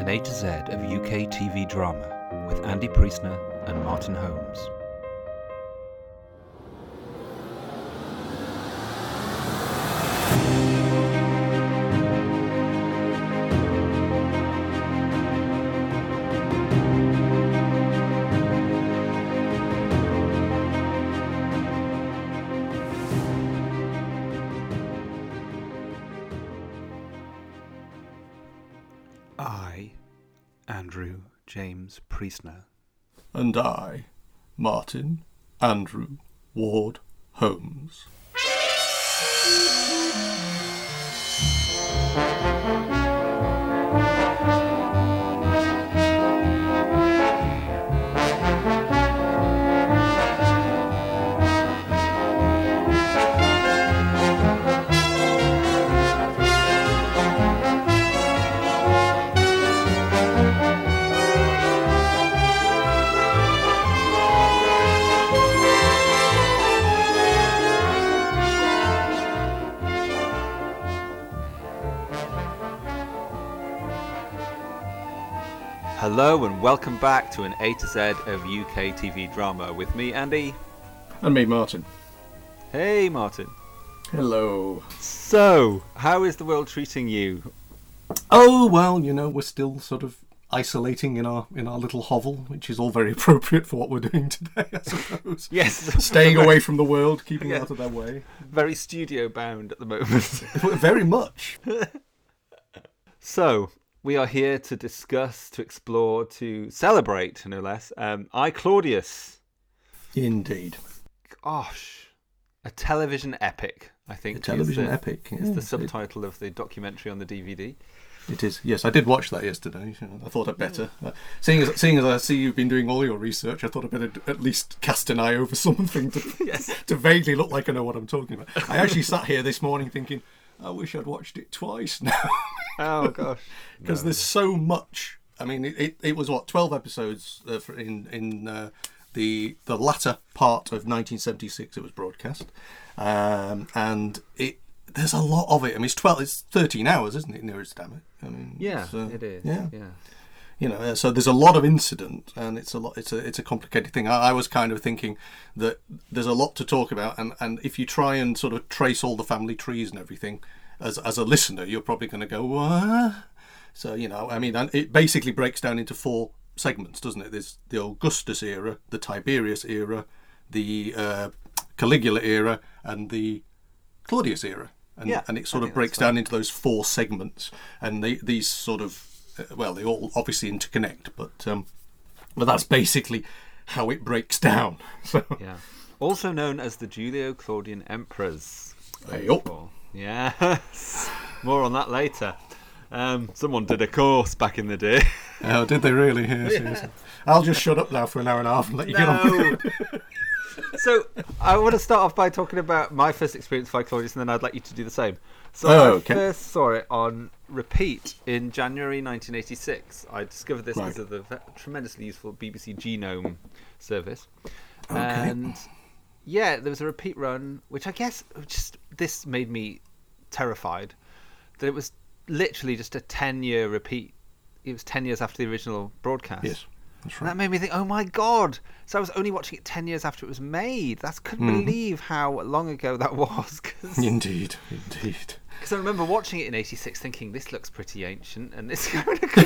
an A to Z of UK TV drama with Andy Priestner and Martin Holmes. Andrew Ward welcome back to an A to Z of UK TV drama with me, Andy. And me, Martin. Hey, Martin. Hello. So, how is the world treating you? Oh well, you know, we're still sort of isolating in our in our little hovel, which is all very appropriate for what we're doing today, I suppose. Yes, Staying away from the world, keeping Yeah. out of their way. very studio bound at the moment. Very much. so, we are here to discuss, to explore, to celebrate, no less. Um, I, Claudius. Indeed. Gosh, a television epic. I think A television is the, epic. Is yeah, the it- subtitle of the documentary on the DVD. It is. Yes, I did watch that yesterday. I thought I'd better. Uh, seeing as seeing as I see you've been doing all your research, I thought I'd better at least cast an eye over something to Yes. to vaguely look like I know what I'm talking about. I actually sat here this morning thinking, I wish I'd watched it twice now Oh gosh. because there's so much. I mean, it, it, it was what twelve episodes uh, for in in uh, the the latter part of 1976. It was broadcast, um, and it there's a lot of it. I mean, it's twelve. It's thirteen hours, isn't it? Nearest damn it. I mean, Yeah, it's, uh, it is. Yeah, yeah. You know so there's a lot of incident and it's a lot it's a it's a complicated thing. I, I was kind of thinking that there's a lot to talk about and and if you try and sort of trace all the family trees and everything as as a listener you're probably going to go what? So you know i mean it basically breaks down into four segments doesn't it? There's the augustus era the tiberius era the uh, caligula era and the claudius era. And, Yeah, and it sort of breaks down into those four segments and they, these sort of well they all obviously interconnect but um but that's basically how it breaks down so Yeah. Also known as the Julio Claudian Emperors. Up. Yes. More on that later. Um, someone did a course back in the day. oh did they really yes, yes. i'll just shut up now for an hour and a half and let you get on. No. so I want to start off by talking about my first experience with Claudius, and then I'd like you to do the same. So Oh, I first saw it on repeat in January 1986. I discovered this Right. because of the tremendously useful BBC Genome service, and yeah, there was a repeat run, which I guess just this made me terrified that it was literally just a 10 year repeat. It was 10 years after the original broadcast. yes that's And that made me think, oh my god! So I was only watching it ten years after it was made. That's couldn't Mm-hmm. believe how long ago that was. Because indeed indeed I remember watching it in '86, thinking this looks pretty ancient, and this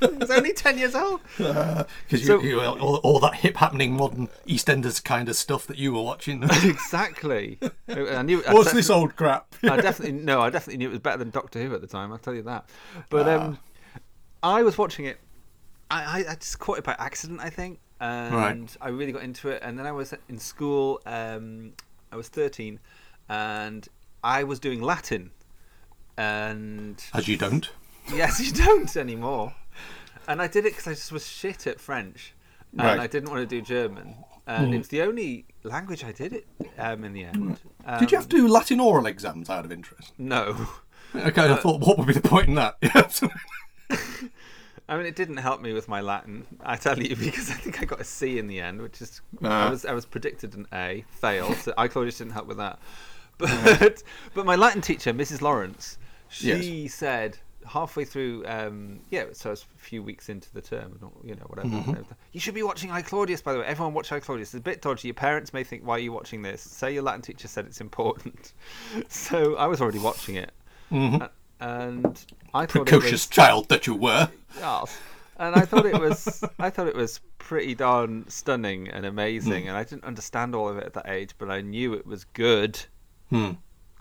was only ten years old. because So- you, you all, all that hip happening modern eastenders kind of stuff that you were watching exactly. I knew. I what's this old crap I definitely no. I definitely knew it was better than Doctor Who at the time. I'll tell you that. But Ah. um, I was watching it. I, I, I just caught it by accident, I think, and Right. I really got into it. And then I was in school. Um, I was thirteen, and I was doing Latin. And as you don't yes, you don't anymore. And I did it because I just was shit at French, and Right. I didn't want to do German. And it was the only language I did it um, in the end. Um, did you have to do latin oral exams out of interest No. okay i thought what would be the point in that I mean, it didn't help me with my Latin. I tell you because I think I got a C in the end, which is I Ah. was I was predicted an A, fail. So I Claudius didn't help with that. But but my Latin teacher, Mrs. Lawrence, she said, halfway through, um, yeah, so it's a few weeks into the term, you know, whatever. Mm-hmm. You should be watching I Claudius, by the way. Everyone watch I Claudius. It's a bit dodgy. Your parents may think, why are you watching this? Say your Latin teacher said it's important. so I was already watching it. Mhm. Uh, and I thought Precocious child that you were. yes. and I thought it was, I thought it was pretty darn stunning and amazing. And I didn't understand all of it at that age, but I knew it was good. Hmm.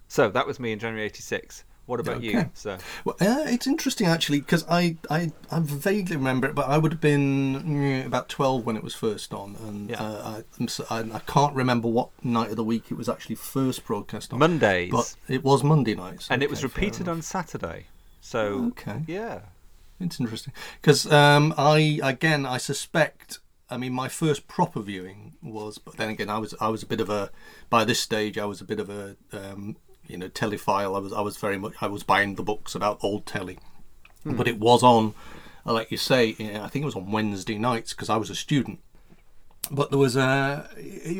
So that was me in January '86. What about you, sir? Well, uh, it's interesting actually because I, I I vaguely remember it, but I would have been mm, about twelve when it was first on, and Yeah. uh, I, I, I can't remember what night of the week it was actually first broadcast on. Mondays. but it was Monday nights, and it was repeated on Saturday. So Okay. yeah, It's interesting because um, I again I suspect. I mean, my first proper viewing was, but then again, I was I was a bit of a. By this stage, I was a bit of a um, you know telephile. I was I was very much I was buying the books about old telly, but it was on. uh, Like you say, I think it was on Wednesday nights because I was a student. But there was a,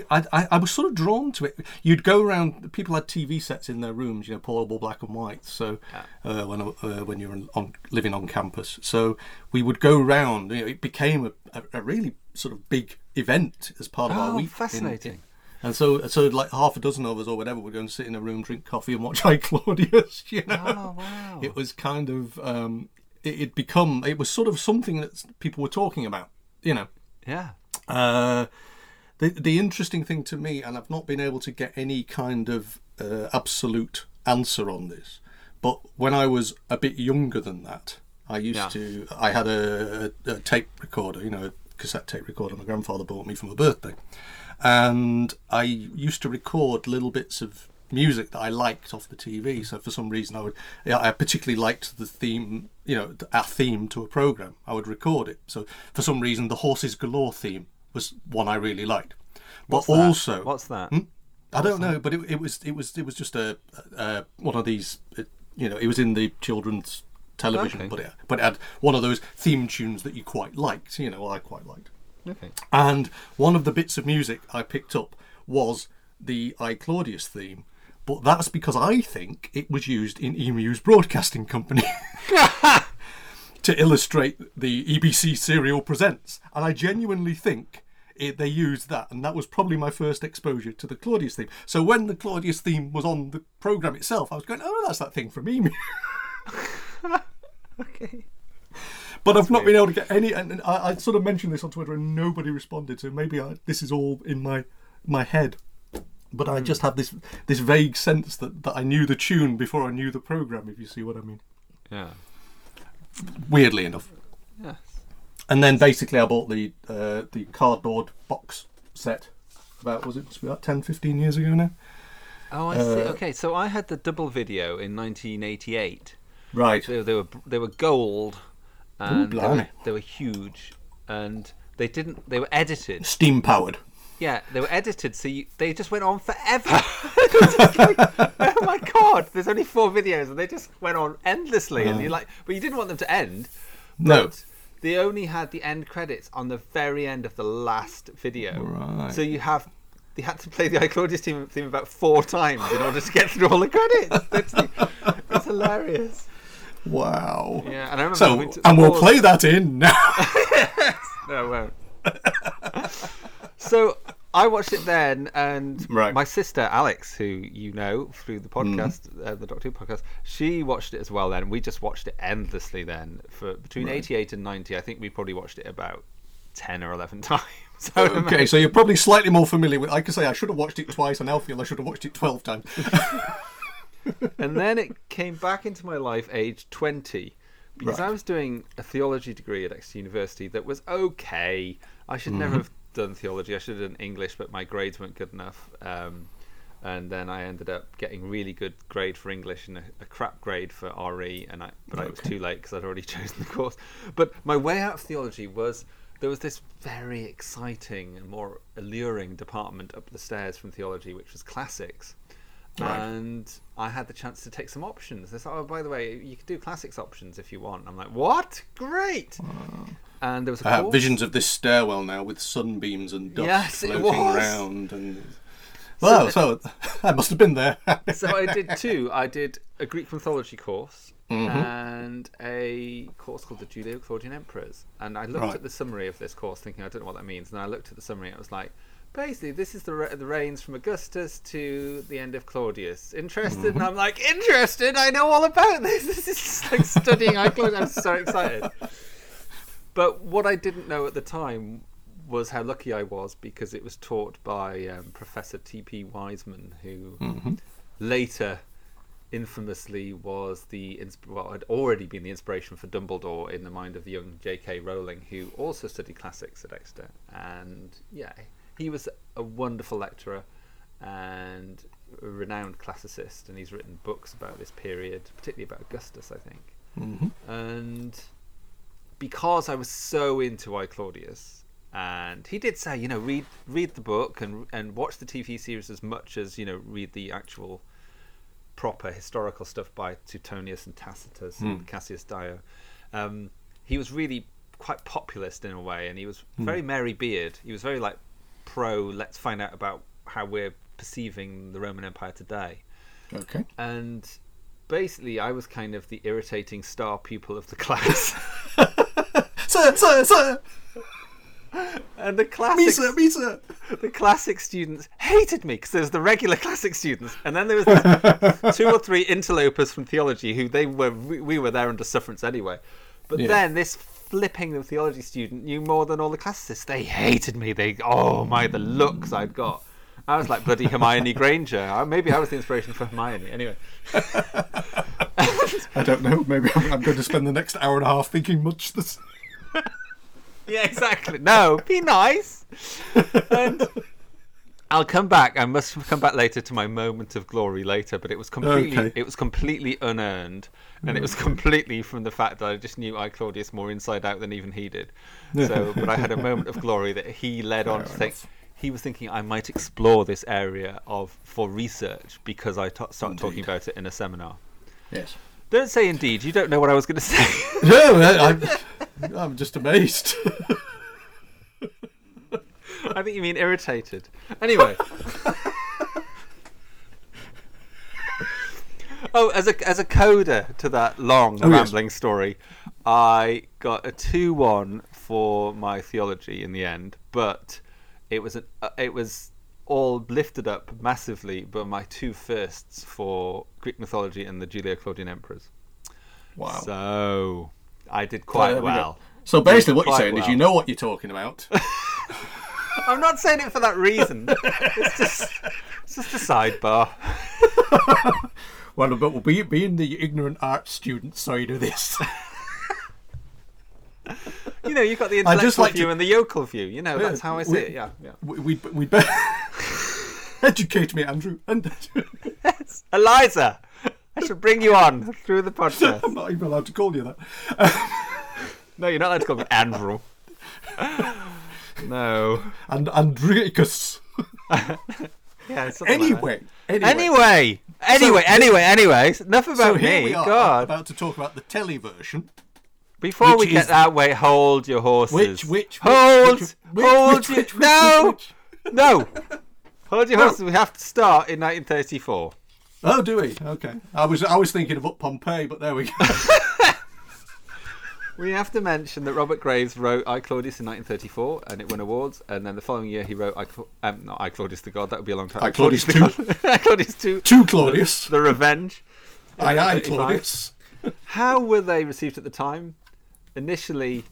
I, I, I was sort of drawn to it. You'd go around. People had TV sets in their rooms, you know, portable black and white. So uh, when uh, when you were on living on campus, so we would go round. You know, it became a, a, a really sort of big event as part of our Oh, week. in- fascinating. and so, so like half a dozen of us or whatever would go and sit in a room, drink coffee, and watch I Claudius. You know, Oh wow. it was kind of um, it, it become it was sort of something that people were talking about. You know, yeah. uh, the the interesting thing to me, and I've not been able to get any kind of uh, absolute answer on this, but when I was a bit younger than that, I used Yeah. to. I had a, a, tape recorder, you know, cassette tape recorder. My grandfather bought me for my birthday, and I used to record little bits of music that I liked off the TV. So for some reason, I would. I particularly liked the theme. You know, a theme to a program. I would record it. So for some reason, the Horses Galore theme was one I really liked. But What's that? also, what's that? I don't know, but it, it was it was it was just a, a one of these. uh you know, it was in the children's television, Okay. but it but it had one of those theme tunes that you quite liked. You know, I quite liked. Okay. And one of the bits of music I picked up was the I Claudius theme, but that's because I think it was used in Emu's broadcasting company. to illustrate the EBC serial presents, and I genuinely think it, they used that, and that was probably my first exposure to the Claudius theme. So when the Claudius theme was on the program itself, I was going, "Oh, that's that thing from Emu." Okay. But I've not been able to get any. And I, I sort of mentioned this on Twitter, and nobody responded. So maybe I, this is all in my my head. But I just have this this vague sense that, that I knew the tune before I knew the program. If you see what I mean. Yeah. Weirdly enough. Yes. And then basically, I bought the uh, the cardboard box set. About was it must be about 10, 15 years ago now. Oh, I see. Uh, Okay, so I had the double video in 1988. Right. They, they were they were gold, and they, were, they were huge, and they didn't. They were edited. Steam powered. Yeah, they were edited, so you, they just went on forever. It was just like, oh my god! There's only four videos, and they just went on endlessly, and you're oh. like, but you didn't want them to end. No. But they only had the end credits on the very end of the last video. Right. So you have. They had to play the iClaudius theme, theme about four times in order to get through all the credits. That's, that's hilarious. Wow. Yeah, and I remember So, to and we'll play that in now. No, I won't. so I watched it then, and Right. my sister Alex, who you know through the podcast, uh, the Doctor Who podcast, she watched it as well. Then we just watched it endlessly. Then for between eighty-eight and ninety, I think we probably watched it about ten or eleven times. So okay, so you're probably slightly more familiar with. I can say I should have watched it twice, and I feel I should have watched it twelve times. And then it came back into my life age 20 because Right. I was doing a theology degree at Exeter University that was okay. I should never have done theology. I should have done English, but my grades weren't good enough. Um, and then I ended up getting really good grade for English and a, a crap grade for RE, and I but it was too late because I'd already chosen the course. But my way out of theology was there was this very exciting and more alluring department up the stairs from theology, which was classics and I had the chance to take some options. They said, "Oh, by the way, you could do classics options if you want." I'm like, "What? Great!" And there was a I have visions of this stairwell now with sunbeams and dust Yes, it floating was. around, and Well, so I must have been there. so I did two. I did a Greek mythology course Mm-hmm. and a course called the Julio-Claudian Emperors. And I looked Right. at the summary of this course, thinking I don't know what that means. And I looked at the summary, and it was like, basically, this is the re- the reigns from Augustus to the end of Claudius. Interested? Mm-hmm. And I'm like, interested? I know all about this. This is just like studying. I I'm so excited. But what I didn't know at the time was how lucky I was because it was taught by um, Professor T.P. Wiseman, who later infamously was the insp- well had already been the inspiration for Dumbledore in the mind of the young J.K. Rowling, who also studied classics at Exeter. And yeah, he was a wonderful lecturer and a renowned classicist, and he's written books about this period, particularly about Augustus, I think. Mm-hmm. And because I was so into I Claudius, and he did say, you know, read read the book and and watch the TV series as much as you know read the actual proper historical stuff by Suetonius and Tacitus and hmm. Cassius Dio. Um, he was really quite populist in a way, and he was hmm. very Mary Beard. He was very like pro. Let's find out about how we're perceiving the Roman Empire today okay. and basically I was kind of the irritating star pupil of the class. Sir, sir, sir! and the Me, classic sir, me, sir! the classic students hated me because there was the regular classic students and then there was two or three interlopers from theology who they were we, we were there under sufferance anyway. But Yeah. then this flipping the theology student knew more than all the classicists. They hated me. They oh my the looks I'd got. I was like bloody Hermione Granger. Maybe I was the inspiration for Hermione. Anyway, I don't know. Maybe I'm, I'm going to spend the next hour and a half thinking much the same. Yeah, exactly. No, be nice. And I'll come back. I must come back later to my moment of glory later, but it was completely Okay. it was completely unearned, and it was hmm. completely from the fact that I just knew I Claudius more inside out than even he did. So, but I had a moment of glory that he led on to think. He was thinking I might explore this area of for research because I t- started talking about it in a seminar. Yes. Don't say indeed. You don't know what I was going to say. No, I, I'm, I'm just amazed. I think you mean irritated. Anyway. oh, as a as a coda to that long Oh, yes. rambling story, I got a two one for my theology in the end, but it was an, uh, it was all lifted up massively by my two firsts for Greek mythology and the Julio-Claudian emperors. Wow. So I did quite well. So basically, what you're saying is you know what you're talking about. I'm not saying it for that reason. it's just it's just a sidebar. well, but we'll be being the ignorant art student side of this. You know, you've got the I intellectual just like view to- and the yokel view. You know, that's how I see we- it. Yeah, yeah. we we we better educate me, Andrew. And Eliza, I should bring you on through the podcast. I'm not even allowed to call you that. No, you're not allowed to call me Andrew. No. And Andricus. Yeah. something like. Anyway, anyway. Anyway, anyway, anyway, anyway. Enough about So here me. we are God. about to talk about the telly version. Before we get that way, hold your horses. Which, which, hold, which, which, hold which, your, which, which, no, no, hold your horses. We have to start in 1934. Oh, do we? Okay. I was I was thinking of Up Pompeii, but there we go. We have to mention that Robert Graves wrote I Claudius in 1934, and it won awards. And then the following year, he wrote I, Cla- um, not I Claudius the God. That would be a long time. I Claudius the I Claudius two. to Claudius. The Revenge. I 35. Claudius. How were they received at the time? Initially,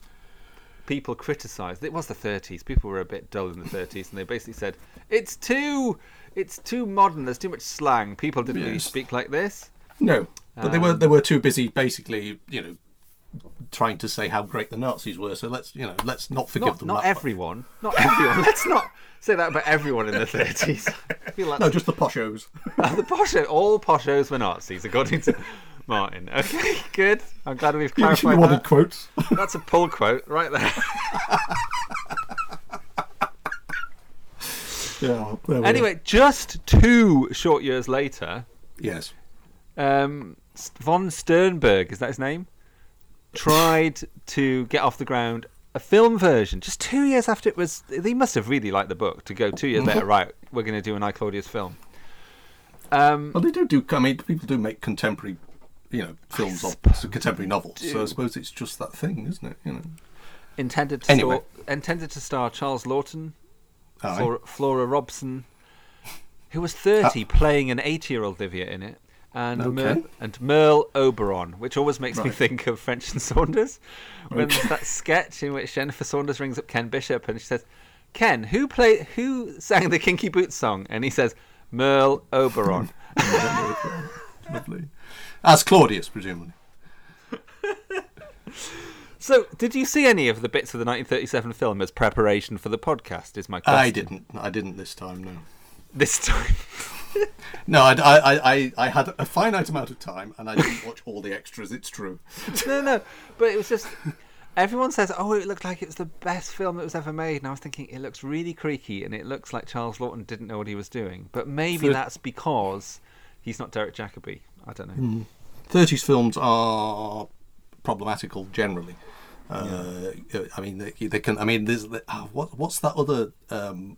people criticised. It was the 30s. People were a bit dull in the 30s, and they basically said it's too, it's too modern. There's too much slang. People didn't really speak like this. No, but they were Um, they were too busy, basically, you know, trying to say how great the Nazis were. So let's you know let's not forgive Not, them. not everyone. Not everyone. Let's not say that about everyone in the 30s. Like No, just the poshos. Uh, the posho, all poshos were Nazis, according to Martin. Okay, good. I'm glad we've you clarified wanted that. quotes. That's a pull quote right there. yeah. there anyway, just two short years later, Yes. um, von Sternberg, is that his name? Tried to get off the ground a film version just two years after it was. They must have really liked the book to go two years later. Right, we're going to do an I Claudius film. Um, Well, they do do. I mean, people do make contemporary, you know, films of contemporary novels. So I suppose it's just that thing, isn't it? You know. intended to Anyway. star, intended to star Charles Laughton, Flora, Flora Robson, who was thirty, playing an eighty-year-old Livia in it, and Mer- and Merle Oberon, which always makes me think of French and Saunders. When Okay. there's that sketch in which Jennifer Saunders rings up Ken Bishop and she says, "Ken, who play who sang the Kinky Boots song?" And he says, "Merle Oberon." Lovely. As Claudius, presumably. so, did you see any of the bits of the 1937 film as preparation for the podcast? Is my question. I didn't. I didn't this time. No. this time. No, I, I, I, I had a finite amount of time, and I didn't watch all the extras. It's true. no, no, but it was just. Everyone says, "Oh, it looked like it was the best film that was ever made," and I was thinking it looks really creaky, and it looks like Charles Laughton didn't know what he was doing. But maybe that's because he's not Derek Jacobi. I don't know. 30s films are problematical generally. Uh, I mean, they, they can. I mean, there's the- oh, what what's that other um,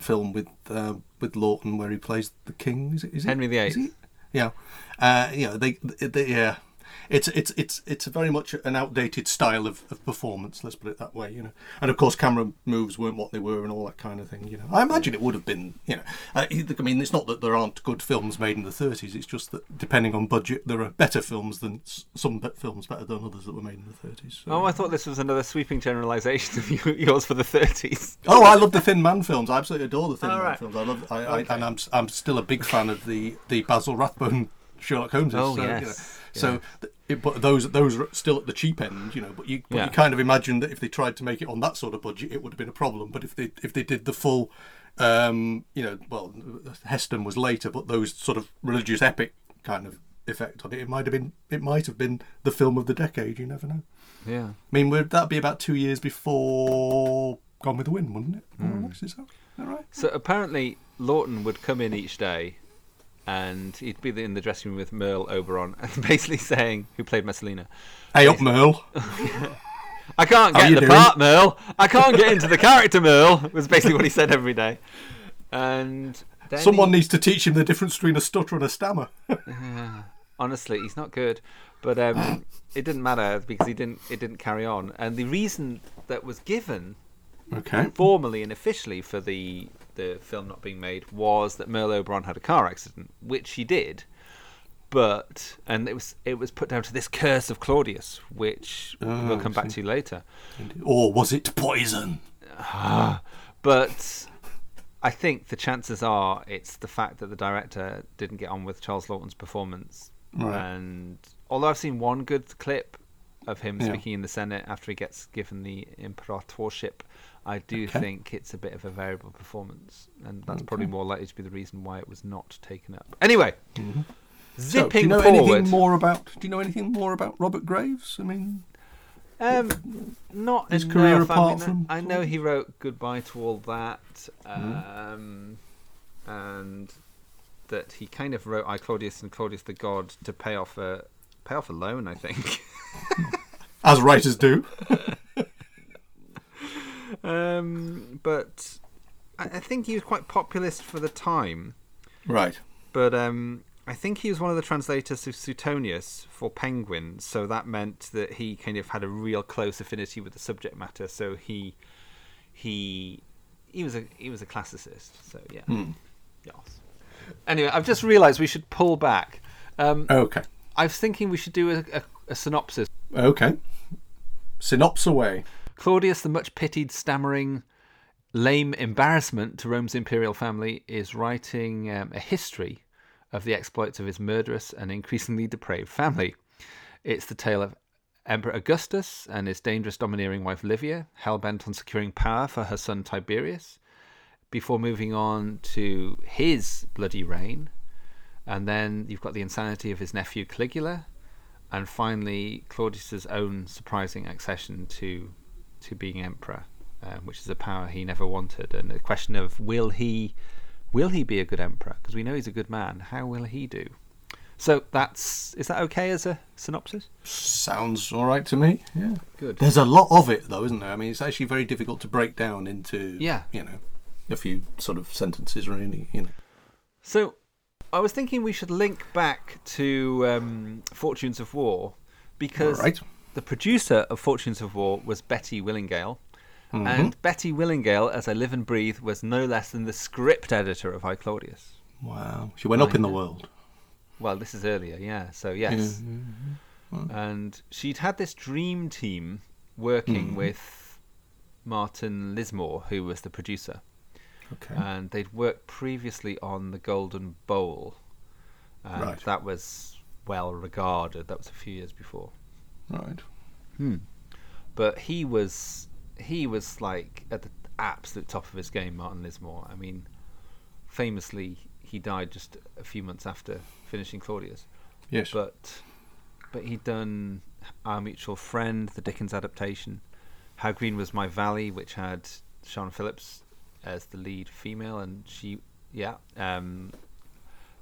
film with uh, with Laughton where he plays the king? Is it? Is it Henry VIII. Is he? Yeah, uh, you know, they, they, yeah. It's it's it's it's very much an outdated style of, of performance. Let's put it that way, you know. And of course, camera moves weren't what they were, and all that kind of thing. You know, I imagine it would have been. You know, uh, I mean, it's not that there aren't good films made in the 30s. It's just that depending on budget, there are better films than some films better than others that were made in the 30s. so- Oh, I thought this was another sweeping generalisation of you- yours for the 30s. Oh, I love the Thin Man films. I absolutely adore the Thin All Man right. films. I love, I, I, and I'm I'm still a big fan of the the Basil Rathbone Sherlock Holmes. Oh, so, you yes. know. So, th- it, but those those are still at the cheap end, you know. But you but Yeah. you kind of imagine that if they tried to make it on that sort of budget, it would have been a problem. But if they if they did the full, um, you know, well, Heston was later, but those sort of religious epic kind of effect on it, it might have been it might have been the film of the decade. You never know. Yeah. I mean, would that be about two years before Gone with the Wind, wouldn't it? More or less, is that, is that right? So apparently Lawton would come in each day, and he'd be in the dressing room with Merle Oberon, and basically saying, who played Messalina, Hey up, Merle. "I can't get the doing?" part, Merle. I can't get into the character, Merle." Was basically what he said every day, and Someone he- needs to teach him the difference between a stutter and a stammer. honestly, he's not good. But um, it didn't matter because he didn't. It didn't carry on, and the reason that was given okay. formally and officially for the the film not being made was that Merle Oberon had a car accident, which he did. But and it was it was put down to this curse of Claudius, which ah, we'll Oh, come back to later. Or was it poison? Ah, but I think the chances are it's the fact that the director didn't get on with Charles Laughton's performance. Right. And although I've seen one good clip of him Yeah. speaking in the Senate after he gets given the imperatorship, I do Okay. think it's a bit of a variable performance, and that's probably more likely to be the reason why it was not taken up. Anyway, Mm-hmm. So, zipping do you know forward. anything more about? Do you know anything more about Robert Graves? I mean, Um, not His enough. career I, apart mean, from- I know he wrote "Goodbye to All That," Mm-hmm. um, and that he kind of wrote "I Claudius and Claudius the God" to pay off a pay off a loan. I think. as writers do. um, but I, I think he was quite populist for the time. Right. But um, I think he was one of the translators of Suetonius for Penguin, so that meant that he kind of had a real close affinity with the subject matter. So he he he was a he was a classicist. So yeah, yes. Anyway, I've just realised we should pull back. Um, Okay. I was thinking we should do a, a, a synopsis. Okay. Synops away. Claudius, the much pitied, stammering, lame embarrassment to Rome's imperial family, is writing um, a history of the exploits of his murderous and increasingly depraved family. It's the tale of Emperor Augustus and his dangerous, domineering wife Livia, hell bent on securing power for her son Tiberius, before moving on to his bloody reign. And then you've got the insanity of his nephew Caligula, and finally Claudius's own surprising accession to to being emperor, um, which is a power he never wanted, and the question of will he will he be a good emperor? Because we know he's a good man. How will he do? So that's is that okay as a synopsis? Sounds all right to me. Yeah. Good. There's a lot of it, though, isn't there? I mean, it's actually very difficult to break down into, Yeah. you know, a few sort of sentences, really. You know. So I was thinking we should link back to um, Fortunes of War because right. The producer of Fortunes of War was Betty Willingale. Mm-hmm. And Betty Willingale, as I live and breathe, was no less than the script editor of I Claudius. Wow. She went up in the world. Well, this is earlier, yeah. So yes, and she'd had this dream team working with Martin Lisemore, who was the producer, Okay. and they'd worked previously on the Golden Bowl, and Right. that was well regarded. That was a few years before, right. but he was he was like at the absolute top of his game, Martin Lisemore. I mean, famously, he died just a few months after finishing Claudius. Yes. but but he'd done Our Mutual Friend, the Dickens adaptation, How Green Was My Valley, which had Siân Phillips as the lead female, and she, yeah, um,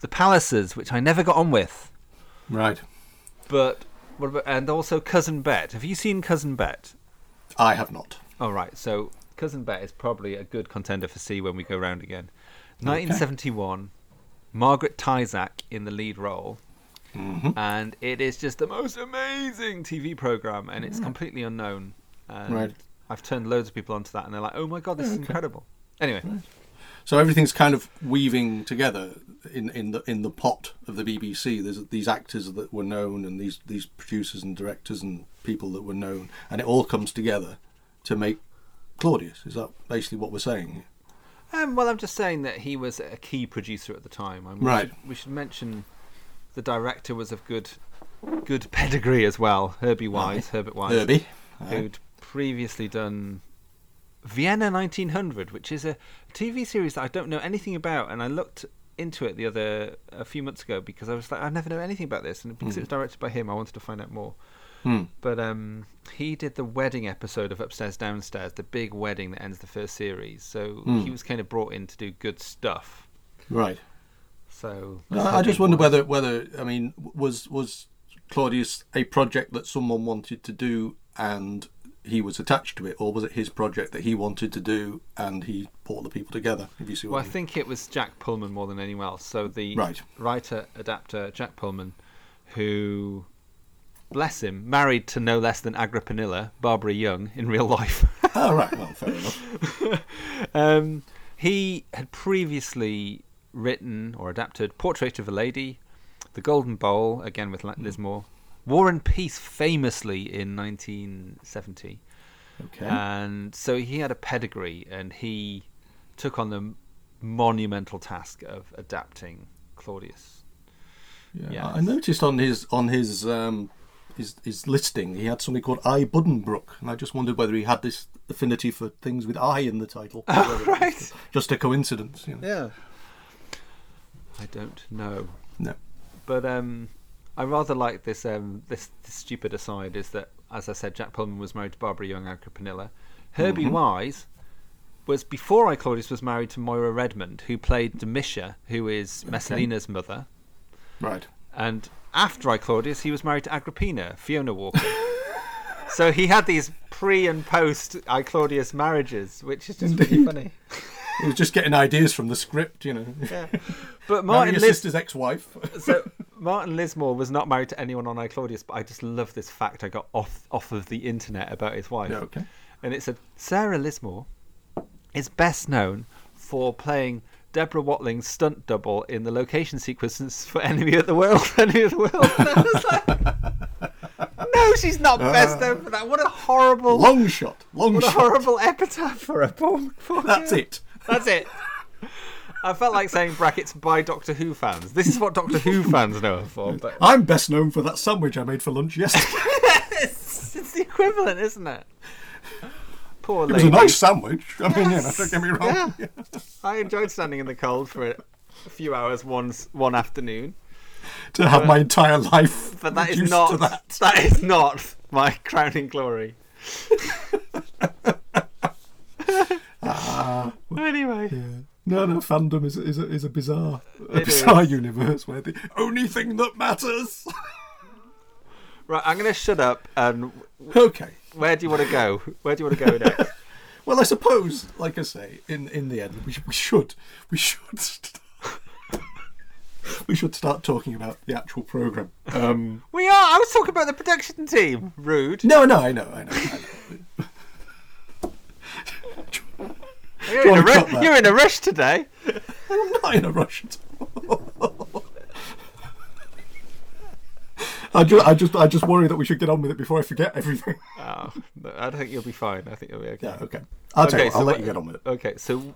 The Pallisers, which I never got on with, right. but what about, and also Cousin Bette. Have you seen Cousin Bette? I have not. All right, so Cousin Bette is probably a good contender for C when we go round again. 1971, Margaret Tyzack in the lead role, mm-hmm. and it is just the most amazing TV program, and it's completely unknown. And Right. I've turned loads of people onto that, and they're like, "Oh my god, this is incredible." Anyway, So everything's kind of weaving together in, in the in the pot of the BBC. There's these actors that were known, and these these producers and directors and people that were known, and it all comes together to make Claudius. Is that basically what we're saying? um, well, I'm just saying that he was a key producer at the time. I mean, Right. We should, we should mention the director was of good good pedigree as well. Herbie Wise, Herbert Wise. Herbie. who'd previously done Vienna 1900, which is a TV series that I don't know anything about, and I looked into it the other a few months ago because I was like, I never know anything about this, and because it was directed by him, I wanted to find out more. Hmm. But um, he did the wedding episode of Upstairs Downstairs, the big wedding that ends the first series. So he was kind of brought in to do good stuff. Right. So No, I just wonder whether whether I mean was was Claudius a project that someone wanted to do and he was attached to it, or was it his project that he wanted to do and he brought the people together? If you see what Well, I I think it was Jack Pullman more than anyone else. So the Right. writer adapter Jack Pullman, who, bless him, married to no less than Agrippinilla, Barbara Young, in real life. oh, right. Well, fair enough. um, he had previously written or adapted Portrait of a Lady, The Golden Bowl, again with Hmm. Lisemore, War and Peace, famously in 1970. Okay. And so he had a pedigree, and he took on the monumental task of adapting Claudius. yeah. yes. I noticed on his on his um his his listing he had something called I Buddenbrook, and I just wondered whether he had this affinity for things with I in the title. or whether it was right. Just a coincidence. You know. Yeah. I don't know. No. But um, I rather like this, um, this. This stupid aside is that, as I said, Jack Pullman was married to Barbara Young Agrippinilla. Herbie Wise was before I Claudius was married to Moira Redmond, who played Domitia, who is Messalina's mother. Right. And after I Claudius, he was married to Agrippina, Fiona Walker. so he had these pre and post I Claudius marriages, which is just really funny. He was just getting ideas from the script, you know. Yeah. But Martin his Lis- sister's ex-wife. so Martin Lisemore was not married to anyone on I Claudius, but I just love this fact I got off off of the internet about his wife. Yeah, okay. And it said Sarah Lisemore is best known for playing Deborah Watling's stunt double in the location sequences for Enemy of the World. Enemy of the World. I was like, no, she's not uh, best known for that. What a horrible, Long shot. Long what a horrible epitaph for a poor, poor That's girl. it. That's it. I felt like saying brackets by Doctor Who fans. This is what Doctor Who fans know her for, but I'm best known for that sandwich I made for lunch yesterday. it's, it's the equivalent, isn't it? Poor It was a nice sandwich. I mean, you know, don't get me wrong. Yeah. I enjoyed standing in the cold for a few hours once one afternoon, to have my entire life but that is not that. that is not my crowning glory. Anyway, No, no, fandom is is a, is a bizarre, a It bizarre is. universe where the only thing that matters. Right, I'm going to shut up. And okay. where do you want to go? Where do you want to go next? Well, I suppose, like I say, in in the end, we, we should we should st- we should start talking about the actual program. Um, we are. I was talking about the production team. Rude. no, no, I know, I know. I know. You're, in a wanna ru- you're in a rush today. I'm not in a rush at all. I just, I just, I just worry that we should get on with it before I forget everything. Oh, no, I think you'll be fine. I think you'll be okay. Yeah, okay. I'll tell you so I'll let you get on with it. Okay, so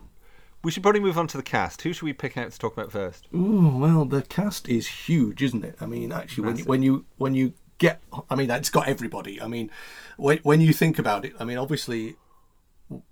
we should probably move on to the cast. Who should we pick out to talk about first? Ooh, well, the cast is huge, isn't it? I mean, actually, when you, when you when you get, I mean, it's got everybody. I mean, when when you think about it, I mean, obviously,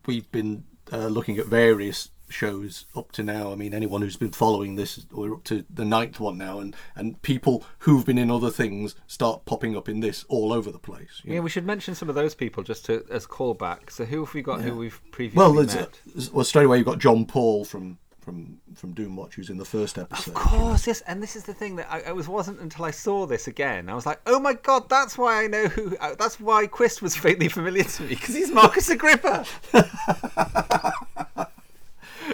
we've been uh, looking at various shows up to now. I mean, anyone who's been following this, we're up to the ninth one now, and and people who've been in other things start popping up in this all over the place. Yeah, know. we should mention some of those people just to as callback. So who have we got? Who we've previously Well, met? well, straight away you've got John Paul from from from Doomwatch, who's in the first episode. Of course, yes, and this is the thing that I, I was wasn't until I saw this again. I was like, oh my god, that's why I know who. Uh, that's why Quist was faintly familiar to me because he's Marcus Agrippa.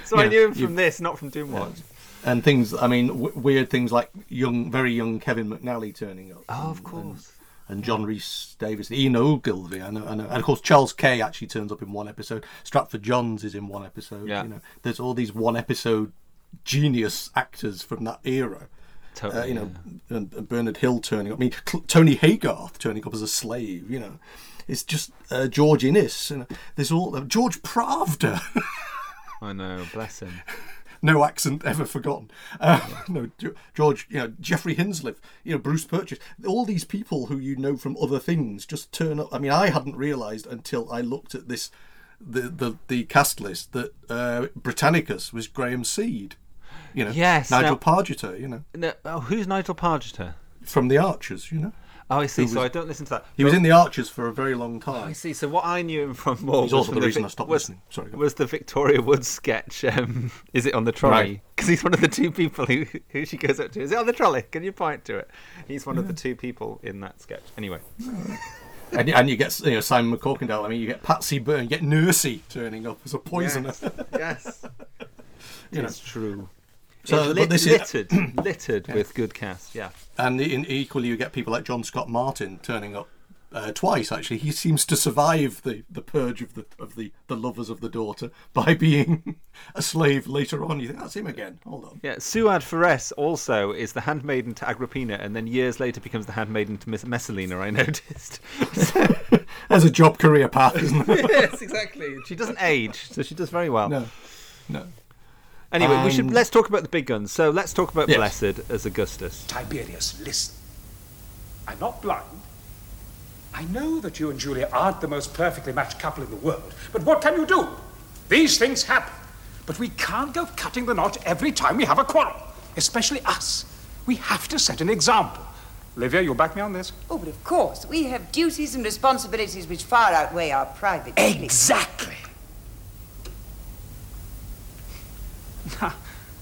so I knew him from this, not from Doomwatch. and things. I mean, w- weird things like young, very young Kevin McNally turning up. Oh, of and- course. And, and John Rhys-Davies, Ian Ogilvy, I know, and of course Charles Kay actually turns up in one episode. Stratford Johns is in one episode. Yeah. You know, there's all these one episode genius actors from that era. Totally, Uh, you know, and, and Bernard Hill turning up. I mean, Cl- Tony Haygarth turning up as a slave. You know, it's just uh, George Innes. You know, there's all uh, George Pravda. I know, bless him. No accent ever forgotten. Uh, no, George, you know, Geoffrey Hinsliff, you know, Bruce Purchase, all these people who you know from other things just turn up. I mean, I hadn't realised until I looked at this, the the, the cast list that uh, Britannicus was Graham Seed. You know, Yes, Nigel now- Pargeter, you know, No, oh, who's Nigel Pargeter? from the Archers, you know. Oh, I see. Who so was- I don't listen to that. He was in the Archers for a very long time. I see. So what I knew him from more He's was also from the reason Vic- I stopped was, listening. Sorry, go was the Victoria Wood's sketch? Um, is it on the trolley? Right. Because he's one of the two people who who she goes up to. Is it on the trolley? Can you point to it? He's one of the two people in that sketch. Anyway, and, and you get you know Simon McCorkindale. I mean, you get Patsy Byrne, you get Nursey turning up as a poisoner. yes, You know. true. So, It's but lit- this is- littered, littered with good cast. Yeah. And in, equally, you get people like John Scott Martin turning up uh, twice. Actually, he seems to survive the, the purge of the of the, the lovers of the daughter by being a slave later on. You think that's him again? Hold on. Yeah, Suad Fares also is the handmaiden to Agrippina, and then years later becomes the handmaiden to Miss Messalina. I noticed. There's a job career path, isn't there? yes, exactly. She doesn't age, so she does very well. no, no. Anyway, we should um, let's talk about the big guns. So let's talk about Yes. Blessed as Augustus. Tiberius, listen. I'm not blind. I know that you and Julia aren't the most perfectly matched couple in the world, but what can you do? These things happen. But we can't go cutting the knot every time we have a quarrel, especially us. We have to set an example. Livia, you'll back me on this? Oh, but of course, we have duties and responsibilities which far outweigh our private. Exactly.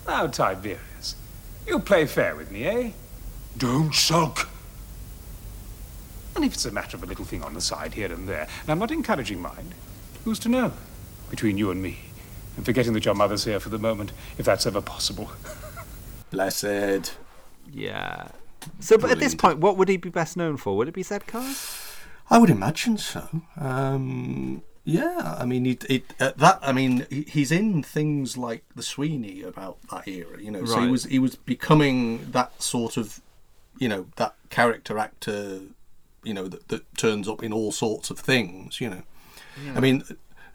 Now, Tiberius, you play fair with me, eh? Don't sulk. And if it's a matter of a little thing on the side here and there, and I'm not encouraging mind, who's to know? Between you and me, and forgetting that your mother's here for the moment, if that's ever possible. Blessed. Yeah. So, but at this point, what would he be best known for? Would it be Zedcar? I would imagine so. Um, yeah, I mean, it, it, uh, that. I mean, he's in things like the Sweeney about that era. You know, so he was he was becoming that sort of, you know, that character actor. You know, that, that turns up in all sorts of things. You know, I mean,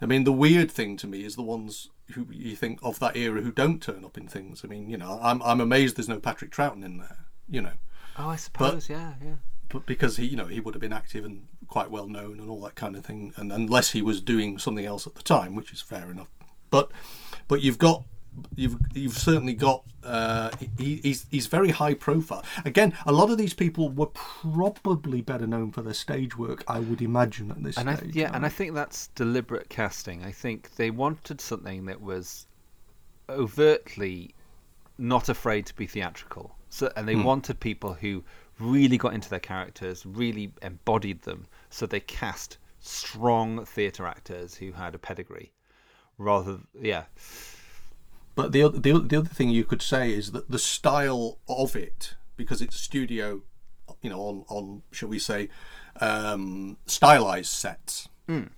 I mean, the weird thing to me is the ones who you think of that era who don't turn up in things. I mean, you know, I'm I'm amazed there's no Patrick Troughton in there. You know, Oh, I suppose. yeah, yeah. but because he, you know, he would have been active and quite well known and all that kind of thing, and unless he was doing something else at the time, which is fair enough. But, but you've got, you've you've certainly got. Uh, he, he's he's very high profile. Again, a lot of these people were probably better known for their stage work, I would imagine at this And I, stage. yeah, and I think that's deliberate casting. I think they wanted something that was overtly not afraid to be theatrical. So, and they wanted people who really got into their characters, really embodied them. So they cast strong theatre actors who had a pedigree, rather, yeah, But the other, the, the other thing you could say is that the style of it, because it's studio, you know, on, on shall we say, um, stylized sets,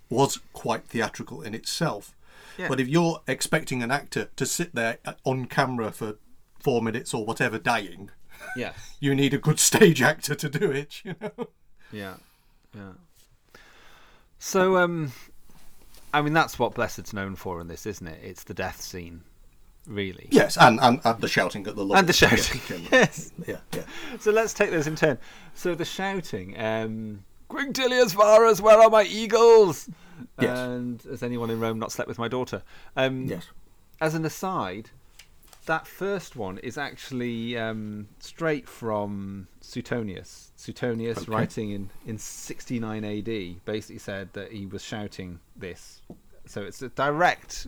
was quite theatrical in itself. Yeah. But if you're expecting an actor to sit there uh, on camera for four minutes or whatever dying, yeah, you need a good stage actor to do it, you know? yeah, yeah. So, um, I mean, that's what Blessed's known for in this, isn't it? It's the death scene, really. Yes, and, and, and the shouting at the Lord. And the yeah, shouting. generally. yes. Yeah, yeah. So let's take those in turn. So the shouting, um, Quintilius Varus, where are my eagles? Yes. And has anyone in Rome not slept with my daughter? Um, Yes. As an aside, that first one is actually um, straight from Suetonius. Suetonius, Okay. writing in, in 69 AD, basically said that he was shouting this. So it's a direct,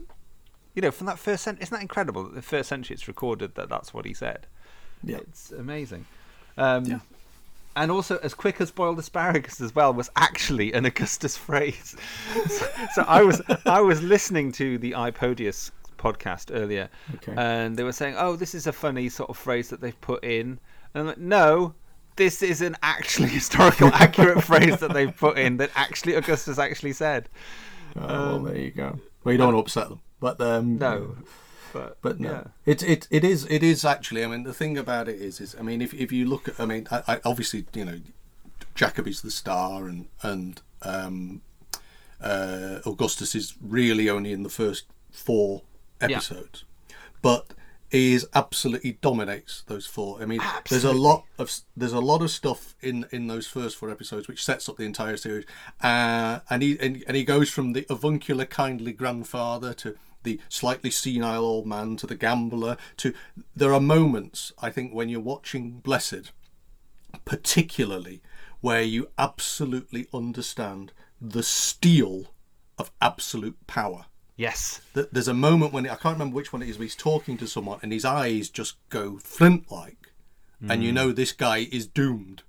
you know, from that first century. Isn't that incredible that the first century it's recorded that that's what he said? Yeah. It's amazing. Um, Yeah. And also, as quick as boiled asparagus as well was actually an Augustus phrase. so, so I was I was listening to the iPodius podcast earlier, Okay. and they were saying, "Oh, this is a funny sort of phrase that they've put in," and I'm like, "No." This is an actually historical accurate phrase that they've put in that actually Augustus actually said. Oh, well, there you go. Well, you don't want to upset them, but um, No, but but no, yeah. it it it is it is actually. I mean, the thing about it is, is I mean, if if you look at, I mean, I, I obviously you know, Jacobi's the star, and and um, uh, Augustus is really only in the first four Yeah. episodes, but he is absolutely dominates those four. I mean, there's a lot of there's a lot of stuff in in those first four episodes which sets up the entire series, uh, and he and, and he goes from the avuncular, kindly grandfather to the slightly senile old man to the gambler to there are moments I think when you're watching Blessed particularly where you absolutely understand the steel of absolute power. Yes. Th- There's a moment when I can't remember which one it is, but he's talking to someone and his eyes just go flint like, and you know this guy is doomed,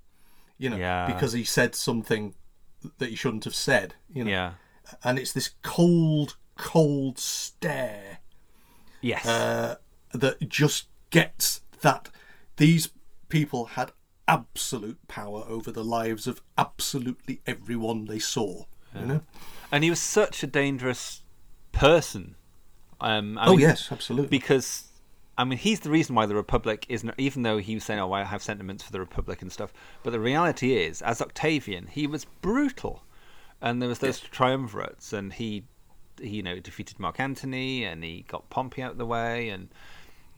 you know, Yeah. because he said something that he shouldn't have said, you know, Yeah. and it's this cold, cold stare Yes. uh, that just gets that these people had absolute power over the lives of absolutely everyone they saw. You know? and he was such a dangerous person. Um, Oh mean, yes, absolutely. because I mean he's the reason why the Republic isn't. Even though he was saying, "Oh, I have sentiments for the Republic and stuff," but the reality is, as Octavian, he was brutal, and there was those triumvirates, and he, he, you know, defeated Mark Antony, and he got Pompey out of the way, and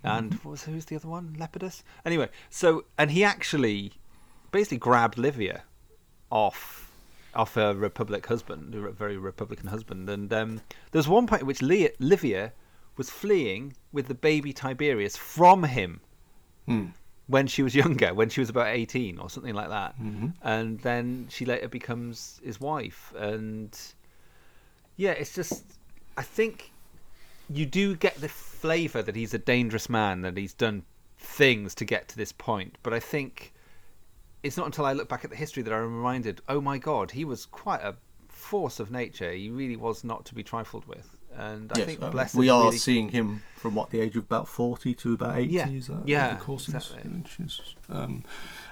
and what was who's the other one? Lepidus. Anyway, so and he actually basically grabbed Livia off off a republic husband, a very republican husband, and um, there was one point at which Li- Livia was fleeing with the baby Tiberius from him when she was younger, when she was about eighteen or something like that, and then she later becomes his wife, and yeah, it's just I think you do get the flavour that he's a dangerous man, that he's done things to get to this point, but I think it's not until I look back at the history that I'm reminded, oh my god, he was quite a force of nature. He really was not to be trifled with. And I yes, think Blessed we are really- seeing him from what the age of about forty to about eighty. Yeah, is that yeah, the course exactly. um,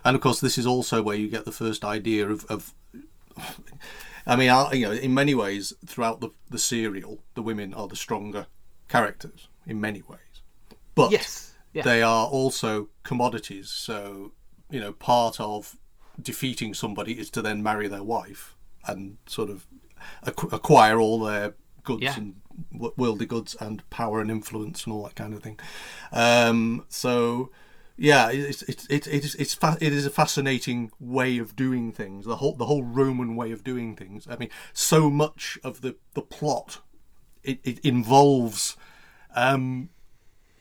and of course, this is also where you get the first idea of. of I mean, I, you know, in many ways, throughout the the serial, the women are the stronger characters in many ways, but Yes, yeah. they are also commodities. So, you know, part of defeating somebody is to then marry their wife and sort of acquire all their goods Yeah. and worldly goods and power and influence and all that kind of thing. Um, so, yeah, it's it's it, it is it's fa- it is a fascinating way of doing things. The whole the whole Roman way of doing things. I mean, so much of the the plot it, it involves um,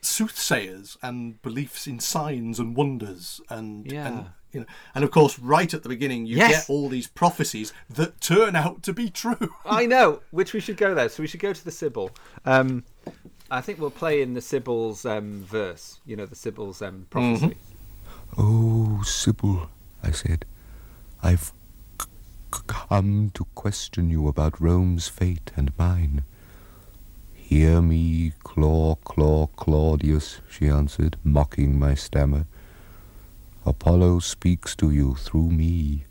soothsayers and beliefs in signs and wonders and, Yeah. and you know and of course right at the beginning you Yes. get all these prophecies that turn out to be true I know, which we should go there. So we should go to the Sibyl. Um, I think we'll play in the Sibyl's um, verse. You know, the Sibyl's um, prophecy. Oh, Sybil, I said, I've c- c- come to question you about Rome's fate and mine. Hear me, Claw, Claw, Claudius, she answered, mocking my stammer. Apollo speaks to you through me.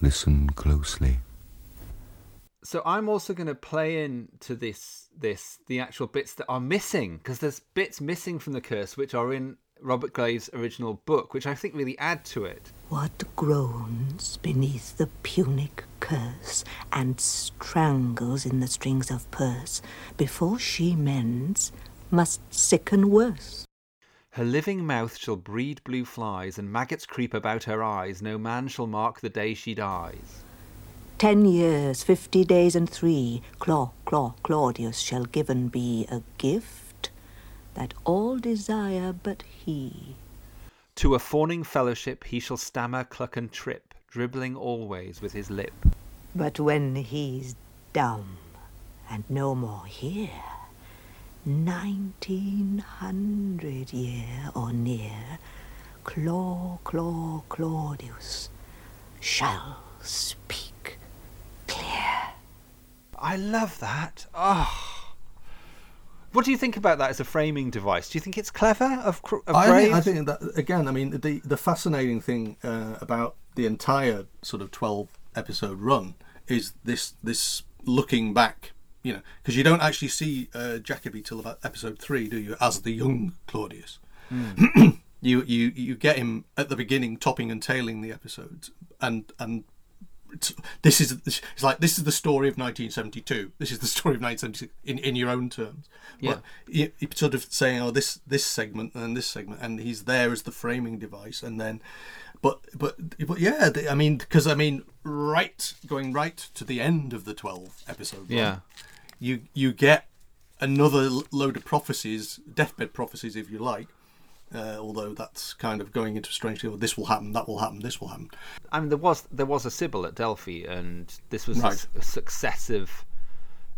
Listen closely. So I'm also going to play in to this this the actual bits that are missing because there's bits missing from the curse which are in Robert Graves' original book, which I think really add to it. What groans beneath the Punic curse and strangles in the strings of purse before she mends must sicken worse. Her living mouth shall breed blue flies, and maggots creep about her eyes. No man shall mark the day she dies. Ten years, fifty days, and three, Claw, Claw, Claudius shall given be a gift that all desire but he. To a fawning fellowship he shall stammer, cluck, and trip, dribbling always with his lip. But when he's dumb and no more here, nineteen hundred year or near, Claw, Claw, Claudius shall speak clear. I love that. Oh. What do you think about that as a framing device? Do you think it's clever of, of I think, I think that again. I mean, the the fascinating thing uh, about the entire sort of twelve episode run is this this looking back. You know, because you don't actually see uh, Jacobi till about episode three, do you? As the young Claudius, you you you get him at the beginning, topping and tailing the episodes, and and this is it's like this is the story of 1972. This is the story of 1976 in, in your own terms. Yeah. But you, you sort of saying, oh, this this segment and this segment, and he's there as the framing device, and then, but but but yeah, the, I mean, because I mean, right going right to the end of the 12 episode. Yeah. you you get another load of prophecies, deathbed prophecies, if you like. Uh, although that's kind of going into strangely, well, this will happen, that will happen, this will happen. I mean, there was there was a Sibyl at Delphi, and this was a Right. s- a, successive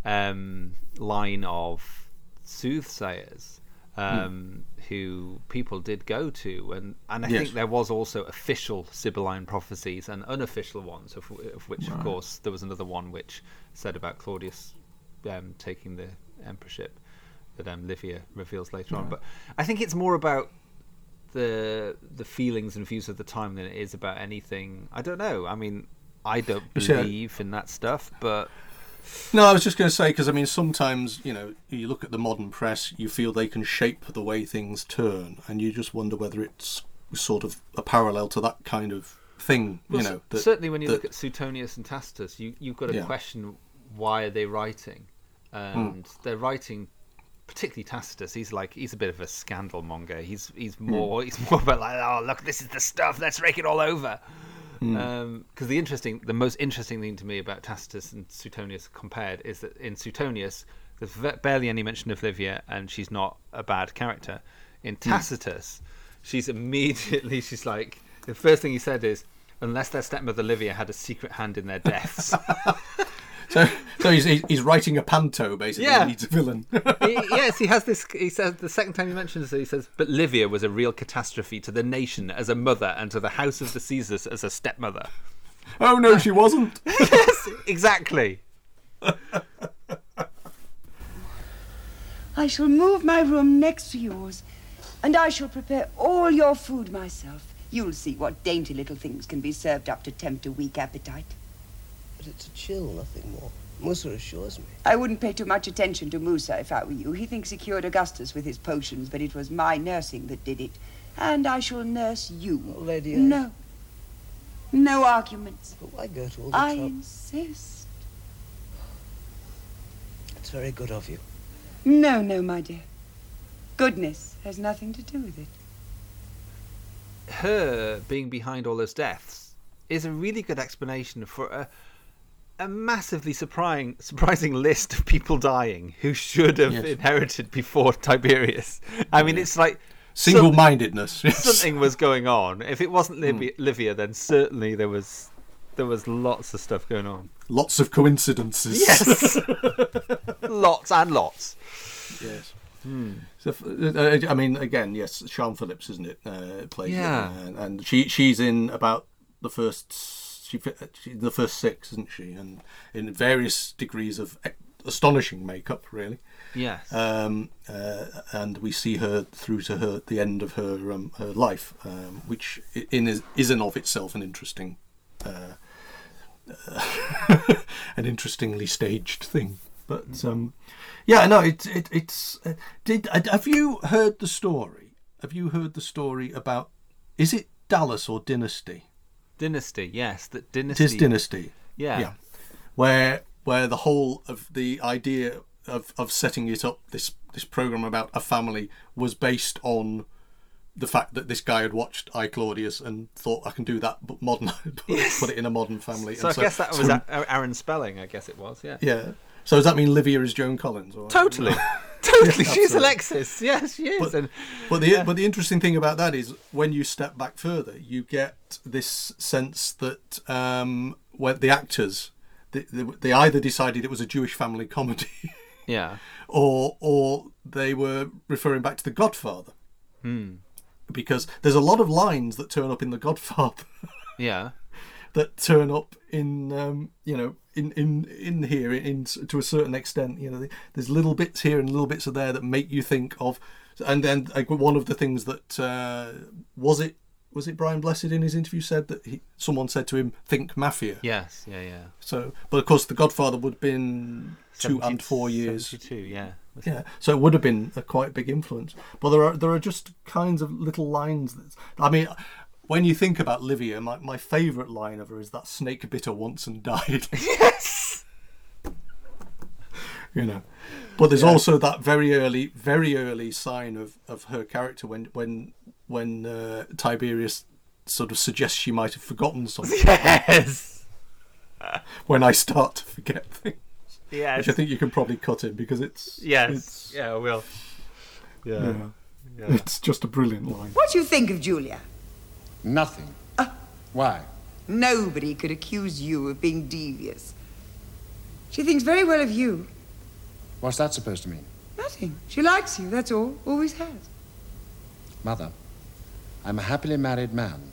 um, line of soothsayers um, who people did go to, and and I Yes. think there was also official Sibylline prophecies and unofficial ones, of, of which, of course, there was another one which said about Claudius um, taking the emperorship that um, Livia reveals later on. But I think it's more about the the feelings and views of the time than it is about anything. I don't know. I mean, I don't believe in that stuff, but No, I was just going to say because I mean sometimes you know you look at the modern press, you feel they can shape the way things turn, and you just wonder whether it's sort of a parallel to that kind of thing. well, you know, that, certainly when you that- look at Suetonius and Tacitus, you you've got to Yeah. question why are they writing, hmm. and they're writing. Particularly Tacitus, he's like he's a bit of a scandal monger. He's he's hmm. more he's more about like oh look this is the stuff let's rake it all over. Hmm. Um, because the interesting the most interesting thing to me about Tacitus and Suetonius compared is that in Suetonius there's barely any mention of Livia and she's not a bad character. In hmm. Tacitus, she's immediately she's like the first thing he said is unless their stepmother Livia had a secret hand in their deaths. so so he's, he's he's writing a panto basically. Yeah. He needs a villain. He- yes, he has this. He says the second time he mentions it, he says, "But Livia was a real catastrophe to the nation as a mother, and to the house of the Caesars as a stepmother." oh no, she wasn't. yes, exactly. I shall move my room next to yours, and I shall prepare all your food myself. You'll see what dainty little things can be served up to tempt a weak appetite. But it's a chill, nothing more. Musa assures me. I wouldn't pay too much attention to Musa if I were you. He thinks he cured Augustus with his potions, but it was my nursing that did it. And I shall nurse you. Oh, Lady A. No. No arguments. But why go to all the I trouble? insist. It's very good of you. No, no, my dear. Goodness has nothing to do with it. Her being behind all those deaths is a really good explanation for a, a massively surprising, surprising list of people dying who should have Yes. inherited before Tiberius. I mean, it's like Single-mindedness. something was going on. If it wasn't Livia, Livia, then certainly there was there was lots of stuff going on. Lots of coincidences. Yes, lots and lots. Yes. Hmm. So, uh, I mean, again, yes, Siân Phillips, isn't it? Uh, plays it, Yeah. and, and she she's in about the first she, fi- she the first six, isn't she? And in various degrees of astonishing makeup, really. Yes. Um, uh, and we see her through to her the end of her um, her life, um, which in is, is in of itself an interesting, uh, an interestingly staged thing. But um, yeah, no, it, it it's uh, did uh, have you heard the story? Have you heard the story about? Is it Dallas or Dynasty? Dynasty, yes. That Dynasty. is Dynasty. Yeah. Yeah. Where where the whole of the idea of, of setting it up this this program about a family was based on the fact that this guy had watched I Claudius and thought I can do that but modern put, put it in a modern family. So I And guess that was so- Aaron Spelling. I guess it was. Yeah. yeah. So does that mean Livia is Joan Collins? Or Totally. totally. She's. Alexis. Yes, she is. But, and but the but the interesting thing about that is when you step back further, you get this sense that um, when the actors they, they, they either decided it was a Jewish family comedy, yeah. or or they were referring back to The Godfather, Hmm. because there's a lot of lines that turn up in The Godfather Yeah. that turn up in um, you know in in in here in to a certain extent you know there's little bits here and little bits of there that make you think of and then like, one of the things that uh, was it was it Brian Blessed in his interview said that he, someone said to him think mafia Yes. Yeah. Yeah. so but of course the Godfather would have been two and four years 72, Yeah. yeah, so it would have been a quite big influence. But there are there are just kinds of little lines. That, I mean, when you think about Livia, my, my favourite line of her is that snake bit her once and died. Yes. you know, but there's also that very early, very early sign of, of her character when when when uh, Tiberius sort of suggests she might have forgotten something. Yes. when I start to forget things, Yes. which I think you can probably cut in because it's Yes. it's, Yeah. I will. Yeah. yeah, Yeah. it's just a brilliant line. What do you think of Julia? Nothing. Ah. Why? Nobody could accuse you of being devious. She thinks very well of you. What's that supposed to mean? Nothing. She likes you, that's all. Always has. Mother, I'm a happily married man.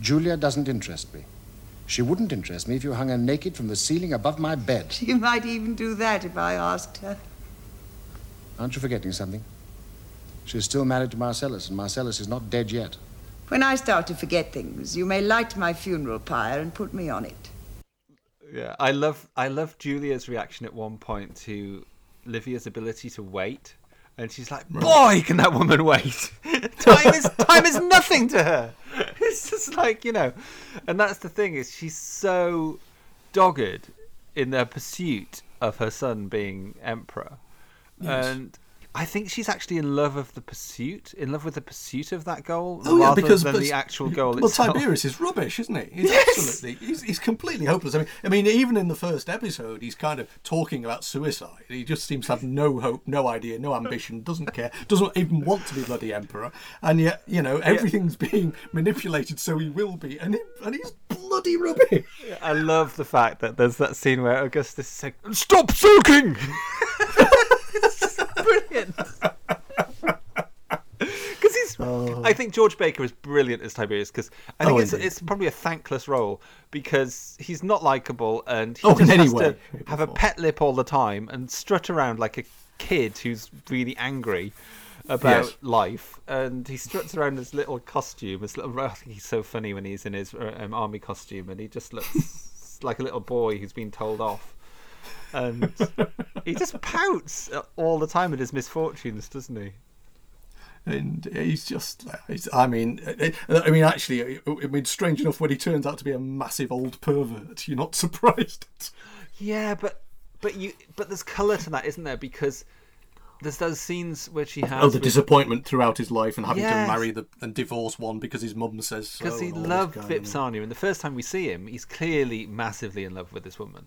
Julia doesn't interest me. She wouldn't interest me if you hung her naked from the ceiling above my bed. She might even do that if I asked her. Aren't you forgetting something? She's still married to Marcellus, and Marcellus is not dead yet. When I start to forget things, you may light my funeral pyre and put me on it. Yeah, I love I love Julia's reaction at one point to Livia's ability to wait, and she's like, "Boy, can that woman wait? time is time is nothing to her." It's just like you know, and that's the thing is she's so dogged in their pursuit of her son being emperor, and. I think she's actually in love of the pursuit, in love with the pursuit of that goal, Oh yeah, rather because than the actual goal Well, itself. Tiberius is rubbish, isn't he? He's Yes! absolutely. He's, he's completely hopeless. I mean, I mean, even in the first episode, he's kind of talking about suicide. He just seems to have no hope, no idea, no ambition, doesn't care, doesn't even want to be bloody emperor, and yet you know everything's being manipulated so he will be, and he, and he's bloody rubbish. I love the fact that there's that scene where Augustus is like, "Stop sulking!" brilliant. Because he's, I think George Baker is brilliant as Tiberius. Because I think Oh, it's, it's probably a thankless role because he's not likable and he Oh, just has to have a pet lip all the time and strut around like a kid who's really angry about Yes. life, and he struts around in his little costume. His little, I think he's so funny when he's in his uh, um, army costume, and he just looks like a little boy who's been told off, and he just pouts all the time at his misfortunes, doesn't he? and he's just he's, i mean i mean actually i mean strange enough when he turns out to be a massive old pervert you're not surprised Yeah, but but you but there's colour to that, isn't there? Because there's those scenes where she has oh the with- disappointment throughout his life and having Yes. to marry the and divorce one because his mum says so because he and loved Vipsania, and the first time we see him, he's clearly massively in love with this woman.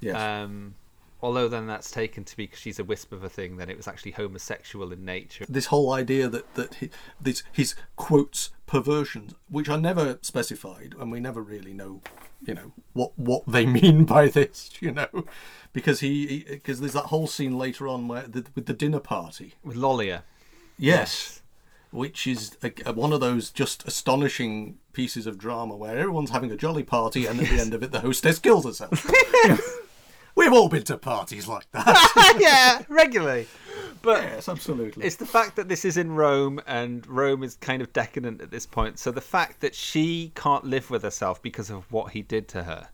Yes. Um, although then that's taken to be because she's a wisp of a thing, then it was actually homosexual in nature. this whole idea that that he, this his quotes perversions, which are never specified, and we never really know, you know, what what they mean by this, you know, because he because there's that whole scene later on where the, with the dinner party, With Lollia. yes, which is a, a- one of those just astonishing pieces of drama where everyone's having a jolly party, and at the end of it, the hostess kills herself. We've all been to parties like that. yeah, regularly. But yes, absolutely. it's the fact that this is in Rome and Rome is kind of decadent at this point. So the fact that she can't live with herself because of what he did to her.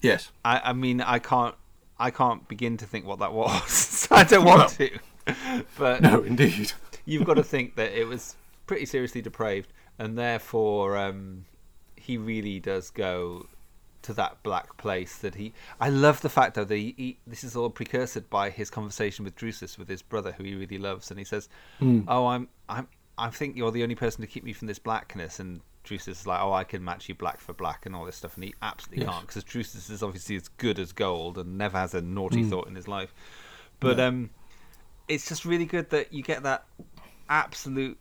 yes. I, I mean, I can't, I can't begin to think what that was. I don't want to. But No, indeed. you've got to think that it was pretty seriously depraved, and therefore um, he really does go to that black place that he. I love the fact though that he, he this is all precursored by his conversation with Drusus, with his brother, who he really loves, and he says, "Oh, I'm, I'm, I think you're the only person to keep me from this blackness." And Drusus is like, "Oh, I can match you black for black and all this stuff," and he absolutely Yes. can't because Drusus is obviously as good as gold and never has a naughty thought in his life. But um, it's just really good that you get that absolute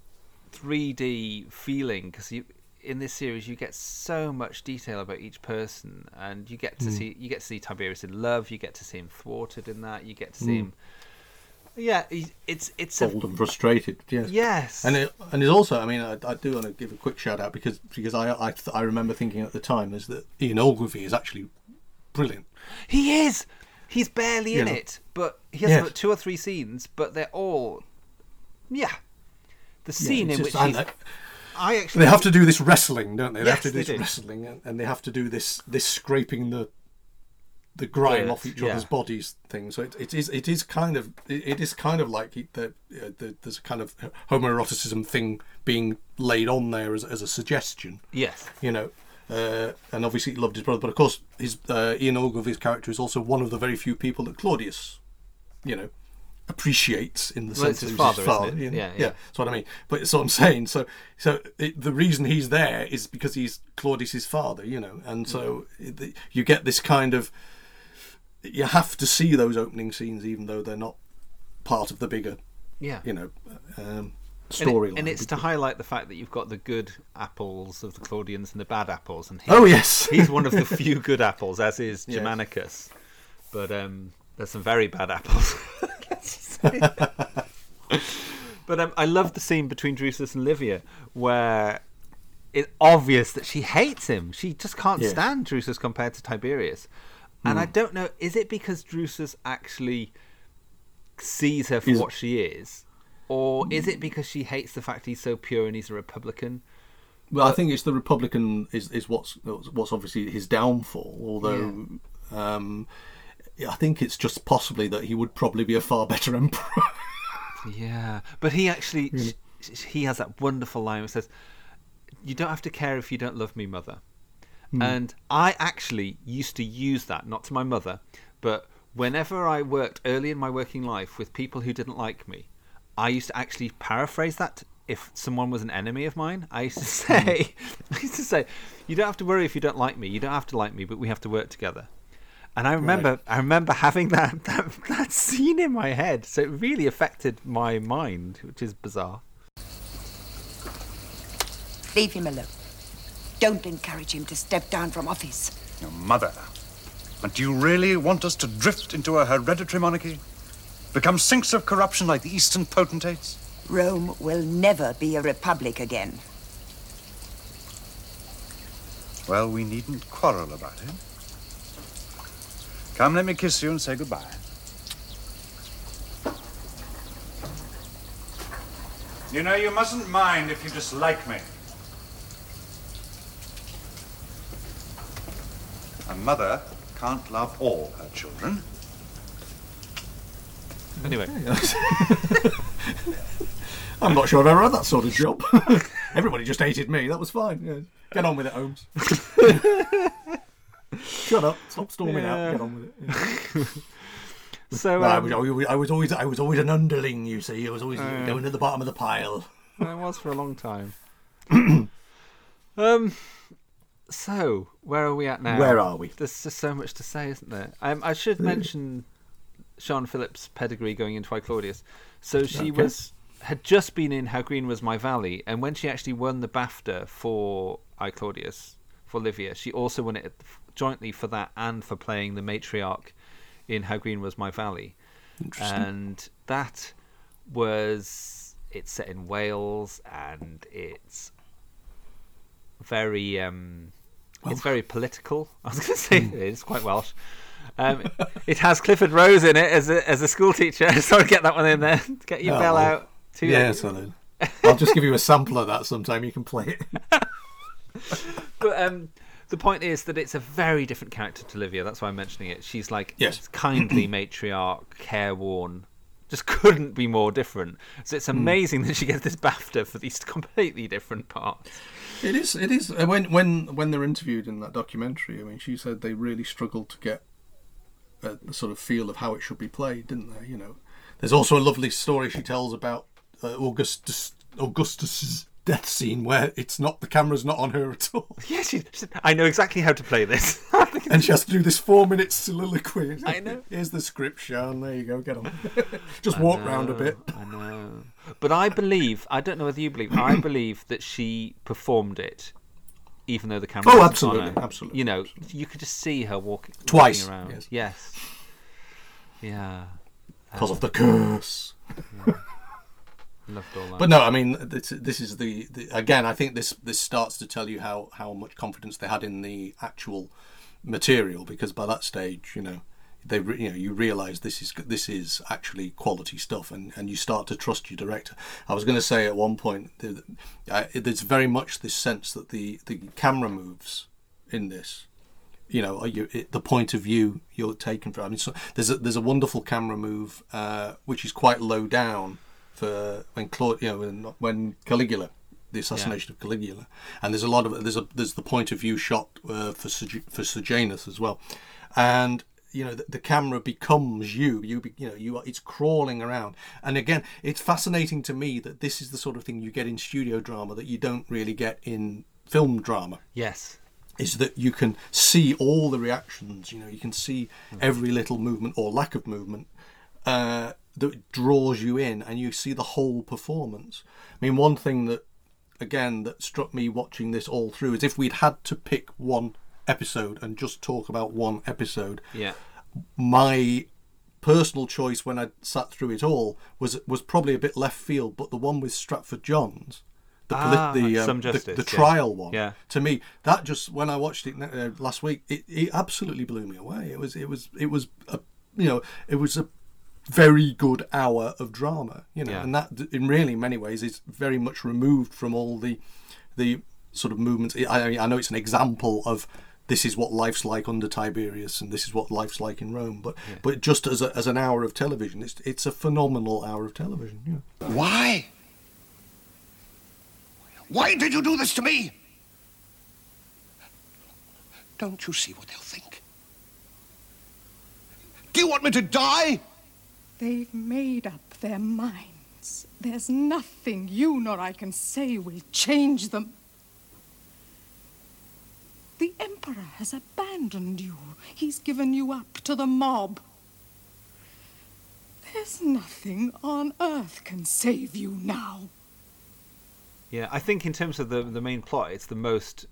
3D feeling because you in this series you get so much detail about each person and you get to hmm. see you get to see Tiberius in love you get to see him thwarted in that you get to see hmm. him yeah it's it's a, Old and frustrated. Yes. yes And it, and it's also, I mean, I, I do want to give a quick shout out because because I I, I remember thinking at the time is that Ian Ogilvy is actually brilliant. he is he's barely in know. it but he has Yes. about two or three scenes but they're all yeah the scene it's in just- which he's, I actually They have to do this wrestling, don't they? They have to do this do. wrestling, and, and they have to do this this scraping the the grime off each yeah. other's bodies thing. So it, it is it is kind of it, it is kind of like he- the, uh, the there's a kind of homoeroticism thing being laid on there as, as a suggestion. yes you know. Uh, and obviously he loved his brother, but of course his uh, Ian Ogilvy's character is also one of the very few people that Claudius, you know, appreciates in the Well, sense it's his father, his father. isn't it? you know? Yeah, yeah. that's what I mean. But it's what I'm saying. So, so it, the reason he's there is because he's Claudius's father, you know, and so Mm. it, you get this kind of. You have to see those opening scenes, even though they're not part of the bigger, yeah you know, um, And it- storyline. And, it's to highlight the fact that you've got the good apples of the Claudians and the bad apples, and he, Oh, yes. he's one of the few good apples, as is Yes. Germanicus. But um, there's some very bad apples. but um, I love the scene between Drusus and Livia, where it's obvious that she hates him. She just can't Yeah. stand Drusus compared to Tiberius. And Hmm. I don't know, is it because Drusus actually sees her for what she is? Or is it because she hates the fact he's so pure and he's a Republican? Well, I think it's the Republican is, is what's what's obviously his downfall. Although, um, I think it's just possibly that he would probably be a far better emperor. Yeah, but he actually sh- he has that wonderful line that says, "You don't have to care if you don't love me, mother." Hmm. And I actually used to use that not to my mother, but whenever I worked early in my working life with people who didn't like me, I used to actually paraphrase that. If someone was an enemy of mine, I used to hmm. say, I used to say, "You don't have to worry if you don't like me. You don't have to like me, but we have to work together." And I remember, I remember having that, that that scene in my head, so it really affected my mind, which is bizarre. Leave him alone. Don't encourage him to step down from office. Your mother. And do you really want us to drift into a hereditary monarchy? Become sinks of corruption like the Eastern potentates? Rome will never be a republic again. Well, we needn't quarrel about it. Come, let me kiss you and say goodbye. You know, you mustn't mind if you dislike me. A mother can't love all her children. Anyway, I'm not sure I've ever had that sort of job. Everybody just hated me. That was fine. Yeah. Get on with it, Holmes. Shut up. Stop storming Yeah. out. Get on with it. so No, I, um, was, always- I was always I was always an underling. You see, I was always Uh. going at the bottom of the pile. I was for a long time. um, so where are we at now? Where are we? There's just so much to say, isn't there? Um, I should mention Siân Phillips' pedigree going into I Claudius. So she Okay. was had just been in How Green Was My Valley, and when she actually won the BAFTA for I Claudius for Livia, she also won it jointly for that and for playing the matriarch in How Green Was My Valley. And that was it's set in Wales and it's very um it's very political. I was going to say it's quite Welsh. Um, it has Clifford Rose in it as a as a school teacher, so get that one in there. Get your Oh, bell out. Too. Alan. I'll just give you a sample of that sometime. You can play it. But um, the point is that it's a very different character to Livia. That's why I'm mentioning it. She's like Yes. kindly matriarch, careworn. Just couldn't be more different. So it's amazing that she gets this BAFTA for these completely different parts. It is. It is. uh, When when when they're interviewed in that documentary, I mean, she said they really struggled to get a, the sort of feel of how it should be played, didn't they? You know, there's also a lovely story she tells about uh, Augustus Augustus's death scene where it's not the camera's not on her at all, Yeah, she, she- I know exactly how to play this. and she has to do this four minute soliloquy. I know. Here's the script, Siân. There you go. Get on. Just walk round a bit. I know. But I believe, I don't know whether you believe, I believe that she performed it even though the camera Oh, wasn't absolutely, on her. absolutely, You know, you could just see her walking Twice, walking around. yes. Yes. Yeah. because of um, the curse. But no, I mean this, this is the, the again. I think this this starts to tell you how how much confidence they had in the actual material because by that stage, you know, they you know you realise this is this is actually quality stuff, and, and you start to trust your director. I was going to say at one point, there's very much this sense that the the camera moves in this you know you, it, the point of view you're taking from. I mean, so there's a there's a wonderful camera move uh, which is quite low down for when Claude, you know, when, when Caligula, the assassination of Caligula, and there's a lot of there's a there's the point of view shot uh, for for Sejanus as well, and you know the, the camera becomes you. You be, you know you are it's crawling around. And again it's fascinating to me that this is the sort of thing you get in studio drama that you don't really get in film drama. Yes. is that you can see all the reactions. You know, you can see every little movement or lack of movement uh, that draws you in, and you see the whole performance. I mean, one thing that again that struck me watching this all through is if we'd had to pick one episode and just talk about one episode, Yeah. my personal choice when I sat through it all was was probably a bit left field, but the one with Stratford Johns, the Ah, the, um, the- Justice, the yeah. trial one, Yeah. to me that just when I watched it uh, last week, it, it absolutely blew me away. It was it was it was a, you know it was a very good hour of drama, you know, Yeah. and that in really many ways is very much removed from all the the sort of movements. I, I know it's an example of this is what life's like under Tiberius, and this is what life's like in Rome. But but just as a, as an hour of television, it's it's a phenomenal hour of television. Yeah. Why? Why did you do this to me? Don't you see what they'll think? Do you want me to die? They've made up their minds. There's nothing you nor I can say will change them. The Emperor has abandoned you. He's given you up to the mob. There's nothing on earth can save you now. Yeah, I think in terms of the the main plot, it's the most.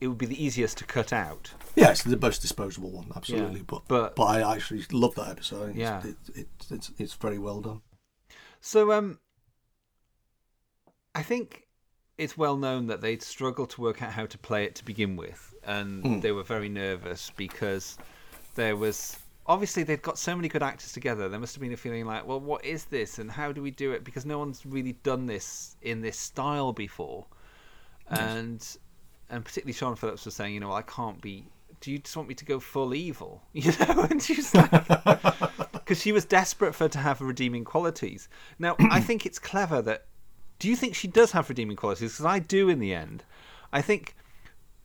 It would be the easiest to cut out. Yeah, it's the most disposable one, absolutely. Yeah, but, but- but I actually love that episode. Yeah. it's, it, it, it's it's very well done. So um, I think it's well known that they struggled to work out how to play it to begin with, and Mm. they were very nervous because there was obviously they'd got so many good actors together. There must have been a feeling like, well, what is this, and how do we do it? Because no one's really done this in this style before, and and particularly Siân Phillips was saying, you know, I can't be. Do you just want me to go full evil? You know, and she's like, because she was desperate for her to have redeeming qualities. Now, I think it's clever that. Do you think she does have redeeming qualities? Because I do in the end. I think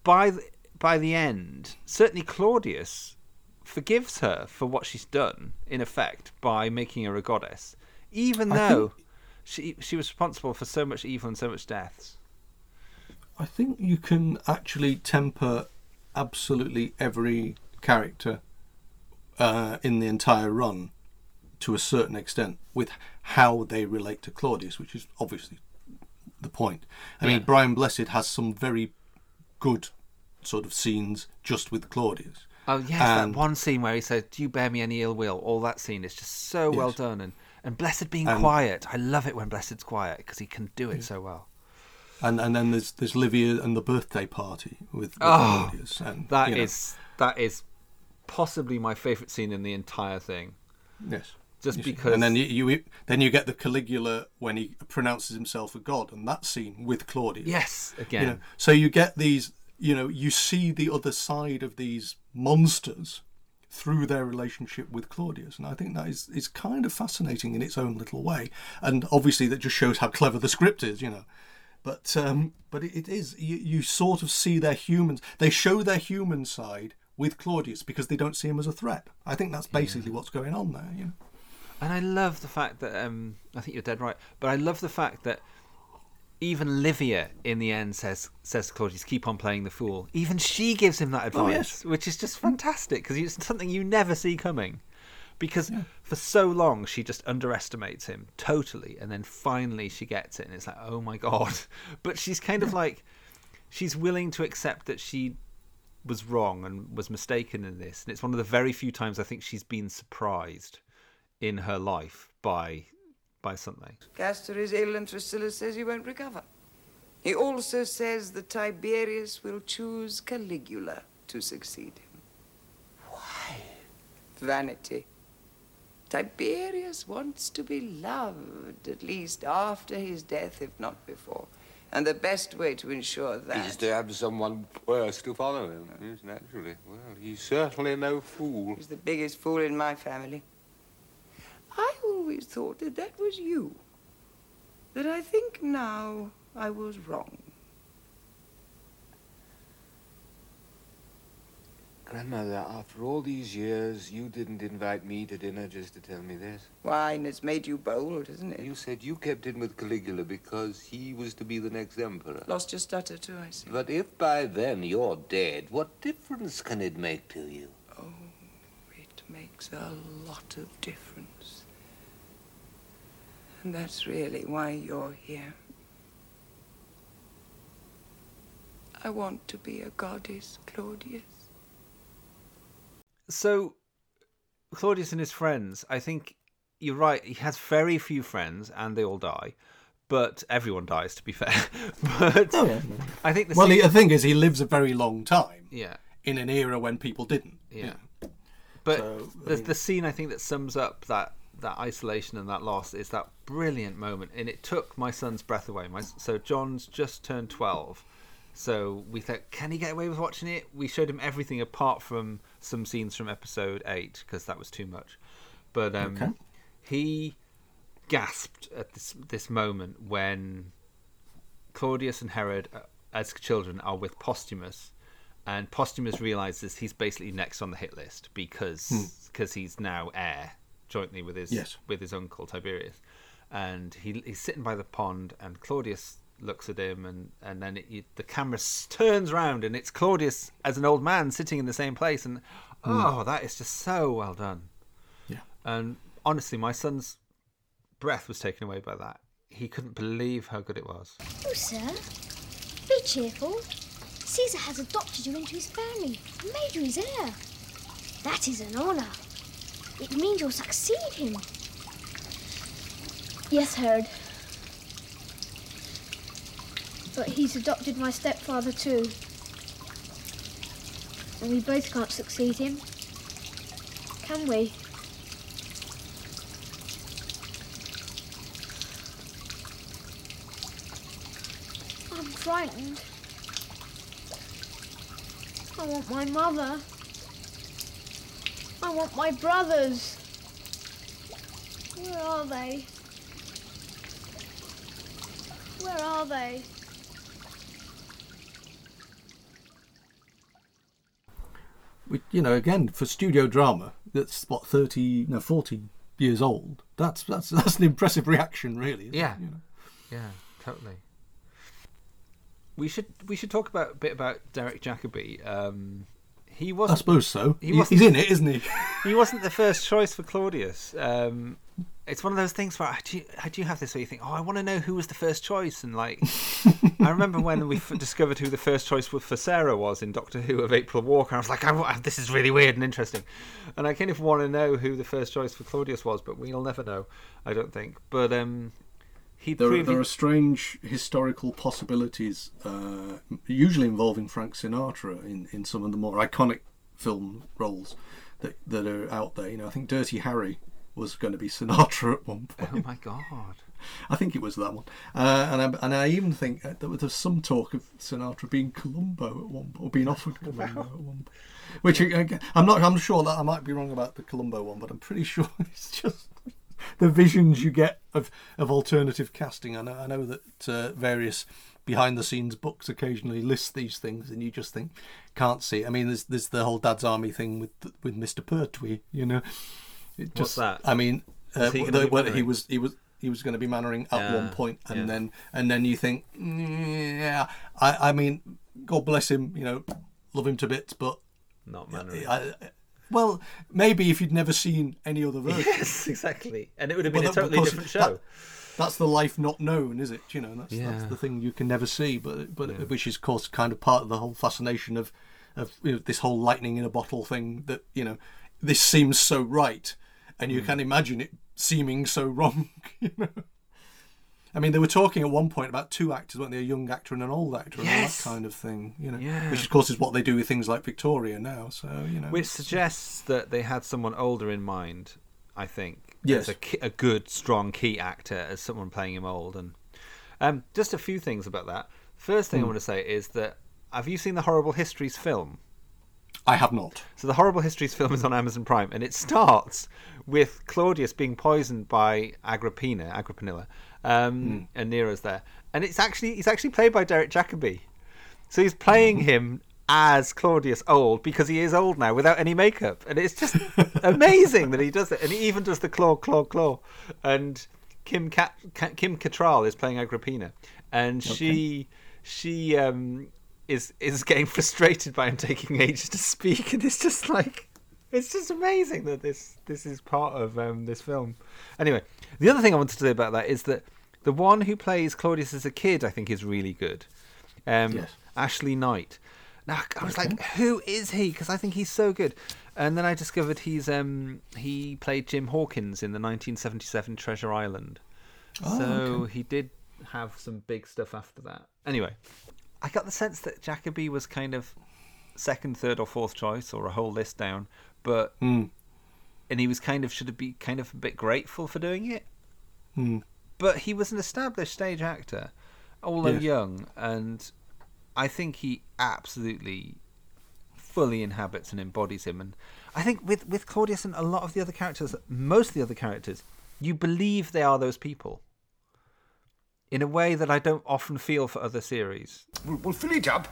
by the, by the end, certainly Claudius forgives her for what she's done, in effect, by making her a goddess, even though she she was responsible for so much evil and so much deaths. I think you can actually temper absolutely every character uh, in the entire run to a certain extent with how they relate to Claudius, which is obviously the point. I mean, Brian Blessed has some very good sort of scenes just with Claudius. Oh yes, And- that one scene where he says, "Do you bear me any ill will?" All that scene is just so well done, and and Blessed being And- quiet. I love it when Blessed's quiet because he can do it so well. And and then there's there's Livia and the birthday party with, with Oh, Claudius. And, That you know, is that is possibly my favourite scene in the entire thing. yes. Just You because and then you, you then you get the Caligula when he pronounces himself a god, and that scene with Claudius. Yes, You again. know, so you get these, you know, you see the other side of these monsters through their relationship with Claudius, and I think that is is kind of fascinating in its own little way, and obviously that just shows how clever the script is, you know. But um, but it, it is you, you sort of see their humans. They show their human side with Claudius because they don't see him as a threat. I think that's basically what's going on there. You know. And I love the fact that um, I think you're dead right, but I love the fact that even Livia in the end says says to Claudius, "Keep on playing the fool." Even she gives him that advice, Oh, yes. which is just fantastic because it's something you never see coming. Because for so long she just underestimates him totally, and then finally she gets it, and it's like, oh my god! But she's kind of like, she's willing to accept that she was wrong and was mistaken in this, and it's one of the very few times I think she's been surprised in her life by by something. Castor is ill and Thrasyllus says he won't recover. He also says that Tiberius will choose Caligula to succeed him. Why? Vanity. Tiberius wants to be loved, at least after his death, if not before. And the best way to ensure that. Is to have someone worse to follow him. Yes, naturally. Well, he's certainly no fool. He's the biggest fool in my family. I always thought that that was you. That I think now I was wrong. Grandmother, after all these years, you didn't invite me to dinner just to tell me this. Wine has made you bold, hasn't it? You said you kept in with Caligula because he was to be the next emperor. Lost your stutter, too, I see. But if by then you're dead, what difference can it make to you? Oh, it makes a lot of difference. And that's really why you're here. I want to be a goddess, Claudius. So Claudius and his friends, I think you're right. He has very few friends, and they all die. But everyone dies, to be fair. but Oh, yeah. I think the well, scene- the thing is, he lives a very long time. Yeah. In an era when people didn't. Yeah. But So, I the, mean- the scene I think that sums up that that isolation and that loss is that brilliant moment, and it took my son's breath away. My so John's just turned twelve, so we thought, can he get away with watching it? We showed him everything apart from some scenes from episode eight because that was too much. But um, Okay. he gasped at this this moment when Claudius and Herod, uh, as children, are with Posthumus, and Posthumus realizes he's basically next on the hit list because because he's now heir jointly with his Yes. with his uncle Tiberius, and he he's sitting by the pond, and Claudius looks at him, and and then it, it- the camera turns round, and it's Claudius as an old man sitting in the same place, and hmm. oh, that is just so well done. Yeah. And honestly, my son's breath was taken away by that. He couldn't believe how good it was. Oh, sir, be cheerful. Caesar has adopted you into his family and made you his heir. That is an honour. It means you'll succeed him. Yes, Herod. But he's adopted my stepfather too. And we both can't succeed him. Can we? I'm frightened. I want my mother. I want my brothers. Where are they? Where are they? We, you know, again for studio drama, that's what thirty, no, forty years old. That's that's that's an impressive reaction, really. isn't it? Yeah. You know? Yeah, totally. We should we should talk about a bit about Derek Jacobi. Um, He wasn't. I suppose so. He he's in it, isn't he? he wasn't the first choice for Claudius. Um, it's one of those things where I do, I do have this where you think, oh, I want to know who was the first choice, and like, I remember when we f- discovered who the first choice for Sarah was in Doctor Who of April Walker. I was like, I this is really weird and interesting, and I kind of want to know who the first choice for Claudius was, but we'll never know, I don't think. But um, he There, are- previ- there are strange historical possibilities, uh, usually involving Frank Sinatra in, in some of the more iconic film roles that that are out there. You know, I think Dirty Harry was going to be Sinatra at one point. Oh my god! I think it was that one, uh, and I, and I even think that there was some talk of Sinatra being Columbo at one point, or being offered Columbo at one point. Which again, I'm not. I'm sure that I might be wrong about the Columbo one, but I'm pretty sure it's just the visions you get of, of alternative casting. I know, I know that uh, various behind the scenes books occasionally list these things, and you just think can't see. I mean, there's there's the whole Dad's Army thing with with Mr. Pertwee. You know, it just, What's that? I mean, uh, he whether he was he was he was going to be Mainwaring at Yeah, one point, and yeah. then and then you think, yeah, I I mean, God bless him, you know, love him to bits, but not Mainwaring. I, well, maybe if you'd never seen any other version. Yes, exactly, and it would have been Well, a that- totally different show. that- that's the life not known, is it? You know, that's that's the thing you can never see, but but Yeah. which is, of course, kind of part of the whole fascination of of you know, this whole lightning in a bottle thing. That you know, this seems so right, and you hmm. can imagine it seeming so wrong. You know. I mean, they were talking at one point about two actors, weren't they? A young actor and an old actor, and all that kind of thing. You know, Yeah. which of course is what they do with things like Victoria now. So you know, Which suggests that they had someone older in mind, I think. Yes. As a, ki- a good, strong key actor, as someone playing him old. And um, just a few things about that. First thing I Hmm. want to say is that have you seen the Horrible Histories film? I have not. So the Horrible Histories film is on Amazon Prime, and it starts with Claudius being poisoned by Agrippina, Agrippinilla, um, and Nero's there, and it's actually he's actually played by Derek Jacobi, so he's playing him as Claudius old because he is old now without any makeup, and it's just amazing that he does it, and he even does the claw, claw, claw, and Kim Cat, Kim Cattrall is playing Agrippina, and she she um is is getting frustrated by him taking ages to speak, and it's just like it's just amazing that this this is part of um, this film. Anyway, the other thing I wanted to say about that is that the one who plays Claudius as a kid, I think, is really good. Um, Yes. Ashley Knight. Now I was like, who is he? Because I think he's so good. And then I discovered he's um he played Jim Hawkins in the 1977 Treasure Island. Oh, so okay. he did have some big stuff after that. Anyway, I got the sense that Jacobi was kind of second, third, or fourth choice, or a whole list down. But Hmm. And he was kind of should have be kind of a bit grateful for doing it. Hmm. But he was an established stage actor, although Yes. young, and I think he absolutely fully inhabits and embodies him. And I think with with Claudius and a lot of the other characters, most of the other characters, you believe they are those people. In a way that I don't often feel for other series. We'll, we'll fill it up.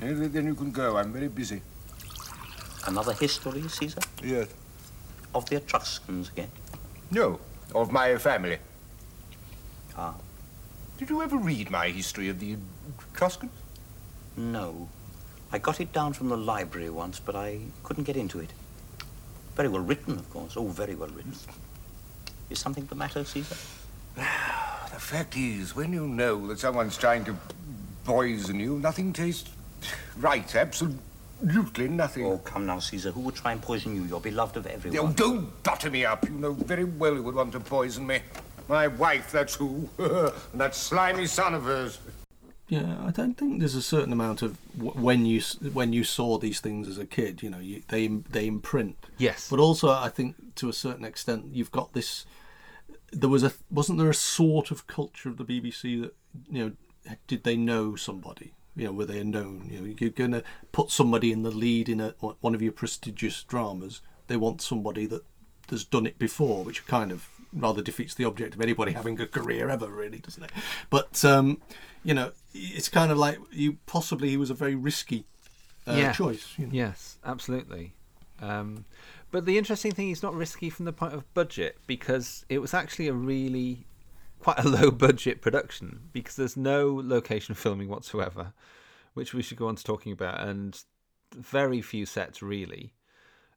And then you can go. I'm very busy. Another history, Caesar? Yes. Of the Etruscans again? No, of my family. Ah. Did you ever read my history of the Etruscans? No. I got it down from the library once, but I couldn't get into it. Very well written, of course. Oh, very well written. Is something the matter, Caesar? The fact is, when you know that someone's trying to poison you, nothing tastes right. Absolutely nothing. Oh, come now, Caesar. Who would try and poison you? You're beloved of everyone. Oh, don't butter me up. You know very well who would want to poison me. My wife, that's who. and that slimy son of hers. Yeah, I don't think there's a certain amount of when you when you saw these things as a kid, you know, you, they they imprint. Yes. But also, I think to a certain extent, you've got this. There was a wasn't there a sort of culture of the BBC that you know did they know somebody? You know, were they are known? You know, you're going to put somebody in the lead in a, one of your prestigious dramas. They want somebody that has done it before, which kind of rather defeats the object of anybody having a career ever, really, doesn't it? But um, you know, it's kind of like you possibly he was a very risky uh, choice. You know? Yes, absolutely. Um, but the interesting thing, is not risky from the point of budget because it was actually a really quite a low budget production because there's no location filming whatsoever, which we should go on to talking about. And very few sets really.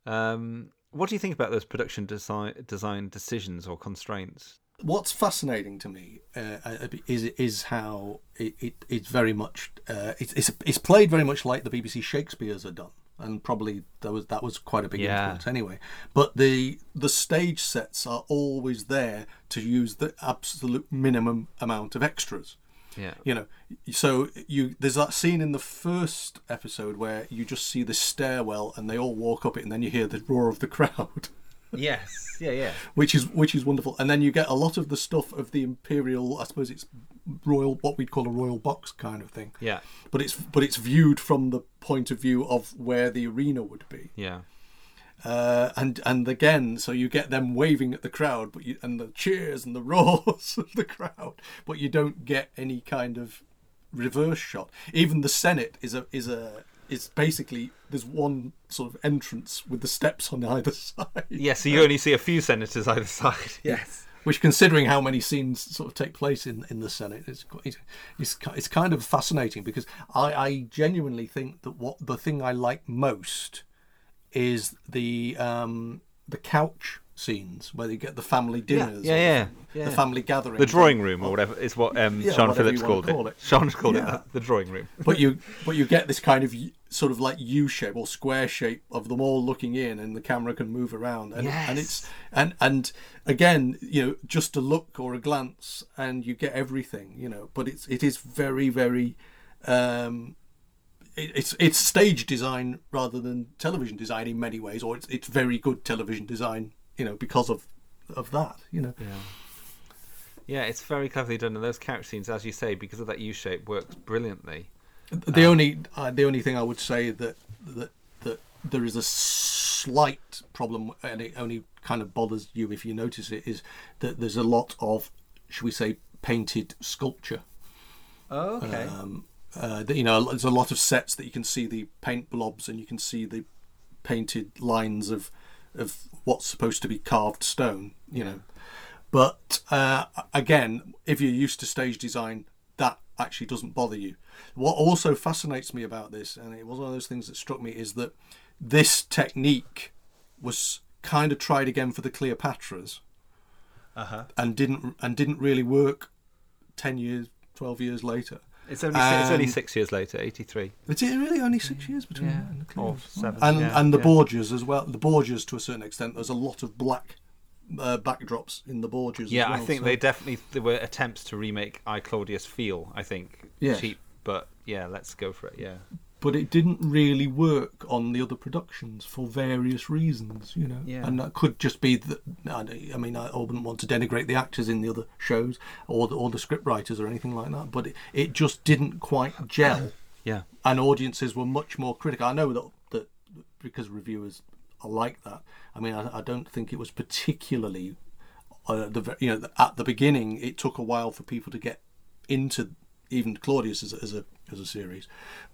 Um, what do you think about those production design design decisions or constraints? What's fascinating to me uh, is is how it, it it's very much uh, it's it's played very much like the BBC Shakespeare's are done, and probably that was that was quite a big Yeah. influence anyway. But the the stage sets are always there to use the absolute minimum amount of extras. Yeah. You know, so you there's that scene in the first episode where you just see the stairwell and they all walk up it, and then you hear the roar of the crowd. Yes. Yeah. Yeah. which is which is wonderful. And then you get a lot of the stuff of the imperial, I suppose it's royal, what we'd call a royal box kind of thing. Yeah. But it's but it's viewed from the point of view of where the arena would be. Yeah. Uh, and and again, so you get them waving at the crowd, but you and the cheers and the roars of the crowd, but you don't get any kind of reverse shot. Even the Senate is a is a is basically there's one sort of entrance with the steps on either side. Yeah. So you only see a few senators either side. Yes. Which, considering how many scenes sort of take place in, in the Senate, is quite- it's, it's kind of fascinating because I, I genuinely think that what the thing I like most is the um, the couch scenes where you get the family dinners, Yeah, or yeah, the, yeah. the family gatherings, The drawing room or whatever is what um, Yeah, Siân whatever Phillips called it. call it. Siân called it that, the drawing room. but you but you get this kind of sort of like U shape or square shape of them all looking in, and the camera can move around, and and it's and and again, you know, just a look or a glance, and you get everything, you know. But it's it is very very. Um, it's it's stage design rather than television design in many ways, or it's it's very good television design, you know, because of of that, you know. Yeah. Yeah, it's very cleverly done, and those couch scenes, as you say, because of that U shape, works brilliantly. The only uh, the only thing I would say that that that there is a slight problem, and it only kind of bothers you if you notice it, is that there's a lot of, should we say, painted sculpture. Oh, okay. Um, uh, that, you know, there's a lot of sets that you can see the paint blobs, and you can see the painted lines of of what's supposed to be carved stone. You know, but uh, again, if you're used to stage design, that actually doesn't bother you. What also fascinates me about this, and it was one of those things that struck me, is that this technique was kind of tried again for the Cleopatras, Uh-huh. and didn't and didn't really work. Ten years, twelve years later. It's only it's only six years later, eighty three. Is it really only six years between Yeah. that and the Or seven, And yeah, and the yeah. Borgias as well. The Borgias to a certain extent. There's a lot of black uh, backdrops in the Borgias. Yeah, as well, I think so- they definitely there were attempts to remake I Claudius feel. I think Yes. cheap, but yeah, let's go for it. Yeah. But it didn't really work on the other productions for various reasons, you know. Yeah. And that could just be that. I mean, I wouldn't want to denigrate the actors in the other shows or the, or the script writers or anything like that, but it, it just didn't quite gel. Yeah. And audiences were much more critical. I know that that because reviewers are like that. I mean, I, I don't think it was particularly. Uh, the you know at the beginning, it took a while for people to get into even Claudius as a, as a as a series,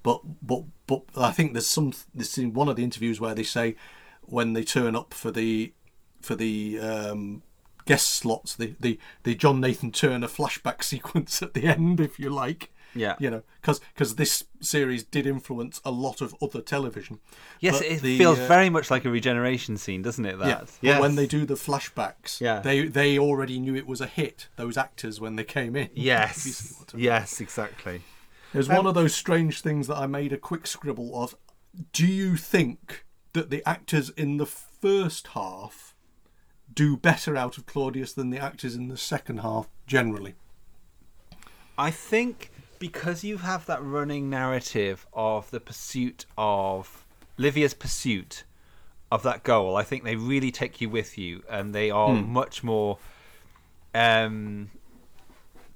but but but I think there's some this in one of the interviews where they say when they turn up for the for the um, guest slots, the, the the John Nathan Turner flashback sequence at the end, if you like. Yeah. You know, because this series did influence a lot of other television. Yes, But it the, feels uh, very much like a regeneration scene, doesn't it? yeah, That. but when they do the flashbacks, Yeah. they they already knew it was a hit. Those actors when they came in. If you see Yes. what I mean. Yes, exactly. There's Um, one of those strange things that I made a quick scribble of. Do you think that the actors in the first half do better out of Claudius than the actors in the second half generally? I think because you have that running narrative of the pursuit of Livia's pursuit of that goal, I think they really take you with you, and they are Hmm. much more. Um,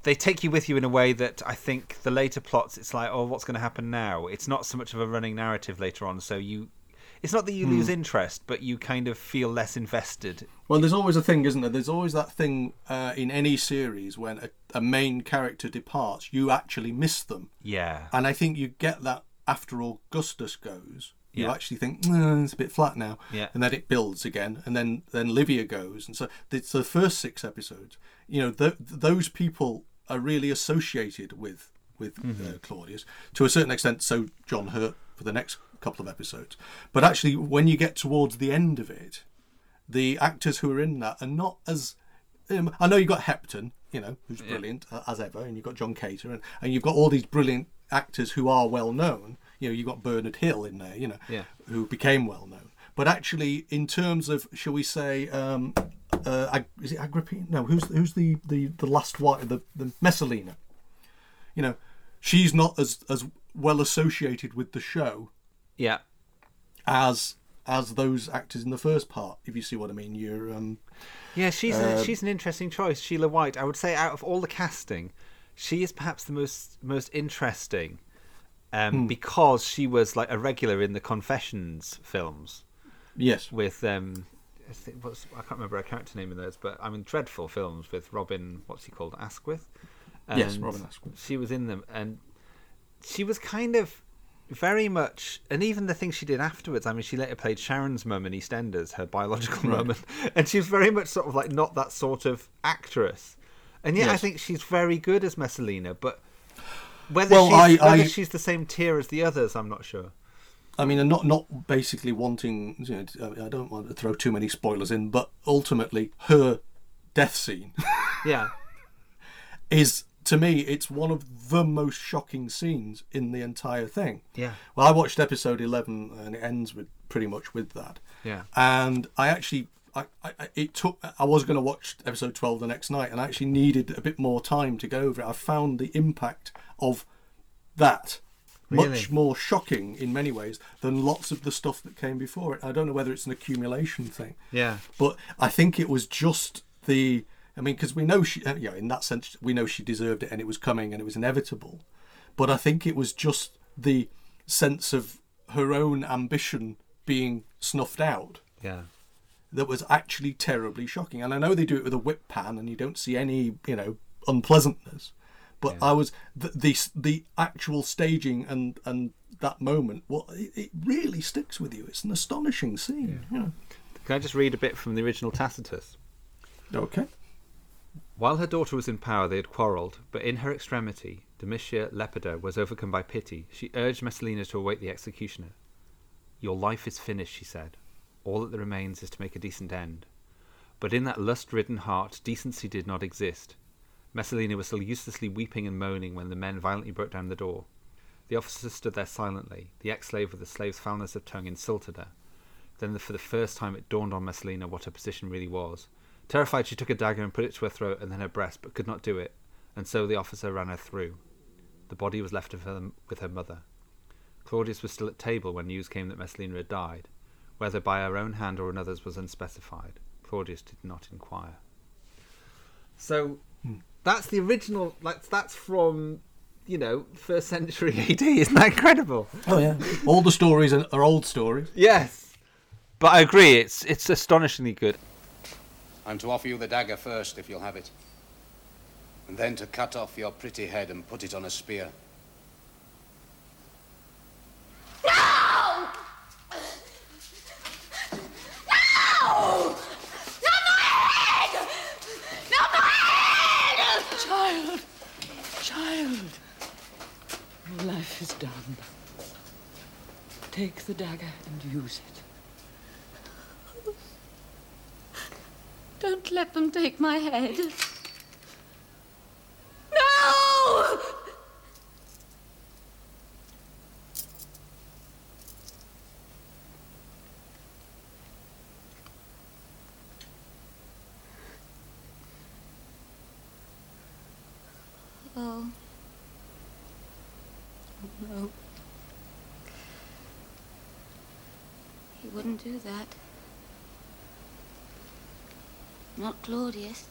they take you with you in a way that I think the later plots, it's like, oh, what's going to happen now? It's not so much of a running narrative later on, so you. It's not that you Hmm. lose interest, but you kind of feel less invested. Well, there's always a thing, isn't there? There's always that thing uh, in any series when a, a main character departs, you actually miss them. Yeah. And I think you get that after Augustus goes. You Yeah. actually think "Mm, it's a bit flat now, Yeah. and then it builds again, and then then Livia goes, and so it's the first six episodes. You know, th- those people are really associated with with uh, Mhm. Claudius to a certain extent. So John Hurt for the next couple of episodes. But actually, when you get towards the end of it, the actors who are in that are not as. Um, I know you've got Hepton, you know, who's brilliant uh, as ever, and you've got John Cater, and, and you've got all these brilliant actors who are well known. You know, you've got Bernard Hill in there, you know, Yeah. who became well known. But actually, in terms of, shall we say, um, uh, is it Agrippina? No, who's who's the the, the last wife, the the Messalina? You know, she's not as as well associated with the show Yeah. as as those actors in the first part. If you see what I mean, you're um, Yeah, she's Uh, a, she's an interesting choice. Sheila White. I would say out of all the casting, she is perhaps the most most interesting, um, Hmm. because she was like a regular in the Confessions films. Yes. With um, I think what's I can't remember her character name in those, but I mean dreadful films with Robin. What's he called? Asquith. Yes, Robin Asquith. She was in them, and she was kind of very much, and even the things she did afterwards. I mean, she later played Sharon's mum in EastEnders, her biological Right. mum, and, she was very much sort of like not that sort of actress. And yet, I think she's very good as Messalina, but whether Well, she's, I- whether I- she's the same tier as the others, I'm not sure. I mean, and not not basically wanting. You know, I don't want to throw too many spoilers in, but ultimately, her death scene Yeah, is to me it's one of the most shocking scenes in the entire thing. Yeah. Well, I watched episode eleven, and it ends with pretty much with that. Yeah. And I actually, I, I it took. I was going to watch episode twelve the next night, and I actually needed a bit more time to go over it. I found the impact of that much more shocking in many ways than lots of the stuff that came before it. I don't know whether it's an accumulation thing. Yeah. But I think it was just the. I mean, because we know she, uh, you know, in that sense, we know she deserved it and it was coming and it was inevitable. But I think it was just the sense of her own ambition being snuffed out yeah. that was actually terribly shocking. And I know they do it with a whip pan and you don't see any, you know, unpleasantness. But I was the, the the actual staging and and that moment. Well, it, it really sticks with you. It's an astonishing scene. you know. Can I just read a bit from the original Tacitus? Okay. While her daughter was in power, they had quarrelled, but in her extremity, Domitia Lepida was overcome by pity. She urged Messalina to await the executioner. Your life is finished, she said. All that remains is to make a decent end. But in that lust ridden heart, decency did not exist. Messalina was still uselessly weeping and moaning when the men violently broke down the door. The officer stood there silently. The ex slave with the slave's foulness of tongue insulted her. Then, for the first time, it dawned on Messalina what her position really was. Terrified, she took a dagger and put it to her throat and then her breast, but could not do it, and so the officer ran her through. The body was left of her, with her mother. Claudius was still at table when news came that Messalina had died. Whether by her own hand or another's was unspecified. Claudius did not inquire. So hmm. that's the original. Like that's from, you know, first century AD. Isn't that incredible? Oh yeah. All the stories are, are old stories. Yes, but I agree. It's it's astonishingly good. I'm to offer you the dagger first, if you'll have it. And then to cut off your pretty head and put it on a spear. No! No! Not my head! Not my head! Child! Child! Your life is done. Take the dagger and use it. Don't let them take my head. No! Oh. Oh, no. He wouldn't do that. Not Claudius.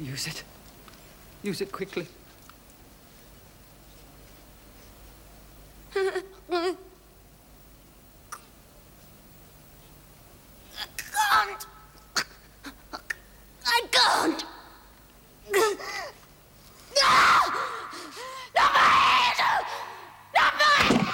Use it. Use it quickly. can't. I can't. No! Not my head! Not my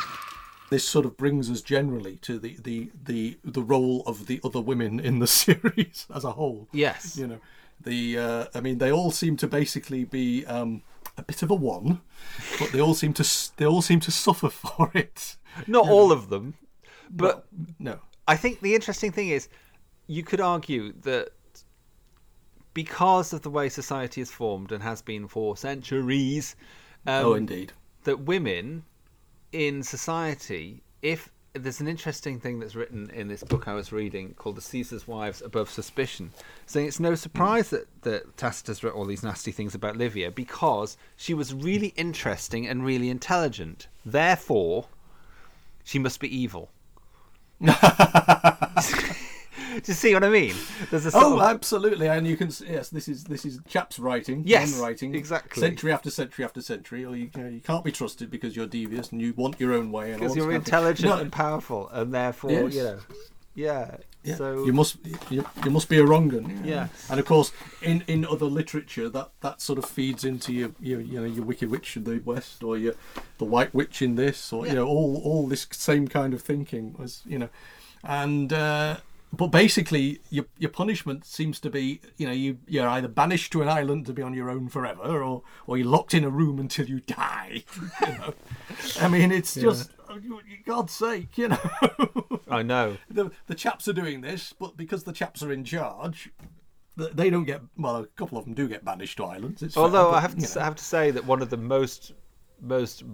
This sort of brings us generally to the the the the role of the other women in the series as a whole. Yes. You know, the uh, I mean, they all seem to basically be um, a bit of a one, but they all seem to they all seem to suffer for it. Not all of them, but no. I think the interesting thing is, you could argue that because of the way society is formed and has been for centuries. Um, Oh, indeed. That women in society, if there's an interesting thing that's written in this book I was reading called The Caesar's Wives Above Suspicion, saying it's no surprise that, that Tacitus wrote all these nasty things about Livia because she was really interesting and really intelligent. Therefore, she must be evil. Do you see what I mean? There's a Oh, of- absolutely, and you can yes, this is this is chaps writing, Yes, men writing, exactly. century after century after century. Or you, you, know, you can't be trusted because you're devious and you want your own way. and because you're intelligent No, and powerful, and therefore, Yes. you know, yeah. Yeah. So you must you, you must be a wrong un. Yeah. And of course, in, in other literature, that, that sort of feeds into your, your you know your Wicked Witch of the West or your the White Witch in this or you know all all this same kind of thinking was you know, and uh, but basically your your punishment seems to be you know you you're either banished to an island to be on your own forever or or you're locked in a room until you die. you know, I mean it's just. oh, God's sake, you know. I know. The the chaps are doing this, but because the chaps are in charge, th- they don't get. Well, a couple of them do get banished to islands. It's fair, Although but, I have to. I have to say that one of the most most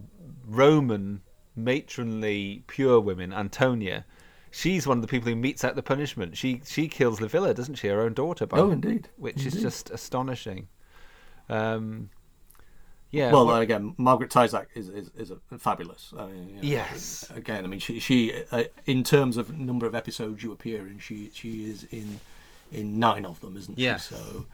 Roman matronly pure women, Antonia, she's one of the people who metes out the punishment. She she kills Livilla, doesn't she? Her own daughter. By Oh, indeed. Which is just astonishing. Um, yeah. well, what- again, Margaret Tyzack is is, is a fabulous. I mean, you know, Yes. Again, I mean, she she uh, in terms of number of episodes you appear in, she she is in in nine of them, isn't Yes. she? So.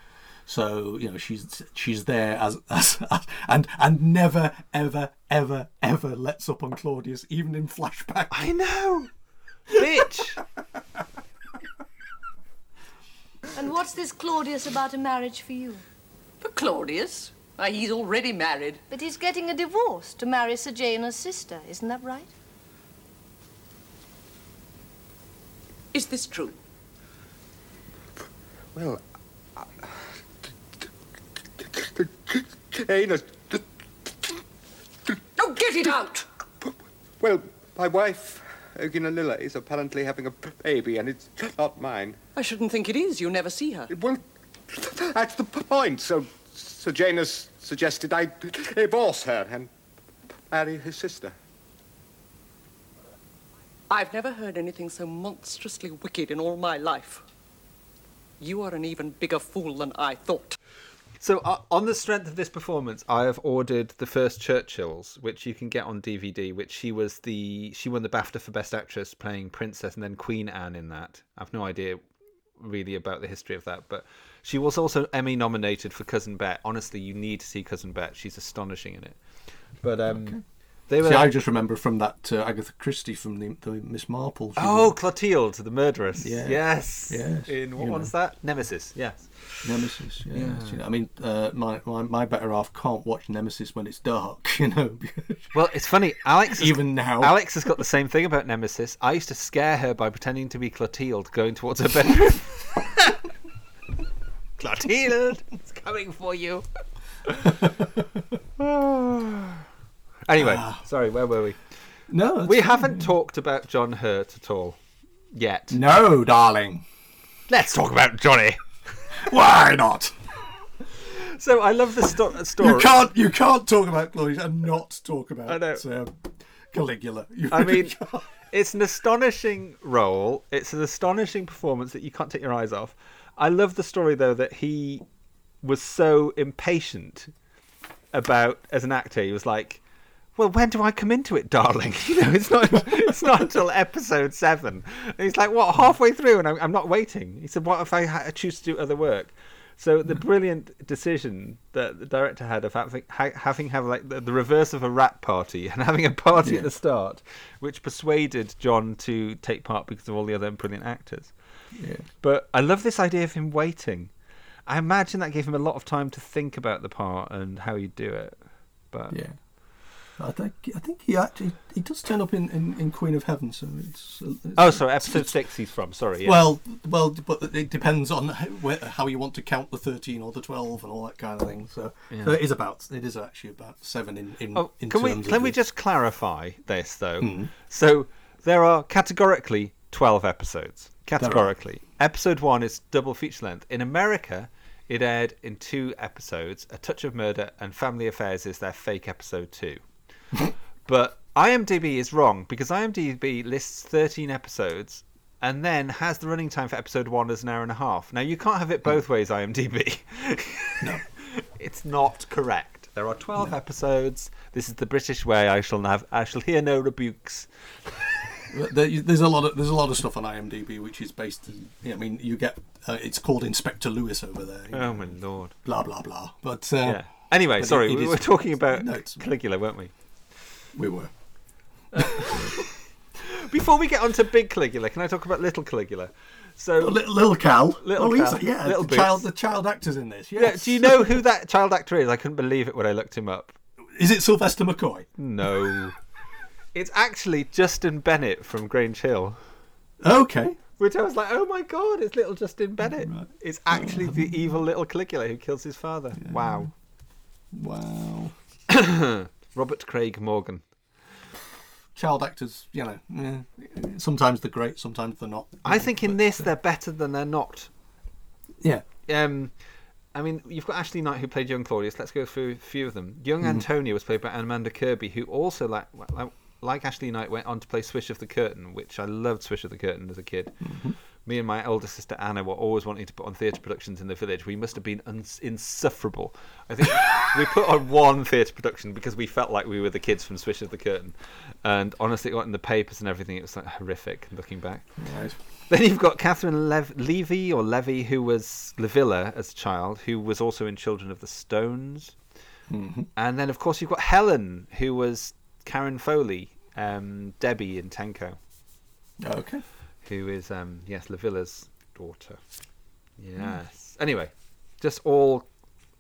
So you know she's she's there as, as, as and and never ever ever ever lets up on Claudius even in flashback. I know, bitch. And what's this Claudius about a marriage for you? For Claudius? Why, he's already married. But he's getting a divorce to marry Sejanus' sister, isn't that right? Is this true? Well, Janus. Oh, get it out! Well, my wife, Urgulanilla, is apparently having a baby, and it's not mine. I shouldn't think it is. You never see her. Well, that's the point. So, Sejanus suggested I divorce her and marry his sister. I've never heard anything so monstrously wicked in all my life. You are an even bigger fool than I thought. So, uh, on the strength of this performance, I have ordered the first Churchills, which you can get on DVD. Which she was the she won the BAFTA for Best Actress playing Princess and then Queen Anne in that. I've no idea really about the history of that, but she was also Emmy nominated for Cousin Bette. Honestly, you need to see Cousin Bette; she's astonishing in it. But um, they were See, I just remember from that uh, Agatha Christie from the, the Miss Marple. oh was- Clotilde, the murderess. Yeah. Yes, Yes, In what you one's know. that? Nemesis. Yes. Nemesis. Yeah. Yeah. You know, I mean, uh, my, my my better half can't watch Nemesis when it's dark. You know. Well, it's funny. Alex has- Even now. Alex has got the same thing about Nemesis. I used to scare her by pretending to be Clotilde, going towards her bedroom. Clotilde, it's coming for you. anyway, Ah. sorry, where were we? No, we fine. haven't talked about John Hurt at all yet. no, darling. Let's talk about Johnny. Why not? So I love the sto- story. You can't you can't talk about Claudius and not talk about I know. uh, Caligula. You I really mean, can't. it's an astonishing role. It's an astonishing performance that you can't take your eyes off. I love the story though that he was so impatient about as an actor. He was like, "Well, when do I come into it, darling? You know, it's not. it's not until episode seven. And he's like, "What? Halfway through, and I'm, I'm not waiting." He said, "What if I ha- choose to do other work?" So the hmm. brilliant decision that the director had of having ha- having have like the, the reverse of a rap party and having a party Yeah. at the start, which persuaded John to take part because of all the other brilliant actors. Yeah. But I love this idea of him waiting. I imagine that gave him a lot of time to think about the part and how he'd do it. But Yeah. I think I think he actually he does turn up in, in, in Queen of Heaven, so it's. it's Oh, sorry, episode it's- six he's from. Sorry. Yeah. Well, well, but it depends on how, where, how you want to count the thirteen or the twelve and all that kind of thing. So, Yeah. so it is about it is actually about seven in in, Oh, in can we can we just clarify this though? Hmm. So there are categorically twelve episodes. Categorically, episode one is double feature length. In America, it aired in two episodes. A Touch of Murder and Family Affairs is their fake episode two. but IMDb is wrong because IMDb lists thirteen episodes. And then has the running time for episode one as an hour and a half. Now you can't have it both ways, IMDb. no, it's not correct. There are twelve episodes. This is the British way. I shall have. I shall hear no rebukes. There's a lot of there's a lot of stuff on IMDb which is based. I mean, you get uh, it's called Inspector Lewis over there. Oh know, my lord. Blah blah blah. But uh, yeah. Anyway, but sorry, it- it we is- were talking about No, Caligula, weren't we? We were. Before we get on to big Caligula, can I talk about little Caligula? So little, little Cal. Little oh, he's- Cal. yeah, Little the child the child actors in this. Yeah, do you know who that child actor is? I couldn't believe it when I looked him up. Is it Sylvester McCoy? No. it's actually Justin Bennett from Grange Hill. Okay. Which I was like, oh my god, it's little Justin Bennett. It's actually the evil little Caligula who kills his father. Wow. Wow. Robert Craig Morgan. Child actors, you know, yeah, sometimes they're great, sometimes they're not. I think in this they're better than they're not. Yeah. Um, I mean, you've got Ashley Knight who played young Claudius. Let's go through a few of them. Young Mhm. Antonia was played by Amanda Kirby, who also, like, like, like Ashley Knight, went on to play Swish of the Curtain, which I loved Swish of the Curtain as a kid. Me and my older sister Anna were always wanting to put on theatre productions in the village. We must have been uns- insufferable. I think we put on one theatre production because we felt like we were the kids from Swish of the Curtain. And honestly, it got in the papers and everything. It was like horrific looking back. Right. Then you've got Catherine Lev- Levy or Levy, who was Livilla as a child, who was also in Children of the Stones. Mhm. And then, of course, you've got Helen, who was Karen Foley, um, Debbie in Tenko, Okay. Who is, um, yes, Livilla's daughter. Yes. Anyway, just all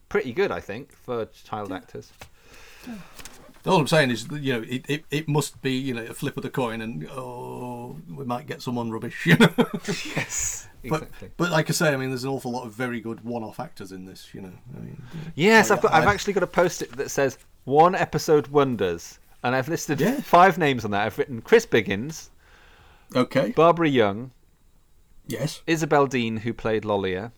pretty good, I think, for child actors. All I'm saying is, that, you know, it, it, it must be, you know, a flip of the coin, and oh, we might get someone rubbish. You know? yes, but exactly. but like I say, I mean, there's an awful lot of very good one-off actors in this. You know, I mean, Yes, I've got. I've I- actually got a post-it that says one episode wonders, and I've listed Yeah. five names on that. I've written Chris Biggins, Okay. Barbara Young, Yes. Isabel Dean, who played Lollia,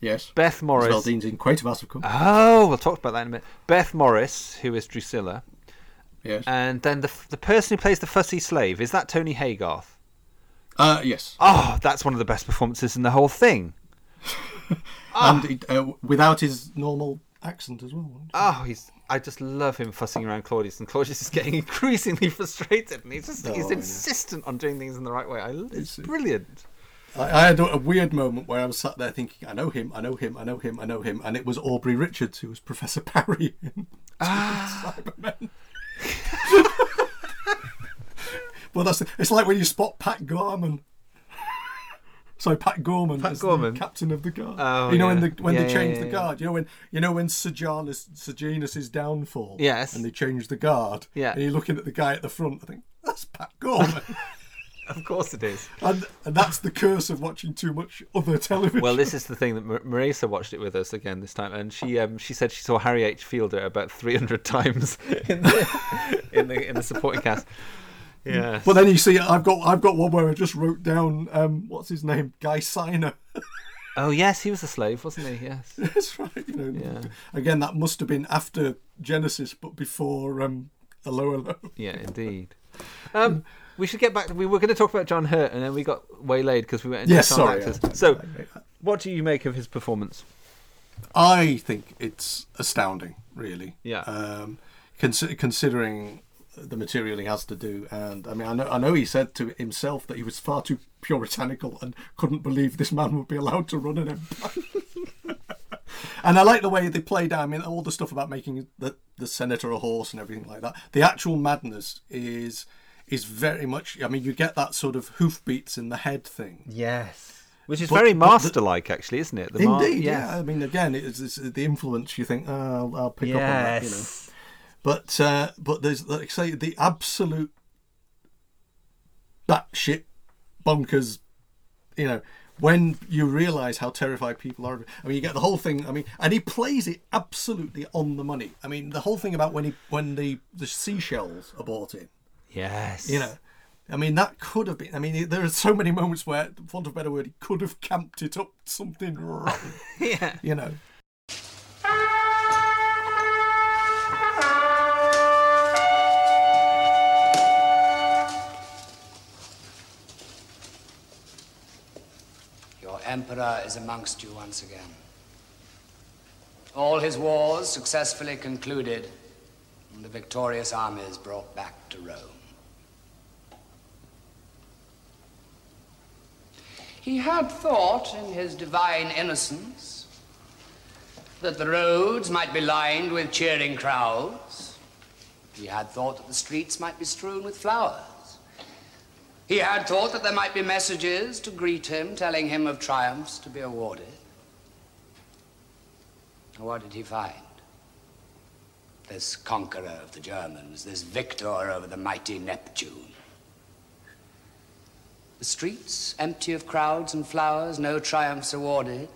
Yes. Beth Morris. Isabel Dean's in Quatermass, of course. Oh, we'll talk about that in a minute. Beth Morris, who is Drusilla, Yes. and then the the person who plays the fussy slave is that Tony Haygarth. Uh, yes. Oh, that's one of the best performances in the whole thing. And he, uh, without his normal accent as well. Oh, he's. I just love him fussing around Claudius, and Claudius is getting increasingly frustrated, and he's just he's Oh, yeah. insistent on doing things in the right way. I, it's brilliant. I, I had a weird moment where I was sat there thinking, I know him, I know him, I know him, I know him, and it was Aubrey Richards who was Professor Parry in Ah. Cybermen. well, that's it's like when you spot Pat Gorman. Sorry, Pat Gorman. Pat as the Gorman? captain of the guard. Oh, you know when the when Yeah, they yeah, change yeah, the yeah. guard. You know when you know when Sejanus downfall. Yes. And they change the guard. Yeah. And you're looking at the guy at the front. I think that's Pat Gorman. Of course it is. and, and that's the curse of watching too much other television. Well, this is the thing that Mar- Marisa watched it with us again this time, and she um, she said she saw Harry H. Fielder about three hundred times in the in the in the supporting cast. Yeah. But then you see, I've got I've got one where I just wrote down um, what's his name, Guy Siner. Oh yes, he was a slave, wasn't he? Yes. That's right. You know, Yeah. again, that must have been after Genesis, but before um, Hello Hello. Yeah, indeed. Um, we should get back. To, we were going to talk about John Hurt, and then we got waylaid because we went into Yes, child sorry, actors. yeah. So, what do you make of his performance? I think it's astounding, really. Yeah. Um, consi- considering the material he has to do, and I mean, I know, I know he said to himself that he was far too puritanical and couldn't believe this man would be allowed to run an empire. and I like the way they play down. I mean, all the stuff about making the the senator a horse and everything like that. The actual madness is is very much. I mean, you get that sort of hoofbeats in the head thing. Yes. Which is But- very master-like, actually, isn't it? The Indeed, yes. yeah. I mean, again, it's, it's the influence. You think, oh, I'll, I'll pick up on that. You know. But uh, but there's like I say the absolute batshit bonkers. You know when you realise how terrified people are. of it. I mean, you get the whole thing. I mean, and he plays it absolutely on the money. I mean, the whole thing about when he when the the seashells are bought in. Yes. You know, I mean, that could have been. I mean, there are so many moments where, for want of a better word, he could have camped it up something wrong. yeah. You know. Emperor is amongst you once again. All his wars successfully concluded, and the victorious armies brought back to Rome. He had thought, in his divine innocence, that the roads might be lined with cheering crowds. He had thought that the streets might be strewn with flowers. He had thought that there might be messages to greet him, telling him of triumphs to be awarded. What did he find? This conqueror of the Germans, this victor over the mighty Neptune. The streets empty of crowds and flowers, no triumphs awarded,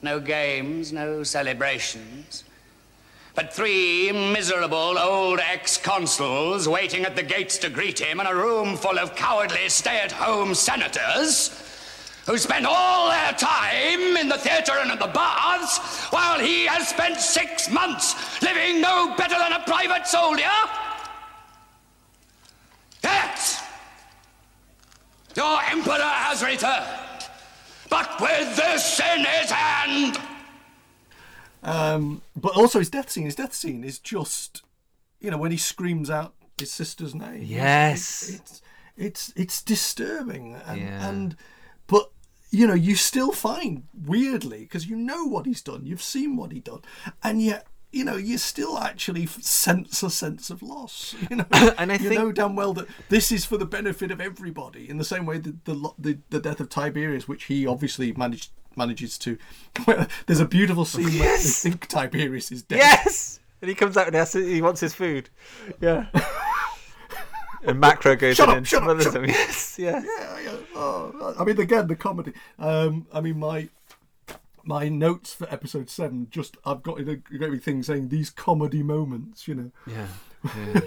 no games, no celebrations. But three miserable old ex-consuls waiting at the gates to greet him and a room full of cowardly stay-at-home senators who spend all their time in the theater and in the baths while he has spent six months living no better than a private soldier? Yes! Your emperor has returned, but with this in his hand! Um, but also his death scene. His death scene is just, you know, when he screams out his sister's name. Yes. it's it's it's, it's disturbing, and, Yeah. and but you know you still find weirdly because you know what he's done, you've seen what he done, and yet. You know, you still actually sense a sense of loss. You know, And I you think- know damn well that this is for the benefit of everybody. In the same way that the the, the death of Tiberius, which he obviously managed manages to. There's a beautiful scene where they Yes. think Tiberius is dead. Yes. And he comes out and to, he wants his food. Yeah. and Macro goes Shut in up, and shut up, shut up. Yes. Yes. Yeah, yeah. Oh, I mean, again, the comedy. Um, I mean, my my notes for episode seven. Just I've got a great thing saying these comedy moments. You know. Yeah.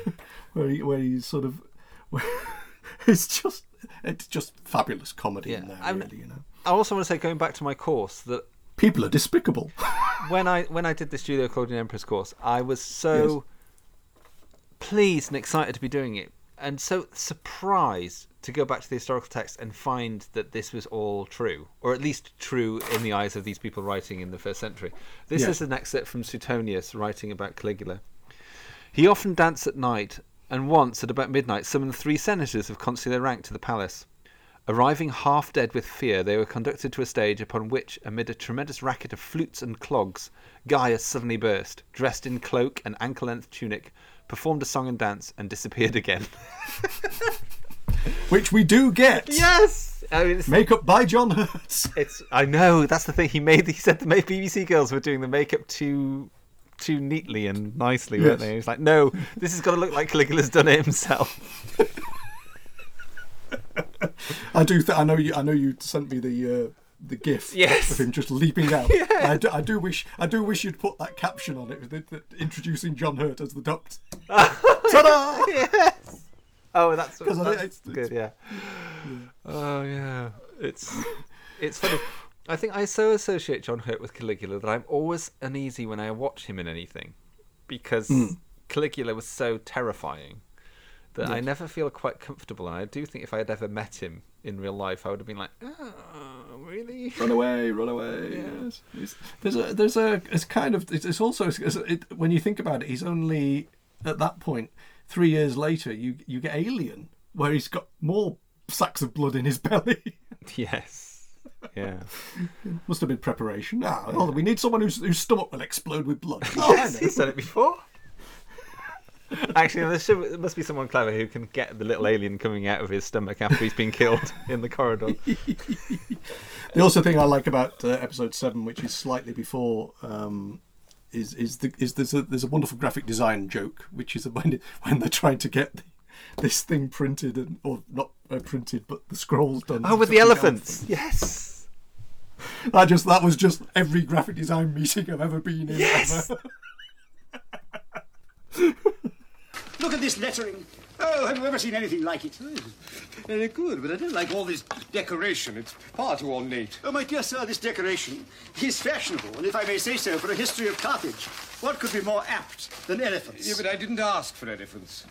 where he, where he's sort of. it's just it's just fabulous comedy in there. Really, you know. I also want to say, going back to my course, that People are despicable. when I when I did this Julio Claudian Empress course, I was so pleased and excited to be doing it, and so surprised to go back to the historical text and find that this was all true, or at least true in the eyes of these people writing in the first century. This Yeah. is an excerpt from Suetonius writing about Caligula. He often danced at night, and once at about midnight summoned three senators of consular rank to the palace. Arriving half dead with fear, they were conducted to a stage upon which, amid a tremendous racket of flutes and clogs, Gaius suddenly burst, dressed in cloak and ankle length tunic, performed a song and dance, and disappeared again. Which we do get. Yes! I mean, Makeup by John Hurt. it's I know that's the thing. He made. He said the BBC girls were doing the makeup too too neatly and nicely, weren't Yes. they? He's like, no, this has got to look like Caligula's done it himself. I do. Th- I know you. I know you sent me the uh, the gif Yes. of him just leaping out. Yeah. I, do, I do wish. I do wish you'd put that caption on it, with it- that- introducing John Hurt as the Doctor. Ta-da! yes. Oh, that's, 'Cause I think that's it's- good. Yeah. Oh yeah, it's it's funny. I think I so associate John Hurt with Caligula that I'm always uneasy when I watch him in anything, because Mm. Caligula was so terrifying that I never feel quite comfortable. And I do think if I had ever met him in real life, I would have been like, oh, really? Run away! Run away! Yes. It's- there's a. There's a. It's kind of. It's, it's also. It's, it, when you think about it, he's only at that point. Three years later, you you get Alien, where he's got more sacks of blood in his belly. Yes. Yeah. Must have been preparation. Ah, on, we need someone whose, whose stomach will explode with blood. Oh, yes, he's done it before. Actually, there, should, there must be someone clever who can get the little alien coming out of his stomach after he's been killed in the corridor. The also thing I like about uh, episode seven, which is slightly before um, is is the is there's a there's a wonderful graphic design joke which is when when they're trying to get the, this thing printed and or not uh, printed but the scrolls done. Oh, with the elephants. Yes. I just that was just every graphic design meeting I've ever been in. Yes. ever. Look at this lettering. Oh, have you ever seen anything like it? Very good, but I don't like all this decoration. It's far too ornate. Oh, my dear sir, this decoration is fashionable, and if I may say so, for a history of Carthage, what could be more apt than elephants? Yeah, but I didn't ask for elephants.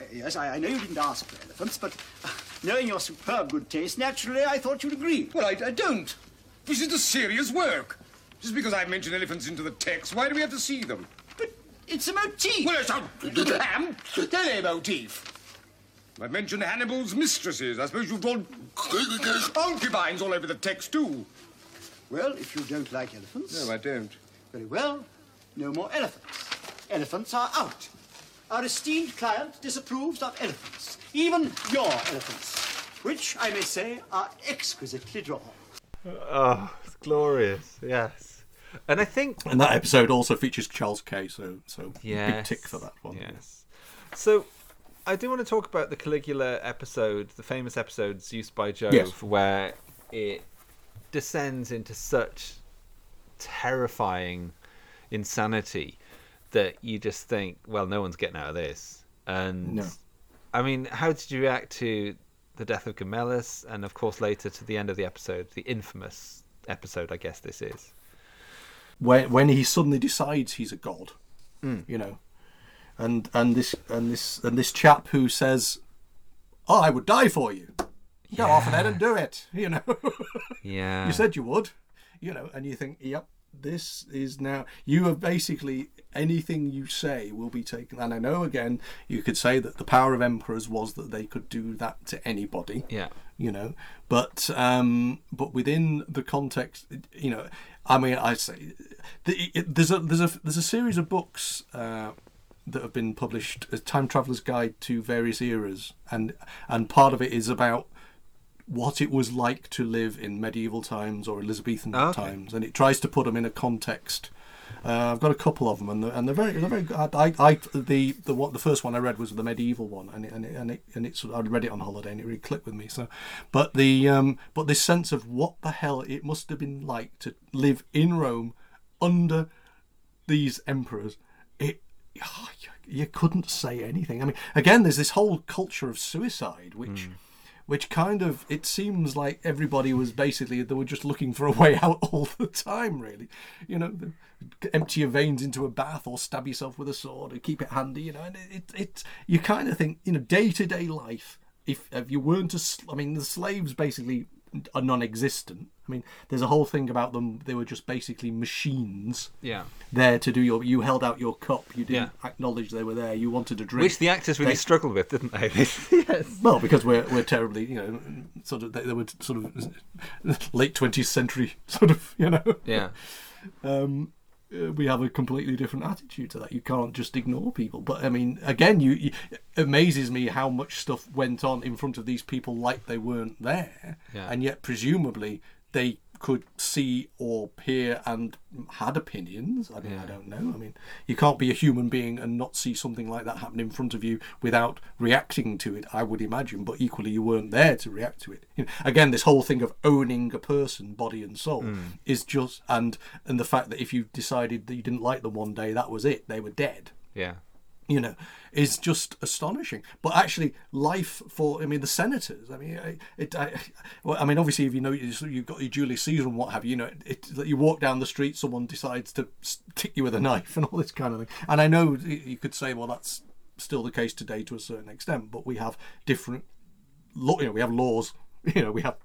Uh, yes, I, I know you didn't ask for elephants, but uh, knowing your superb good taste, naturally I thought you'd agree. Well, I, I don't. This is a serious work. Just because I mention elephants into the text, why do we have to see them? It's a motif. Well, it's a damn telemotif. I've mentioned Hannibal's mistresses. I suppose you've drawn concubines all over the text, too. Well, if you don't like elephants. No, I don't. Very well. No more elephants. Elephants are out. Our esteemed client disapproves of elephants. Even your elephants, which, I may say, are exquisitely drawn. Oh, it's glorious. Yes. And I think And that episode also features Charles Kay, so so big tick for that one. Yes. So I do want to talk about the Caligula episode, the famous episode Zeus by Jove, Yes. where it descends into such terrifying insanity that you just think, well, no one's getting out of this. And No. I mean, how did you react to the death of Gemellus, and of course later to the end of the episode, the infamous episode, I guess this is. When when he suddenly decides he's a god, Mm. you know, and and this and this and this chap who says, "Oh, I would die for you." Go off ahead and do it. You know, Yeah. you said you would. You know, and you think, "Yep, this is now." You have basically anything you say will be taken. And I know again, you could say that the power of emperors was that they could do that to anybody Yeah. you know but um but within the context you know i mean i say the, it, there's a there's a there's a series of books uh that have been published a time traveler's guide to various eras and and part of it is about what it was like to live in medieval times or elizabethan Oh, Okay. times and it tries to put them in a context uh, I've got a couple of them, and they're, and they're very, they're very good. I, I, the the what the first one I read was the medieval one, and it, and it, and it, and it's I read it on holiday, and it really clicked with me. So, but the um, but this sense of what the hell it must have been like to live in Rome under these emperors, it oh, you, you couldn't say anything. I mean, again, there's this whole culture of suicide, which. Which kind of it seems like everybody was basically they were just looking for a way out all the time, really. You know, empty your veins into a bath or stab yourself with a sword and keep it handy. You know, and it, it, it you kind of think you know day to day life. If if you weren't a, I mean, the slaves basically are non-existent. I mean, there's a whole thing about them. They were just basically machines. Yeah. There to do your. You held out your cup. You didn't Yeah. acknowledge they were there. You wanted a drink. Which the actors really They- struggled with, didn't they? yes. well, because we're we're terribly, you know, sort of they, they were sort of late twentieth century, sort of, you know. Yeah. Um, uh, we have a completely different attitude to that. You can't just ignore people. But I mean, again, you, you it amazes me how much stuff went on in front of these people like they weren't there, Yeah. and yet presumably they could see or hear and had opinions. I mean, I don't know. I mean, you can't be a human being and not see something like that happen in front of you without reacting to it. I would imagine, but equally, you weren't there to react to it. You know, again, this whole thing of owning a person, body and soul, Mm. is just and and the fact that if you decided that you didn't like them one day, that was it. They were dead Yeah. You know, is just astonishing. But actually, life for I mean the senators. I mean, I- it. I, well, I mean, obviously, if you know you- you've got your Julius Caesar and what have you, you know, it, that you walk down the street, someone decides to stick you with a knife and all this kind of thing. And I know you could say, well, that's still the case today to a certain extent, but we have different. Law, you know, we have laws. You know, we have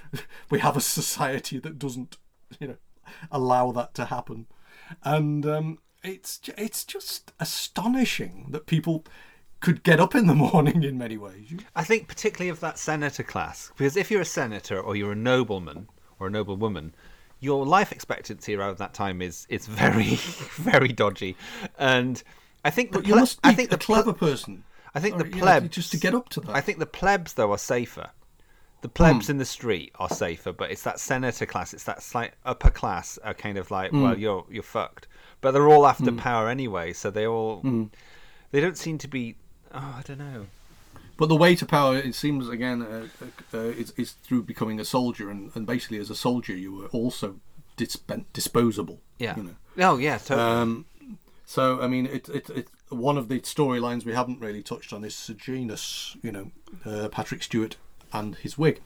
we have a society that doesn't, you know, allow that to happen, and um, it's it's just astonishing that people could get up in the morning in many ways. I think particularly of that senator class, because if you're a senator or you're a nobleman or a noblewoman, your life expectancy around that time is is very very dodgy, and I think the But you must be I think a the ple- clever person. I think the or, know, plebs just to get up to that. I think the plebs though are safer. The plebs Hmm. in the street are safer, but it's that senator class, it's that slight upper class are kind of like, Hmm. well, you're you're fucked. But they're all after Mm. power anyway. So they all Mm. they don't seem to be. Oh, I don't know. But the way to power, it seems again, uh, uh, is, is through becoming a soldier, and, and basically as a soldier, you were also dispen- disposable. Yeah. You know? Oh yeah, totally. Um, so I mean, it, it, it one of the storylines we haven't really touched on is Sejanus, you know, uh, Patrick Stewart and his wig,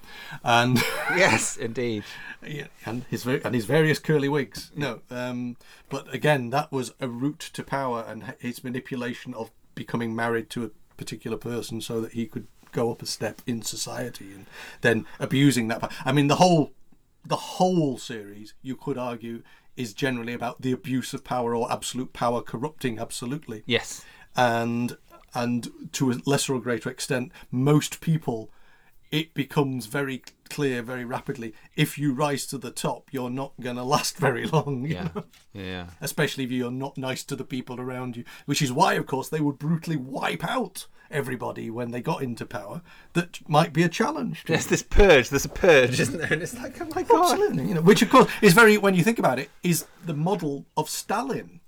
and yes, indeed, yeah, and his and his various curly wigs. No, um, but again, that was a route to power, and his manipulation of becoming married to a particular person so that he could go up a step in society, and then abusing that. power. I mean, the whole the whole series, you could argue, is generally about the abuse of power or absolute power corrupting absolutely. Yes. And and to a lesser or greater extent, most people it becomes very clear very rapidly if you rise to the top you're not going to last very long Yeah. know? Yeah. especially if you're not nice to the people around you which is why of course they would brutally wipe out everybody when they got into power that might be a challenge to them. this purge. There's a purge, isn't there? And it's like, oh my god. Absolutely, you know, which of course is very when you think about it is the model of Stalin.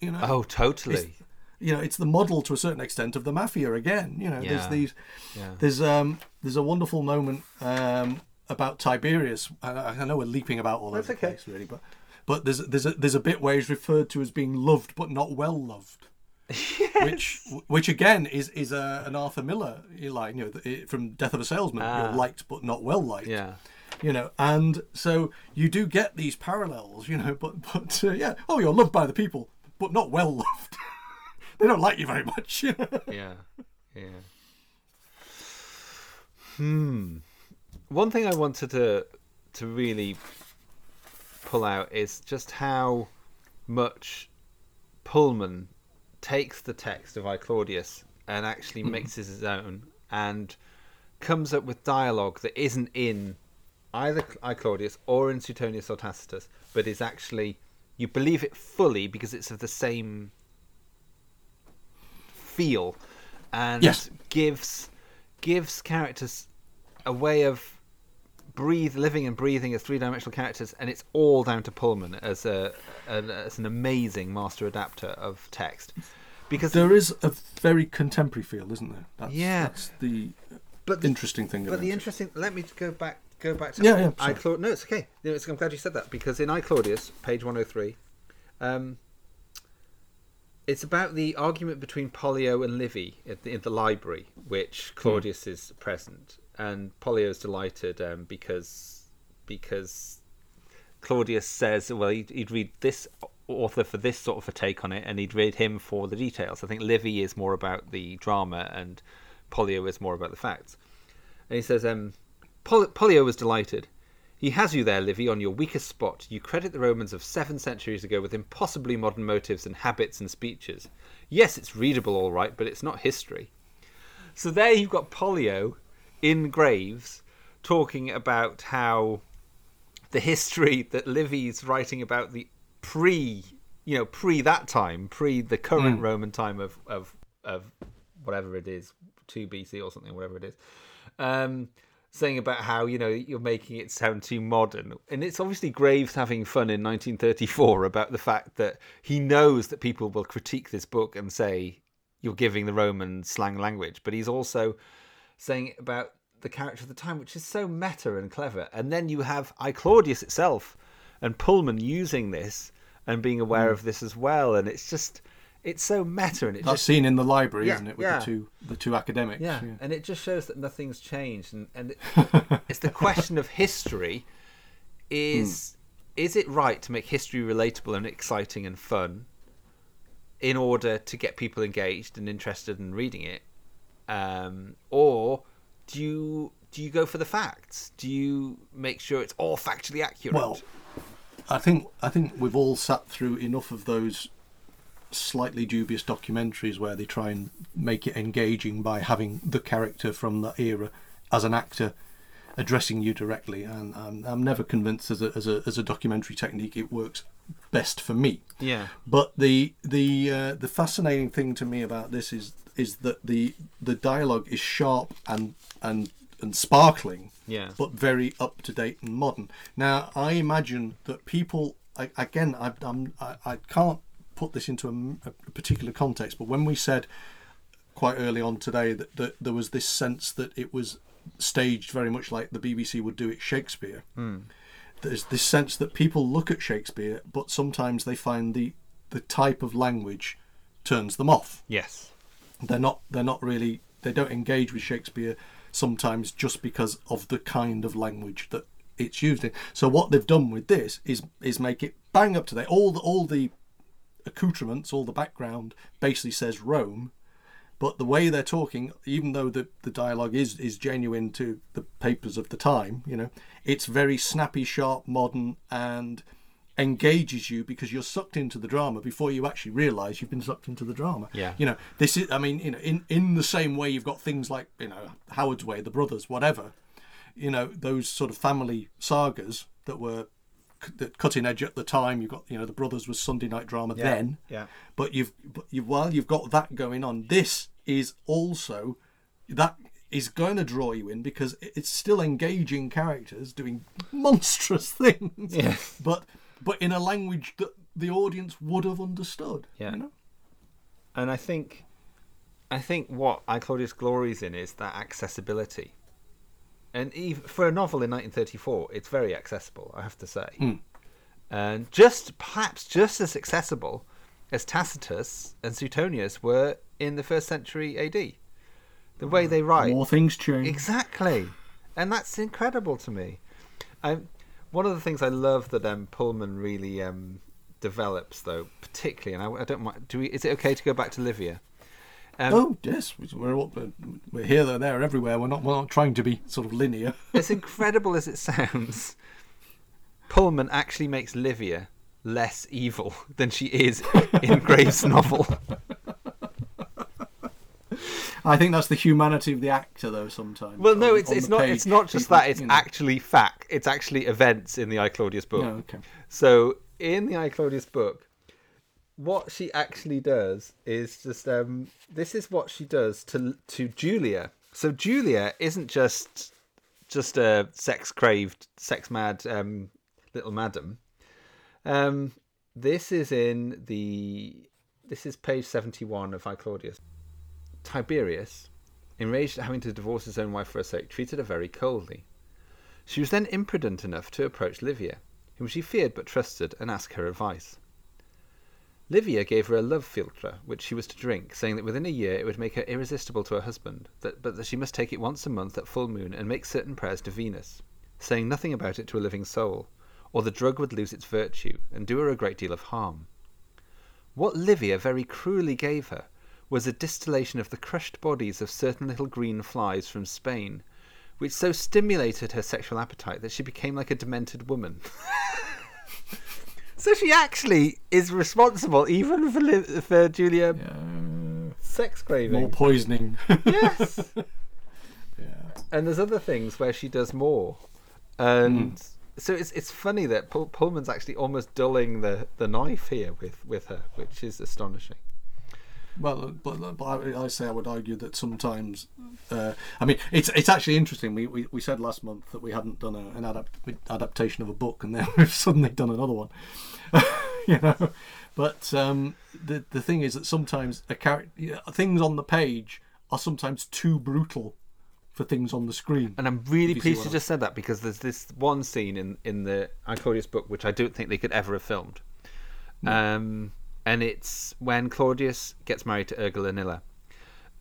You know. Oh, totally. It's- you know, it's the model to a certain extent of the mafia again. You know, Yeah. there's these, Yeah. there's um, there's a wonderful moment um about Tiberius. I, I know we're leaping about all That's over the okay. place, really, but but there's there's a there's a bit where he's referred to as being loved but not well loved. Which, which again is is a, an Arthur Miller line, you know, from Death of a Salesman. Ah. You're liked but not well liked Yeah. you know and so you do get these parallels you know but but uh, yeah oh you're loved by the people but not well loved they don't like you very much? Yeah. Yeah. Hmm. One thing I wanted to to really pull out is just how much Pulman takes the text of I Claudius and actually makes it his own and comes up with dialogue that isn't in either I Claudius or in Suetonius or Tacitus, but is actually you believe it fully because it's of the same feel and Yes. gives gives characters a way of breathe living and breathing as three-dimensional characters and it's all down to Pulman as a an, as an amazing master adapter of text because there is a very contemporary feel isn't there that's, Yeah. that's the But the- interesting thing But about the it. interesting. Let me go back. Go back to. Yeah, yeah, I. Claud- No, it's okay. No, it's, I'm glad you said that because in I Claudius, page 103, um, it's about the argument between Pollio and Livy at the, in the library, which Claudius is present, and Pollio is delighted um, because because Claudius says, well, he'd, he'd read this author for this sort of a take on it, and he'd read him for the details. I think Livy is more about the drama, and Pollio is more about the facts. And he says, um, Pol- Pollio was delighted. He has you there, Livy, on your weakest spot. You credit the Romans of seven centuries ago with impossibly modern motives and habits and speeches. Yes, it's readable all right, but it's not history. So there you've got Pollio in Graves talking about how the history that Livy's writing about the pre, you know, pre that time, pre the current Mm. Roman time of, of, of whatever it is, 2 BC or something, whatever it is, um, saying about how, you know, you're making it sound too modern. And it's obviously Graves having fun in 1934 about the fact that he knows that people will critique this book and say, you're giving the Roman slang language, but he's also saying about the character of the time, which is so meta and clever. And then you have I Claudius itself and Pulman using this and being aware Mm. of this as well. And it's just, it's so meta and it That's just seen in the library, Yeah, isn't it, with yeah. the two the two academics? yeah, and it just shows that nothing's changed, and and it, it's the question of history: is is it right to make history relatable and exciting and fun, in order to get people engaged and interested in reading it, um, or do you do you go for the facts? Do you make sure it's all factually accurate? Well, I think I think we've all sat through enough of those slightly dubious documentaries where they try and make it engaging by having the character from that era as an actor addressing you directly, and I'm, I'm never convinced as a, as a as a documentary technique it works best for me. Yeah. But the the uh, the fascinating thing to me about this is is that the the dialogue is sharp and and and sparkling, Yeah. but very up to date and modern. Now, I imagine that people I, again, I, I'm, I I can't put this into a, a particular context. But when we said quite early on today that, that there was this sense that it was staged very much like the BBC would do it Shakespeare. Hmm. There's this sense that people look at Shakespeare, but sometimes they find the the type of language turns them off. Yes. They're not they're not really they don't engage with Shakespeare sometimes just because of the kind of language that it's used in. So what they've done with this is is make it bang up to date. All the all the accoutrements, all the background basically says Rome, but the way they're talking, even though the, the dialogue is is genuine to the papers of the time, you know, it's very snappy, sharp, modern, and engages you because you're sucked into the drama before you actually realise you've been sucked into the drama. Yeah. You know, this is I mean, you know, in in the same way you've got things like, you know, Howard's Way, The Brothers, whatever, you know, those sort of family sagas that were that cutting edge at the time. You've got, you know, The Brothers was Sunday night drama Yeah, then. yeah. But you've but you while you've got that going on, this is also that is going to draw you in because it's still engaging characters doing monstrous things. Yes. But but in a language that the audience would have understood. Yeah. You know? And I think, I think what I Claudius glories in is that accessibility. And even, for a novel in 1934, it's very accessible, I have to say. Mm. And just perhaps just as accessible as Tacitus and Suetonius were in the first century AD. The way they write. More things change. Exactly, and that's incredible to me. I, one of the things I love that um, Pulman really um, develops, though, particularly, and I, I don't mind. Do we? Is it okay to go back to Livia? Um, oh yes, we're all, we're here, there, there, everywhere. We're not we're not trying to be sort of linear. as incredible as it sounds, Pulman actually makes Livia less evil than she is in Graves' novel. I think that's the humanity of the actor, though. Sometimes. Well, no, On- it's on it's not. page, It's not just people, that. It's you know. actually fact. It's actually events in the I Claudius book. Oh, okay. So in the I Claudius book, what she actually does is just um, this is what she does to to Julia. So Julia isn't just just a sex craved, sex mad um, little madam. Um, this is in the this is page seventy one of I Claudius. Tiberius, enraged at having to divorce his own wife for her sake, treated her very coldly. She was then imprudent enough to approach Livia, whom she feared but trusted, and ask her advice. Livia gave her a love philtre, which she was to drink, saying that within a year it would make her irresistible to her husband, that, but that she must take it once a month at full moon and make certain prayers to Venus, saying nothing about it to a living soul, or the drug would lose its virtue and do her a great deal of harm. What Livia very cruelly gave her was a distillation of the crushed bodies of certain little green flies from Spain, which so stimulated her sexual appetite that she became like a demented woman. so she actually is responsible even for, Li- for Julia sex craving. More poisoning. yes. yeah. And there's other things where she does more, and hmm. so it's it's funny that Pull- Pulman's actually almost dulling the, the knife here with, with her, which is astonishing. Well, but, but I, I say I would argue that sometimes, uh, I mean, it's it's actually interesting. We, we, we said last month that we hadn't done a, an adapt, adaptation of a book, and then we've suddenly done another one. you know, but um, the the thing is that sometimes a character things on the page are sometimes too brutal for things on the screen. And I'm really you pleased what you just said that because there's this one scene in, in the I Claudius book which I don't think they could ever have filmed. Um, and it's when Claudius gets married to Urgulanilla.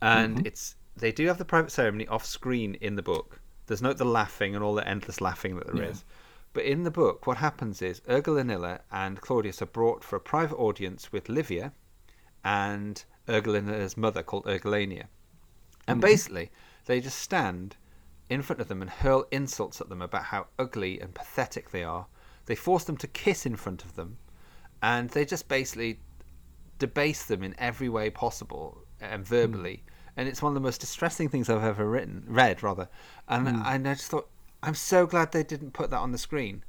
And Mhm. it's they do have the private ceremony off screen in the book. There's not the laughing and all the endless laughing that there is. Yeah. But in the book, what happens is Urgulanilla and Claudius are brought for a private audience with Livia and Urgulanilla's mother called Urgulania. And Mhm. basically, they just stand in front of them and hurl insults at them about how ugly and pathetic they are. They force them to kiss in front of them, and they just basically debase them in every way possible and verbally. And it's one of the most distressing things I've ever written, read rather. And Mm. and I just thought, I'm so glad they didn't put that on the screen,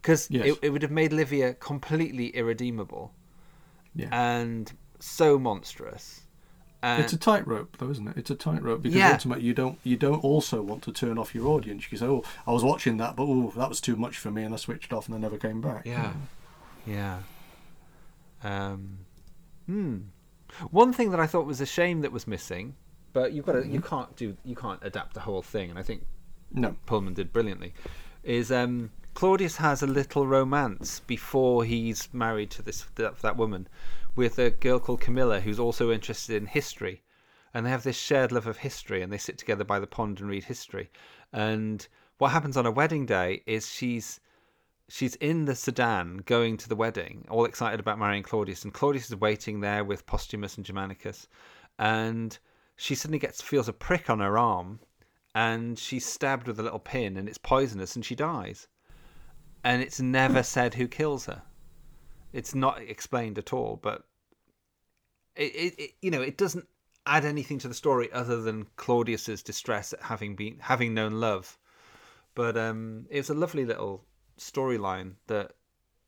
because Yes. it, it would have made Livia completely irredeemable, Yeah. and so monstrous. And it's a tightrope, though, isn't it? It's a tightrope because Yeah. ultimately you don't you don't also want to turn off your audience. You can say, "Oh, I was watching that, but oh, that was too much for me," and I switched off and I never came back. Yeah. Yeah. Um, Hmm. One thing that I thought was a shame that was missing, but you've got to, you can't do you can't adapt the whole thing, and I think No. Pulman did brilliantly. Is um, Claudius has a little romance before he's married to this that, that woman with a girl called Camilla who's also interested in history, and they have this shared love of history, and they sit together by the pond and read history. And what happens on a wedding day is she's she's in the sedan going to the wedding, all excited about marrying Claudius, and Claudius is waiting there with Posthumus and Germanicus, and she suddenly gets feels a prick on her arm, and she's stabbed with a little pin, and it's poisonous, and she dies, and it's never said who kills her. It's not explained at all, but it, it, it you know it doesn't add anything to the story other than Claudius's distress at having been having known love. But um, it was a lovely little storyline that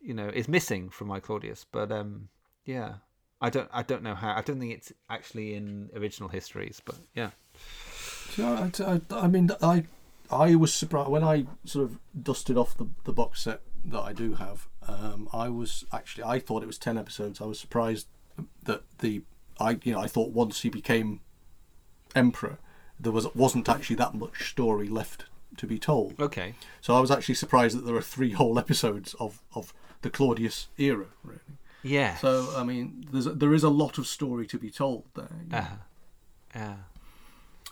you know is missing from my Claudius. But um, yeah, I don't I don't know how. I don't think it's actually in original histories. But yeah, Yeah, I, I, I mean, I I was surprised when I sort of dusted off the, the box set that I do have. Um, I was actually I thought it was ten episodes. I was surprised that the I you know I thought once he became emperor, there was wasn't actually that much story left to be told. Okay. So I was actually surprised that there are three whole episodes of of the Claudius era. Really. Yeah. So I mean, there's a, there is a lot of story to be told there. you know. uh, yeah.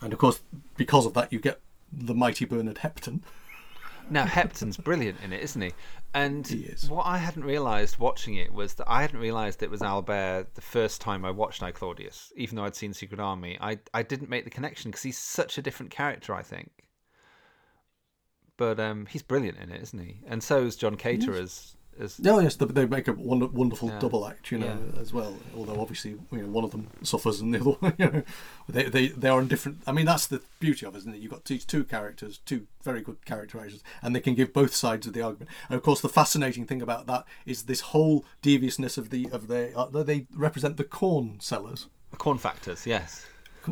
And of course, because of that, you get the mighty Bernard Hepton. Now Hepton's brilliant in it, isn't he? And He is. what I hadn't realised watching it was that I hadn't realised it was Albert the first time I watched I Claudius, even though I'd seen Secret Army. I I didn't make the connection because he's such a different character, I think. But um, he's brilliant in it, isn't he? And so is John Cater as as Oh yes, they- make a wonderful Yeah. double act, you know, Yeah. as well. Although obviously, you know, one of them suffers and the other one, you know, they they they are in different. I mean, that's the beauty of, it, isn't it? You've got these two characters, two very good characterizations, and they can give both sides of the argument. And of course, the fascinating thing about that is this whole deviousness of the of the uh, they represent the corn sellers. The corn factors, yes.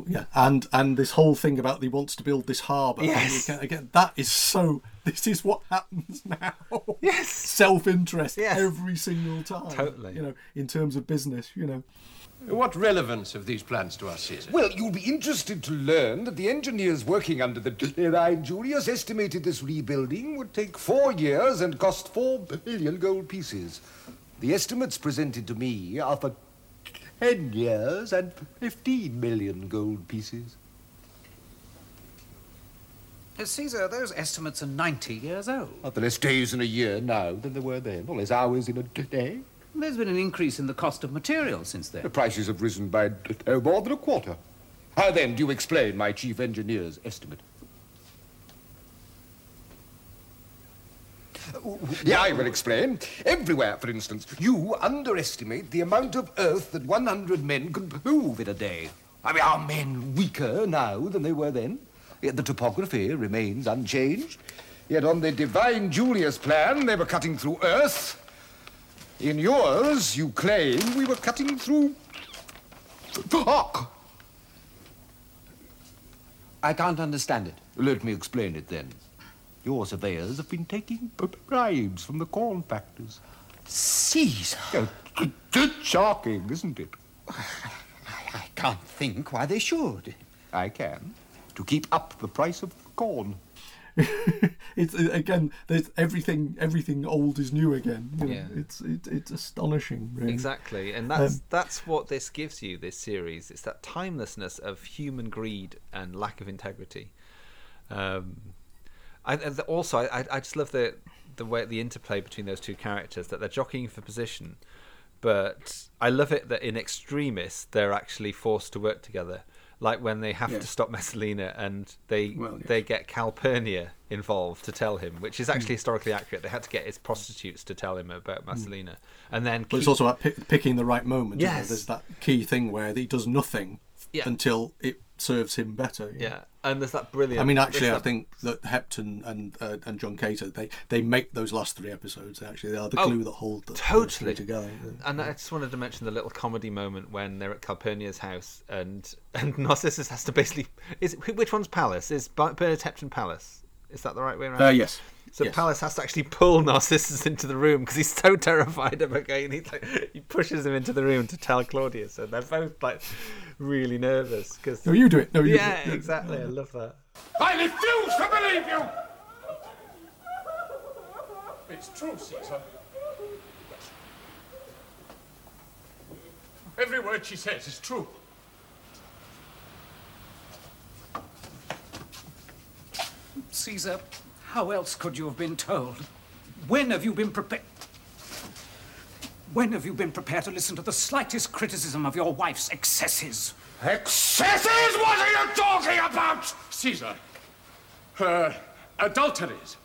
Yeah, and and this whole thing about he wants to build this harbour. Yes. you can- again, that is so. This is what happens now. Yes, self-interest Yes. every single time. Totally. You know, in terms of business, you know. What relevance have these plans to us, Caesar? Well, you'll be interested to learn that the engineers working under the design Julius estimated this rebuilding would take four years and cost four billion gold pieces. The estimates presented to me are for ten years and fifteen million gold pieces. Caesar, those estimates are 90 years old. Are there less days in a year now than there were then, or less hours in a day? There's been an increase in the cost of materials since then. The prices have risen by no more than a quarter. How then do you explain my chief engineer's estimate? Yeah, I will explain. Everywhere, for instance, you underestimate the amount of earth that 100 men could move in a day. I mean, are men weaker now than they were then? Yet the topography remains unchanged. Yet on the divine Julius plan, they were cutting through earth. In yours, you claim we were cutting through rock. I can't understand it. Let me explain it then. Your surveyors have been taking bribes from the corn factors. Caesar! It's shocking, isn't it? I can't think why they should. I can. To keep up the price of corn. It's again, there's everything. Everything old is new again. You know? Yeah. It's it, it's astonishing. Really. Exactly, and that's Um, that's what this gives you. This series, it's that timelessness of human greed and lack of integrity. Um, I, and also, I, I just love the the way the interplay between those two characters that they're jockeying for position, but I love it that in extremis they're actually forced to work together. Like when they have Yeah. to stop Messalina and they Well, yes. they get Calpurnia involved to tell him, which is actually Mm. historically accurate. They had to get his prostitutes to tell him about Messalina, and then But it's also about pick, picking the right moment. Yes. There's that key thing where he does nothing Yeah. until it serves him better. know? Yeah, and there's that brilliant. I mean, actually, I that- think that Hepton and uh, and John Cater they they make those last three episodes. Actually, they are the Oh, glue that hold the, totally together. And I just wanted to mention the little comedy moment when they're at Calpurnia's house and and Narcissus has to basically is it- which one's Pallas is Ber- Bernard Hepton Pallas? Is that the right way around? Uh, yes. So Yes. Pallas has to actually pull Narcissus into the room because he's so terrified of her going. He, like, he pushes him into the room to tell Claudius, and they're both like really nervous because. No, you do it. No, you do it. Yeah. exactly. I love that. I refuse to believe you! It's true, Caesar. Every word she says is true. Caesar, how else could you have been told? When have you been prepared? When have you been prepared to listen to the slightest criticism of your wife's excesses? Excesses? What are you talking about? Caesar, her adulteries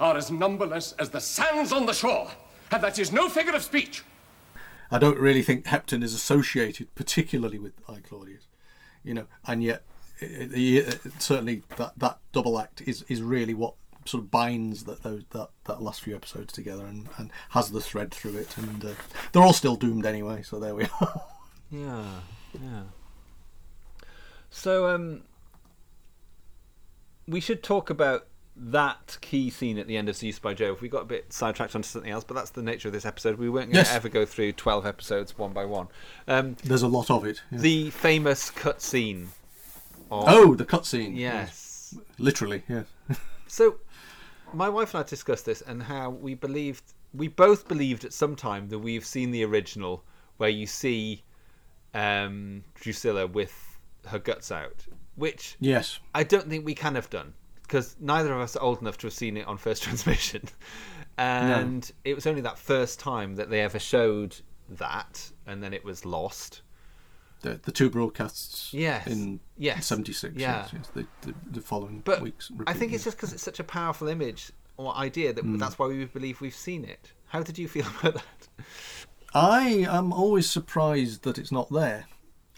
are as numberless as the sands on the shore, and that is no figure of speech. I don't really think Hepton is associated particularly with I Claudius, you know, and yet it, it, it- certainly that, that double act is, is really what sort of binds that those that, that last few episodes together and, and has the thread through it, and uh, they're all still doomed anyway. So there we are. Yeah, yeah. So um, we should talk about that key scene at the end of Zeus by Jove. We got a bit sidetracked onto something else, but that's the nature of this episode. We weren't going Yes. to ever go through twelve episodes one by one. Um, There's a lot of it. yeah. The famous cut scene. of- Oh, the cutscene. Yes. Literally, yes. So, my wife and I discussed this and how we believed, we both believed at some time that we've seen the original where you see um, Drusilla with her guts out, which Yes. I don't think we can have done because neither of us are old enough to have seen it on first transmission. And it was only that first time that they ever showed that, and then it was lost. The, the two broadcasts Yes. in Yes. 76. Yeah. Yes, yes, the, the, the following But weeks. I think it's just because it's such a powerful image or idea that Mm. that's why we believe we've seen it. How did you feel about that? I am always surprised that it's not there.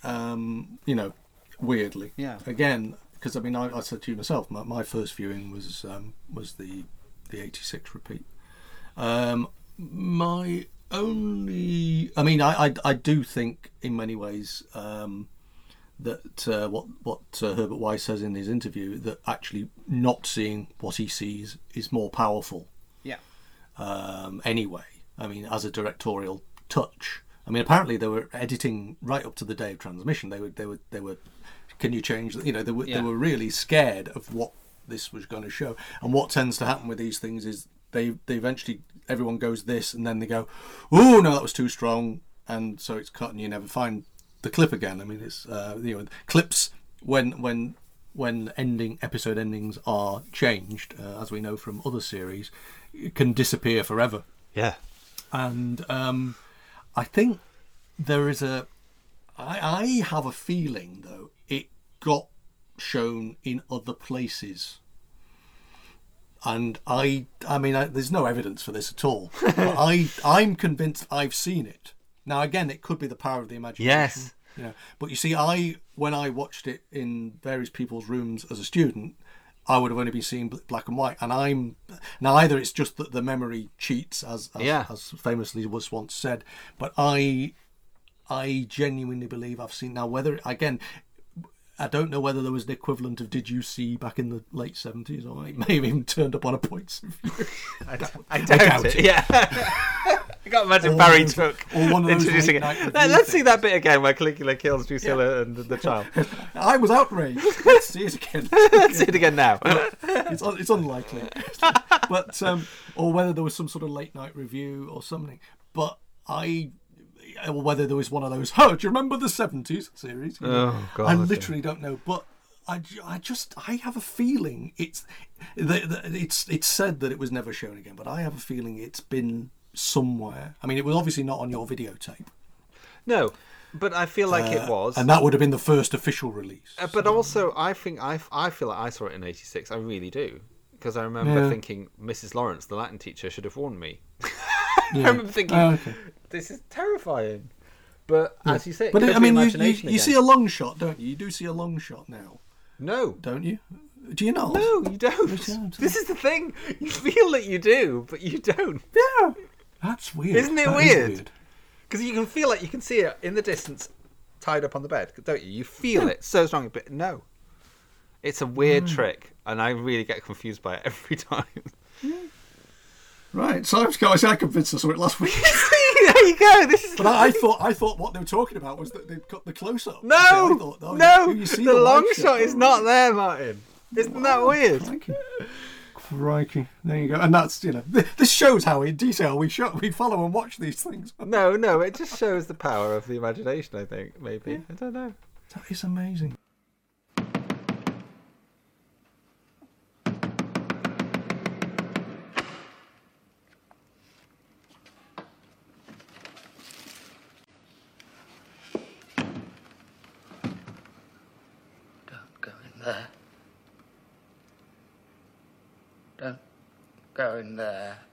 Um, you know, weirdly. Yeah. Again, because I mean, I, I said to you myself, my, my first viewing was um, was the the '86 repeat. Um, my only, I mean, I, I I do think in many ways um, that uh, what what uh, Herbert Wise says in his interview that actually not seeing what he sees is more powerful Yeah. um, anyway. I mean, as a directorial touch. I mean, apparently they were editing right up to the day of transmission. They were, they were, they were. Can you change? You know, they were, Yeah. they were really scared of what this was going to show. And what tends to happen with these things is they, they eventually everyone goes this, and then they go, oh no, that was too strong, and so it's cut, and you never find the clip again. I mean, it's uh, you know, clips when when when ending episode endings are changed, uh, as we know from other series, can disappear forever. Yeah. And um, I think there is a. I, I have a feeling though it got shown in other places. And I, I mean, I, there's no evidence for this at all. but I, I'm convinced I've seen it. Now, again, it could be the power of the imagination. Yes. You know, but you see, I when I watched it in various people's rooms as a student, I would have only been seeing black and white. And I'm now either it's just that the memory cheats, as as, Yeah. as famously was once said, but I I genuinely believe I've seen now whether again. I don't know whether there was an equivalent of "Did you see" back in the late seventies, or it may have even turned up on a points. I, I doubt it. Yeah. I can't imagine Or Barry one took or one of those introducing it. Let, let's see that bit again where Caligula kills Drusilla and the child. I was outraged. Let's see it again. Let's see it again now. it's, it's unlikely. but um, or whether there was some sort of late night review or something. But I, whether there was one of those. Oh, do you remember the seventies series? Oh, God, I literally don't know, but. I, I just I have a feeling it's it's it's said that it was never shown again, but I have a feeling it's been somewhere. I mean, it was obviously not on your videotape, No, but I feel like it Uh, was. and that would have been the first official release. Uh, but also, I think I, I feel like I saw it in '86. I really do because I remember Yeah. thinking Mrs. Lawrence, the Latin teacher, should have warned me. Yeah. I remember thinking Oh, okay. This is terrifying. But Yeah. as you say, but I mean, you, you, you see a long shot, don't you? You do see a long shot now. No, don't you? Do you not? No, you don't. This is the thing. You feel that you do, but you don't. Yeah, that's weird. Isn't it That is weird? Because you can feel like you can see it in the distance, tied up on the bed, don't you? You feel it so strongly, but no, it's a weird Hmm. trick, and I really get confused by it every time. Right, so I guys, I convinced us of it last week. there you go. This is. But I, I thought I thought what they were talking about was that they'd cut the close up. No, thought, oh, no, you, you the, the long shot is not there, Martin. Isn't that weird? Crikey, there you go. And that's you know this shows how in detail we show we follow and watch these things. No, no, it just shows the power of the imagination. I think maybe I don't know. That is amazing. Go in there.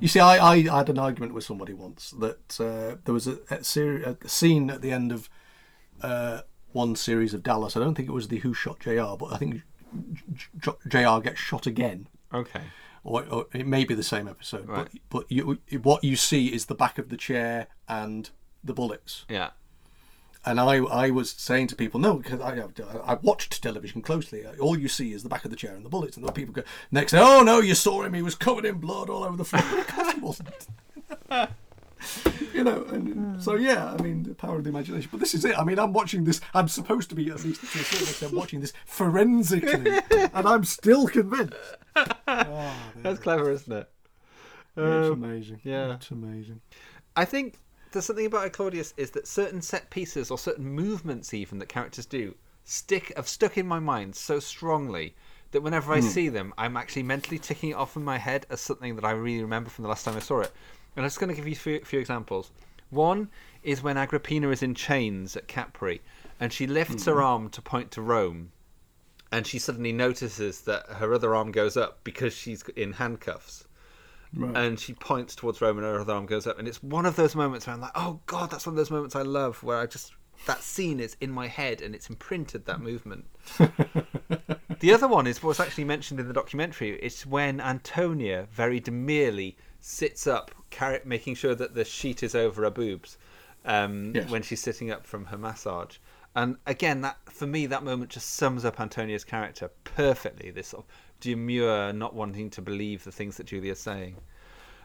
You see, I, I had an argument with somebody once that uh, there was a, a, seri- a scene at the end of uh, one series of Dallas. I don't think it was the Who Shot JR, but I think JR gets shot again. Okay. Or, or it may be the same episode, Right. but but you, what you see is the back of the chair and the bullets. Yeah. And I, I was saying to people, no, because I, I watched television closely. All you see is the back of the chair and the bullets. And the people go, next day, oh no, you saw him. He was covered in blood all over the floor. of course he wasn't. you know, and so yeah, I mean, the power of the imagination. But this is it. I mean, I'm watching this. I'm supposed to be at least to a certain extent watching this forensically, and I'm still convinced. That's clever, isn't it? It's Um, amazing. Yeah. it's amazing. I think there's something about Claudius is that certain set pieces or certain movements even that characters do stick have stuck in my mind so strongly that whenever I Hmm. see them, I'm actually mentally ticking it off in my head as something that I really remember from the last time I saw it. And I'm just going to give you a few, few examples. One is when Agrippina is in chains at Capri, and she lifts her Mhm. arm to point to Rome, and she suddenly notices that her other arm goes up because she's in handcuffs Right. and she points towards Rome and her other arm goes up. And it's one of those moments where I'm like, oh God, that's one of those moments I love where I just, that scene is in my head and it's imprinted that movement. the other one is what's actually mentioned in the documentary. It's when Antonia very demurely sits up, carry, making sure that the sheet is over her boobs um, Yes. when she's sitting up from her massage. And again, that for me, that moment just sums up Antonia's character perfectly. This sort of demure, not wanting to believe the things that Julia's saying.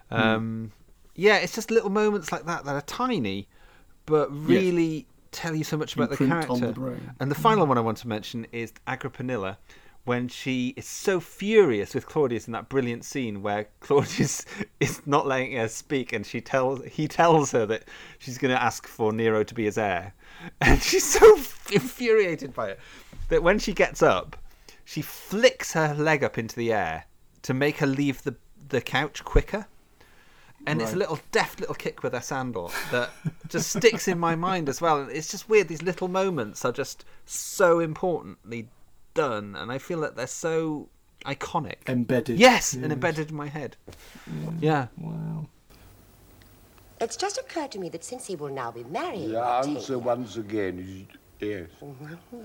Hmm. Um, Yeah, it's just little moments like that that are tiny, but really tell you so much about the character. the. And the final one I want to mention is Agrippinilla, when she is so furious with Claudius in that brilliant scene where Claudius is not letting her speak, and she tells he tells her that she's going to ask for Nero to be his heir, and she's so infuriated by it that when she gets up, she flicks her leg up into the air to make her leave the the couch quicker. And it's a little deft little kick with her sandal that just sticks in my mind as well. And it's just weird. These little moments are just so importantly done, and I feel that they're so iconic, Embedded. Yes, and embedded in my head. Mm, yeah. Wow. It's just occurred to me that since he will now be married. The answer once again is yes. Well,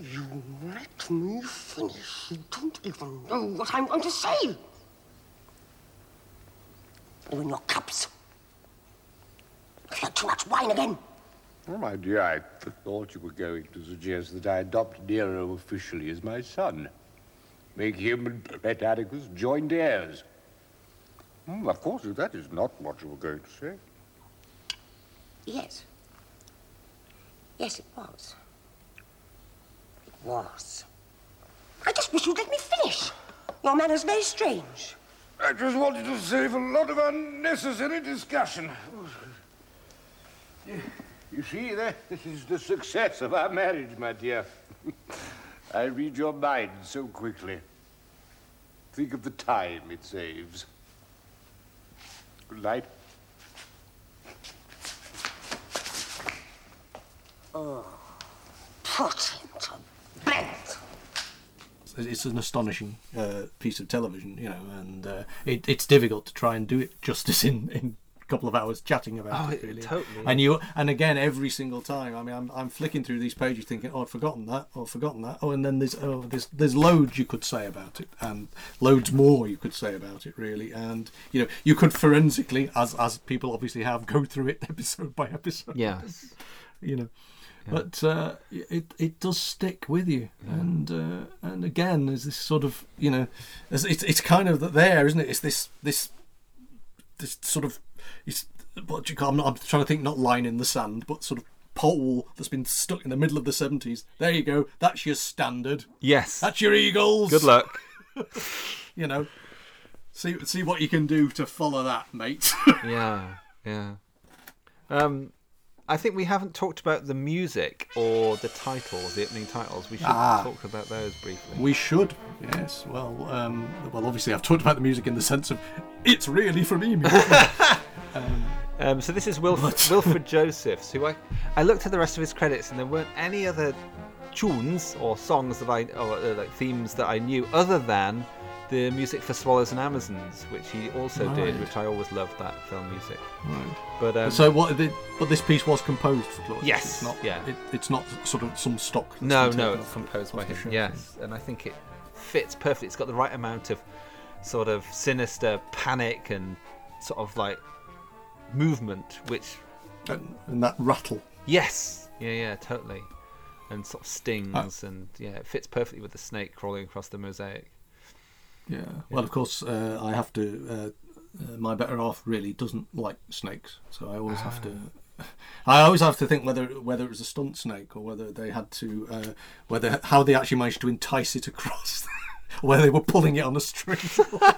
you let me finish. You don't even know what I'm going to say. You and your cups. I've had too much wine again. Oh, my dear, I thought you were going to suggest that I adopt Nero officially as my son. Make him and Britannicus joint heirs. Hmm, of course, that is not what you were going to say. Yes. Yes, it was. Was. I just wish you'd let me finish. Your manner's very strange. I just wanted to save a lot of unnecessary discussion. You see, that this is the success of our marriage, my dear. I read your mind so quickly. Think of the time it saves. Good night. Oh, put him to bed. It's an astonishing uh, piece of television, you know, and uh, it, it's difficult to try and do it justice in, in a couple of hours chatting about Oh, it. Really, totally. And you and again every single time. I mean, I'm, I'm flicking through these pages thinking, oh, I've forgotten that, oh, I've forgotten that. Oh, and then there's oh, there's there's loads you could say about it, and loads more you could say about it, really. And you know, you could forensically, as as people obviously have, go through it episode by episode. Yes. you know but uh, it it does stick with you, and uh, and again, there's this sort of you know, it's it's, it's kind of there, isn't it? It's this this this sort of it's what do you call? I'm, not, I'm trying to think, not line in the sand, but sort of pole that's been stuck in the middle of the seventies. There you go. That's your standard. Yes. That's your Eagles. Good luck. you know, see see what you can do to follow that, mate. yeah, yeah. Um, I think we haven't talked about the music or the titles, the opening titles. We should Ah. talk about those briefly. We should, yes. Well, um, well, obviously, I've talked about the music in the sense of it's really from Emu. um, Um, so this is Wilf- Wilfred Josephs, who I I looked at the rest of his credits, and there weren't any other tunes or songs that I or uh, like themes that I knew other than the music for Swallows and Amazons, which he also did, which I always loved that film music. Right. But um, so what? The, but this piece was composed for Claudius. Yes, It's not. yeah. It, it's not sort of some stock. No, no, it's composed by him. Yes, and I think it fits perfectly. It's got the right amount of sort of sinister panic and sort of like movement, which And, and that rattle. yes, yeah, yeah, totally, and sort of stings, Uh, and yeah, it fits perfectly with the snake crawling across the mosaic. Yeah. Well, of course, uh, I have to. Uh, uh, my better half really doesn't like snakes, so I always have to. I always have to think whether whether it was a stunt snake or whether they had to uh, whether how they actually managed to entice it across, whether they were pulling it on a string.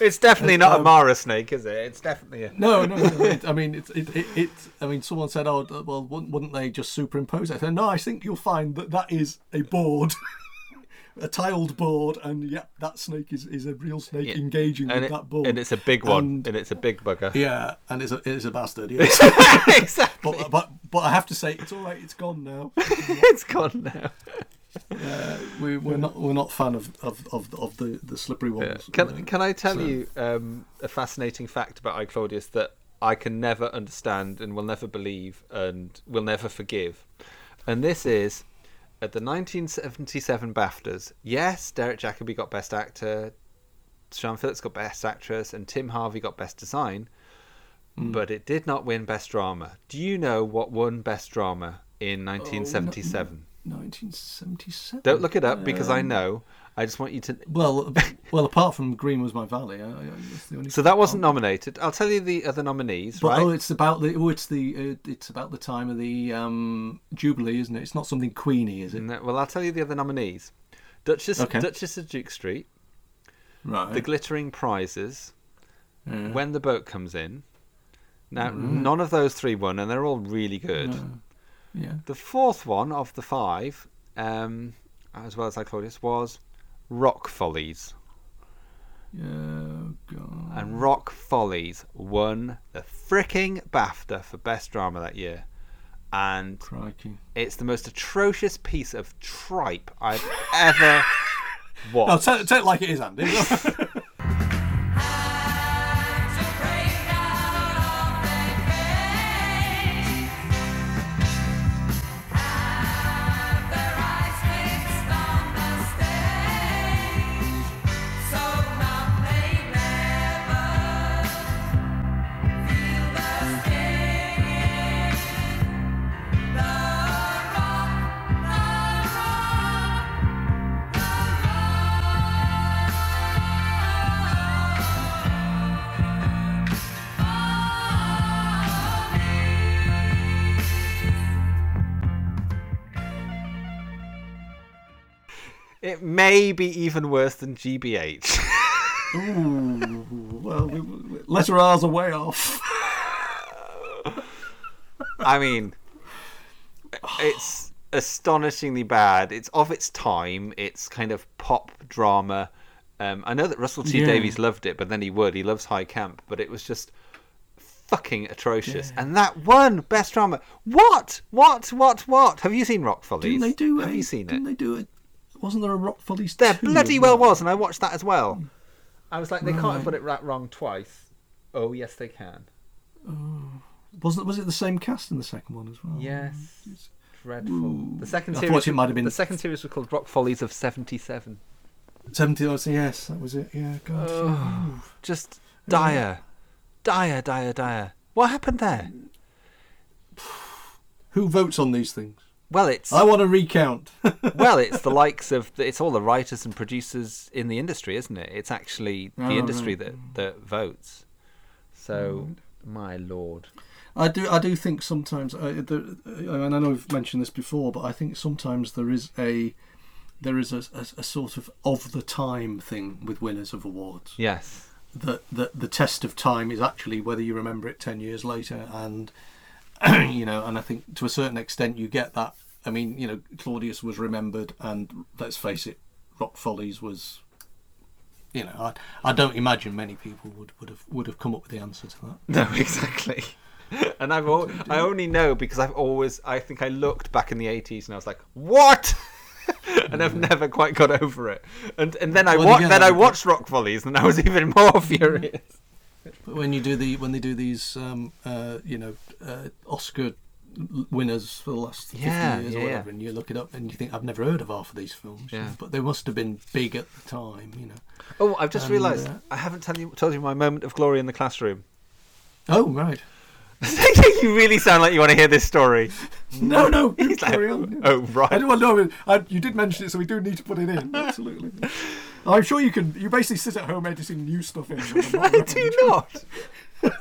It's definitely not a Um, Mara snake, is it? It's definitely a No, no, no. It, I mean, it, it, it, it. I mean, someone said, "Oh, well, wouldn't, wouldn't they just superimpose it?" I said, "No, I think you'll find that that is a board, a tiled board, and yeah, that snake is, is a real snake Yeah. engaging and with it- that board, and it's a big one, And- and, it's a big bugger. yeah, and it's a it's a bastard. Yes. exactly. But, but but I have to say, it's all right. It's gone now. it's gone now. Uh, we, we're not we're not fan of, of, of, of the, the slippery ones. Can can I tell So- you um, a fascinating fact about I Claudius that I can never understand and will never believe and will never forgive? And this is at the 1977 BAFTAs. Yes, Derek Jacobi got Best Actor, Siân Phillips got Best Actress, and Tim Harvey got Best Design. Mm. But it did not win Best Drama. Do you know what won Best Drama in Oh, 1977? 1977. Don't look it up because I Um, know. I just want you to. Well, well, apart from Green was my valley, I, I, that's the only. So that wasn't nominated. I'll tell you the other nominees, But right? oh, it's about the oh, it's the uh, it's about the time of the um, Jubilee, isn't it? It's not something Queenie, is it? No, well, I'll tell you the other nominees: Duchess, Okay. Duchess of Duke Street, Right. The Glittering Prizes, Yeah. When the Boat Comes In. Now, Right. none of those three won, and they're all really good. No. Yeah. The fourth one of the five, um, as well as I Claudius, was Rock Follies. Yeah, God. And Rock Follies won the fricking BAFTA for Best Drama that year. And Crikey. it's the most atrocious piece of tripe I've ever No, watched. tell, tell it like it is, Andy. It may be even worse than GBH. Ooh, well, we, we, letter R's are way off. I mean, it's astonishingly bad. It's of its time. It's kind of pop drama. Um, I know that Russell T Yeah. Davies loved it, but then he would. He loves high camp, but it was just fucking atrocious. And that one best drama. What? What? What? What? Have you seen Rock Follies? Didn't they do? Have a, you seen it? Didn't they do a, Wasn't there a Rock Follies? There 2 bloody as well was, and I watched that as well. I was like, they can't have got it ra- wrong twice. Oh yes, they can. Oh. Wasn't was it the same cast in the second one as well? Yes. Dreadful. Ooh. The second I series. thought it might have been The second series was called Rock Follies of '77. Seventy. oh, Yes, that was it. Yeah, God. Oh, just dire, dire, dire, dire. What happened there? Who votes on these things? Well, it's I want to recount. well, it's the likes of it's all the writers and producers in the industry, isn't it? It's actually the Oh, industry right. that that votes. So, my lord. I do. I do think sometimes. Uh, the, and I know we've mentioned this before, but I think sometimes there is a there is a, a, a sort of of the time thing with winners of awards. Yes. That that the test of time is actually whether you remember it ten years later, and you know, and I think to a certain extent you get that. I mean, you know, Claudius was remembered, and let's face it, Rock Follies was. You know, I, I don't imagine many people would, would have would have come up with the answer to that. No, exactly. And I've al- I only know because I've always I think I looked back in the 80s and I was like, "What?" and I've never quite got over it. And and then I Well, wa- then I- watched Rock Follies and I was even more furious. But when you do the when they do these, um, uh, you know, uh, Oscar winners for the last Yeah, years yeah, or yeah. whatever, and you look it up and you think I've never heard of half of these films. Yeah. But they must have been big at the time, you know. Oh, I've just And, realised uh, I haven't tell you, told you my moment of glory in the classroom. oh right. you really sound like you want to hear this story. No, no, He's like, carry on. Oh, right. I don't know. I, you did mention it, so we do need to put it in. Absolutely. I'm sure you can. You basically sit at home editing new stuff in. I do not.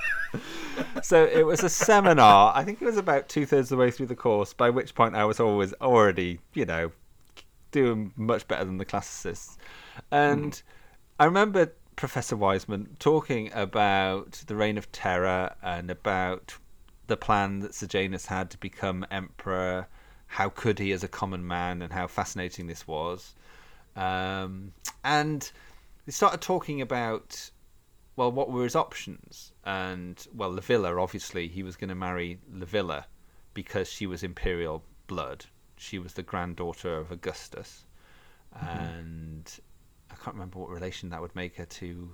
so it was a seminar. I think it was about two thirds of the way through the course, by which point I was always already, you know, doing much better than the classicists. And hmm. I remember Professor Wiseman talking about the Reign of Terror and about the plan that Sejanus had to become emperor. How could he as a common man, and how fascinating this was. Um, and they started talking about well, what were his options? And well, Livilla, obviously, he was going to marry Livilla because she was imperial blood. She was the granddaughter of Augustus, and I can't remember what relation that would make her to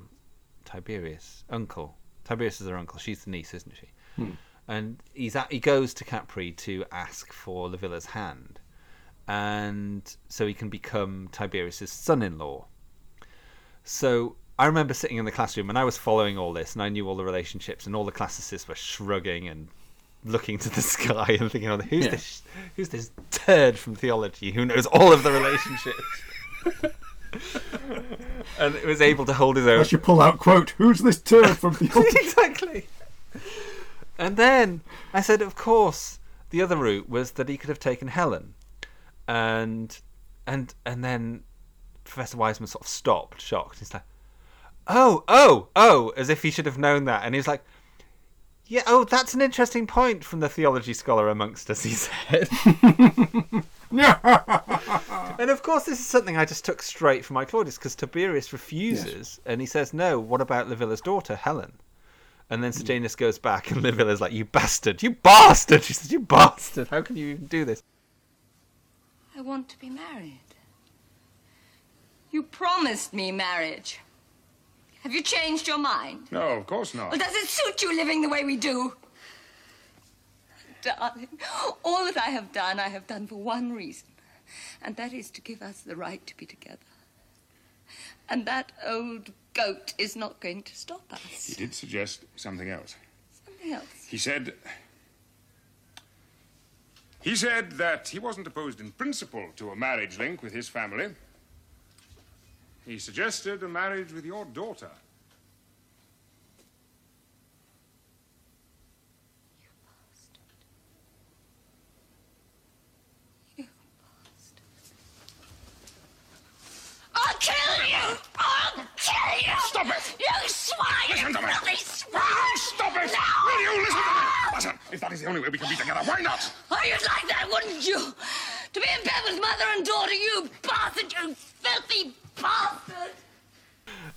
Tiberius, uncle. Tiberius is her uncle. She's the niece, isn't she? Hmm. And he's at, he goes to Capri to ask for Livilla's hand, and so he can become Tiberius's son-in-law. So I remember sitting in the classroom and I was following all this, and I knew all the relationships, and all the classicists were shrugging and looking to the sky and thinking, "Oh, who's Yeah. this? Who's this turd from theology who knows all of the relationships?" and it was able to hold his own. I should pull out quote. Who's this turd from theology? exactly. And then I said, of course, the other route was that he could have taken Helen, and and and then Professor Wiseman sort of stopped, shocked. He's like, "Oh, oh, oh," as if he should have known that, and he was like. Yeah, oh, that's an interesting point from the theology scholar amongst us, he said. and of course, this is something I just took straight from my Claudius because Tiberius refuses and he says, No, what about Livilla's daughter, Helen? And then mm. Sejanus goes back and Livilla's like, You bastard, you bastard! She says, You bastard, how can you even do this? I want to be married. You promised me marriage. Have you changed your mind? No, of course not. Well, does it suit you living the way we do? Darling, all that I have done, I have done for one reason, and that is to give us the right to be together. And that old goat is not going to stop us. He did suggest something else. Something else. He said. He said that he wasn't opposed in principle to a marriage link with his family. He suggested a marriage with your daughter. You bastard. You bastard. I'll kill you! I'll kill you! Stop it! You swine! Listen to me! Filthy swine! No, stop it! No! Will you listen to me? Listen, if that is the only way we can be together, why not? Oh, you'd like that, wouldn't you? To be in bed with mother and daughter, you bastard, you filthy bastard!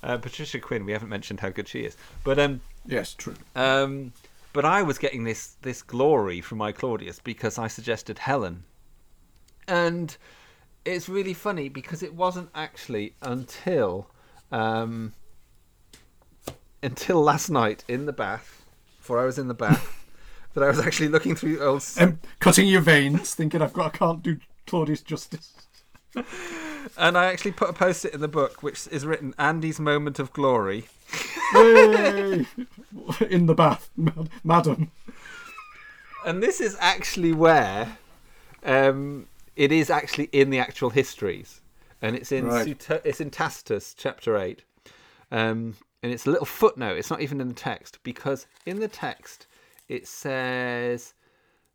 Uh, Patricia Quinn, we haven't mentioned how good she is. But um, yes, true. Um, but I was getting this this glory from my Claudius because I suggested Helen, and it's really funny because it wasn't actually until um, until last night in the bath, before I was in the bath, that I was actually looking through old. Um, cutting your veins, thinking I've got, I can't do Claudius justice. and I actually put a post-it in the book which is written Andy's moment of glory. In the bath, mad- madam. And this is actually where um, it is actually in the actual histories, and it's in Right. Suto- it's in Tacitus chapter eight, um, and it's a little footnote. It's not even in the text because in the text it says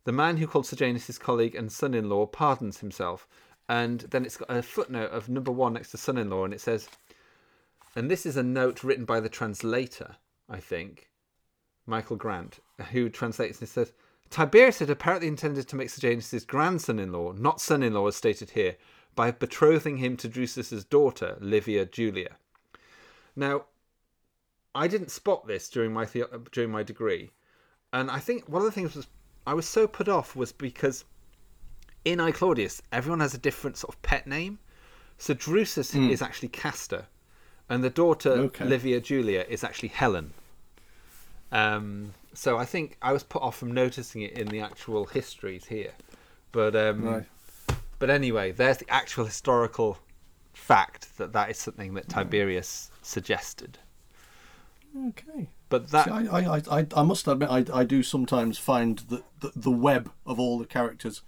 the man who called Sejanus his colleague and son-in-law pardons himself, and then it's got a footnote of number one next to son-in-law, and it says, and this is a note written by the translator, I think, Michael Grant, who translates and says Tiberius had apparently intended to make Sejanus his grandson-in-law, not son-in-law as stated here, by betrothing him to Drusus's daughter, Livia Julia. Now, I didn't spot this during my the- during my degree, and I think one of the things was I was so put off was because in I Claudius everyone has a different sort of pet name. So Drusus Mm. is actually Castor, and the daughter Okay. Livia Julia is actually Helen. Um, so I think I was put off from noticing it in the actual histories here, but um, Right. But anyway, there's the actual historical fact that that is something that Tiberius suggested. Okay. But that See, I, I, I, I must admit, I, I do sometimes find the, the, the web of all the characters,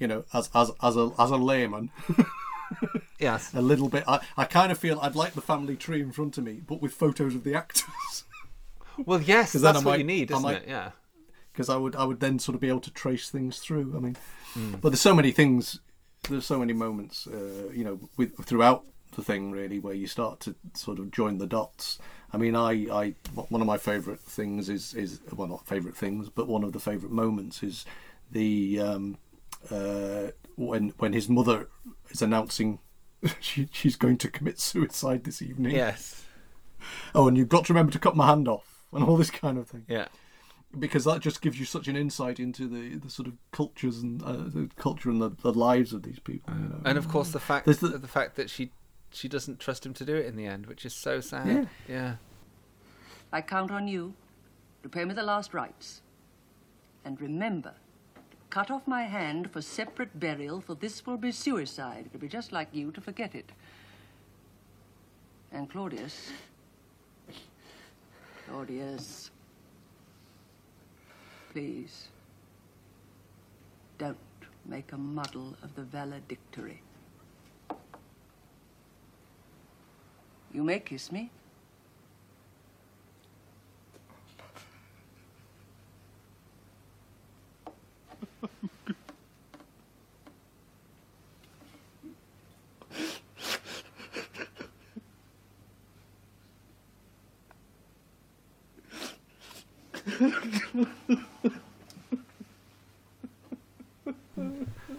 you know, as as as a as a layman, yes, a little bit. I, I kind of feel I'd like the family tree in front of me, but with photos of the actors. Well, yes, that's what might- you need, isn't might- it? Yeah. because I would I would then sort of be able to trace things through. I mean, Mm. but there's so many things. There's so many moments, uh, you know, with throughout the thing really where you start to sort of join the dots. I mean, I, I one of my favourite things is is well not favourite things, but one of the favourite moments is the um, uh, when when his mother is announcing she she's going to commit suicide this evening. Yes. Oh, and you've got to remember to cut my hand off and all this kind of thing Yeah. Because that just gives you such an insight into the, the sort of cultures and uh, the culture and the, the lives of these people. You know? And of course, the fact the... the- fact that she she doesn't trust him to do it in the end, which is so sad. Yeah. yeah. I count on you to pay me the last rites. And remember, cut off my hand for separate burial, for this will be suicide. It'll be just like you to forget it. And Claudius. Claudius. Please. Don't make a muddle of the valedictory. You may kiss me.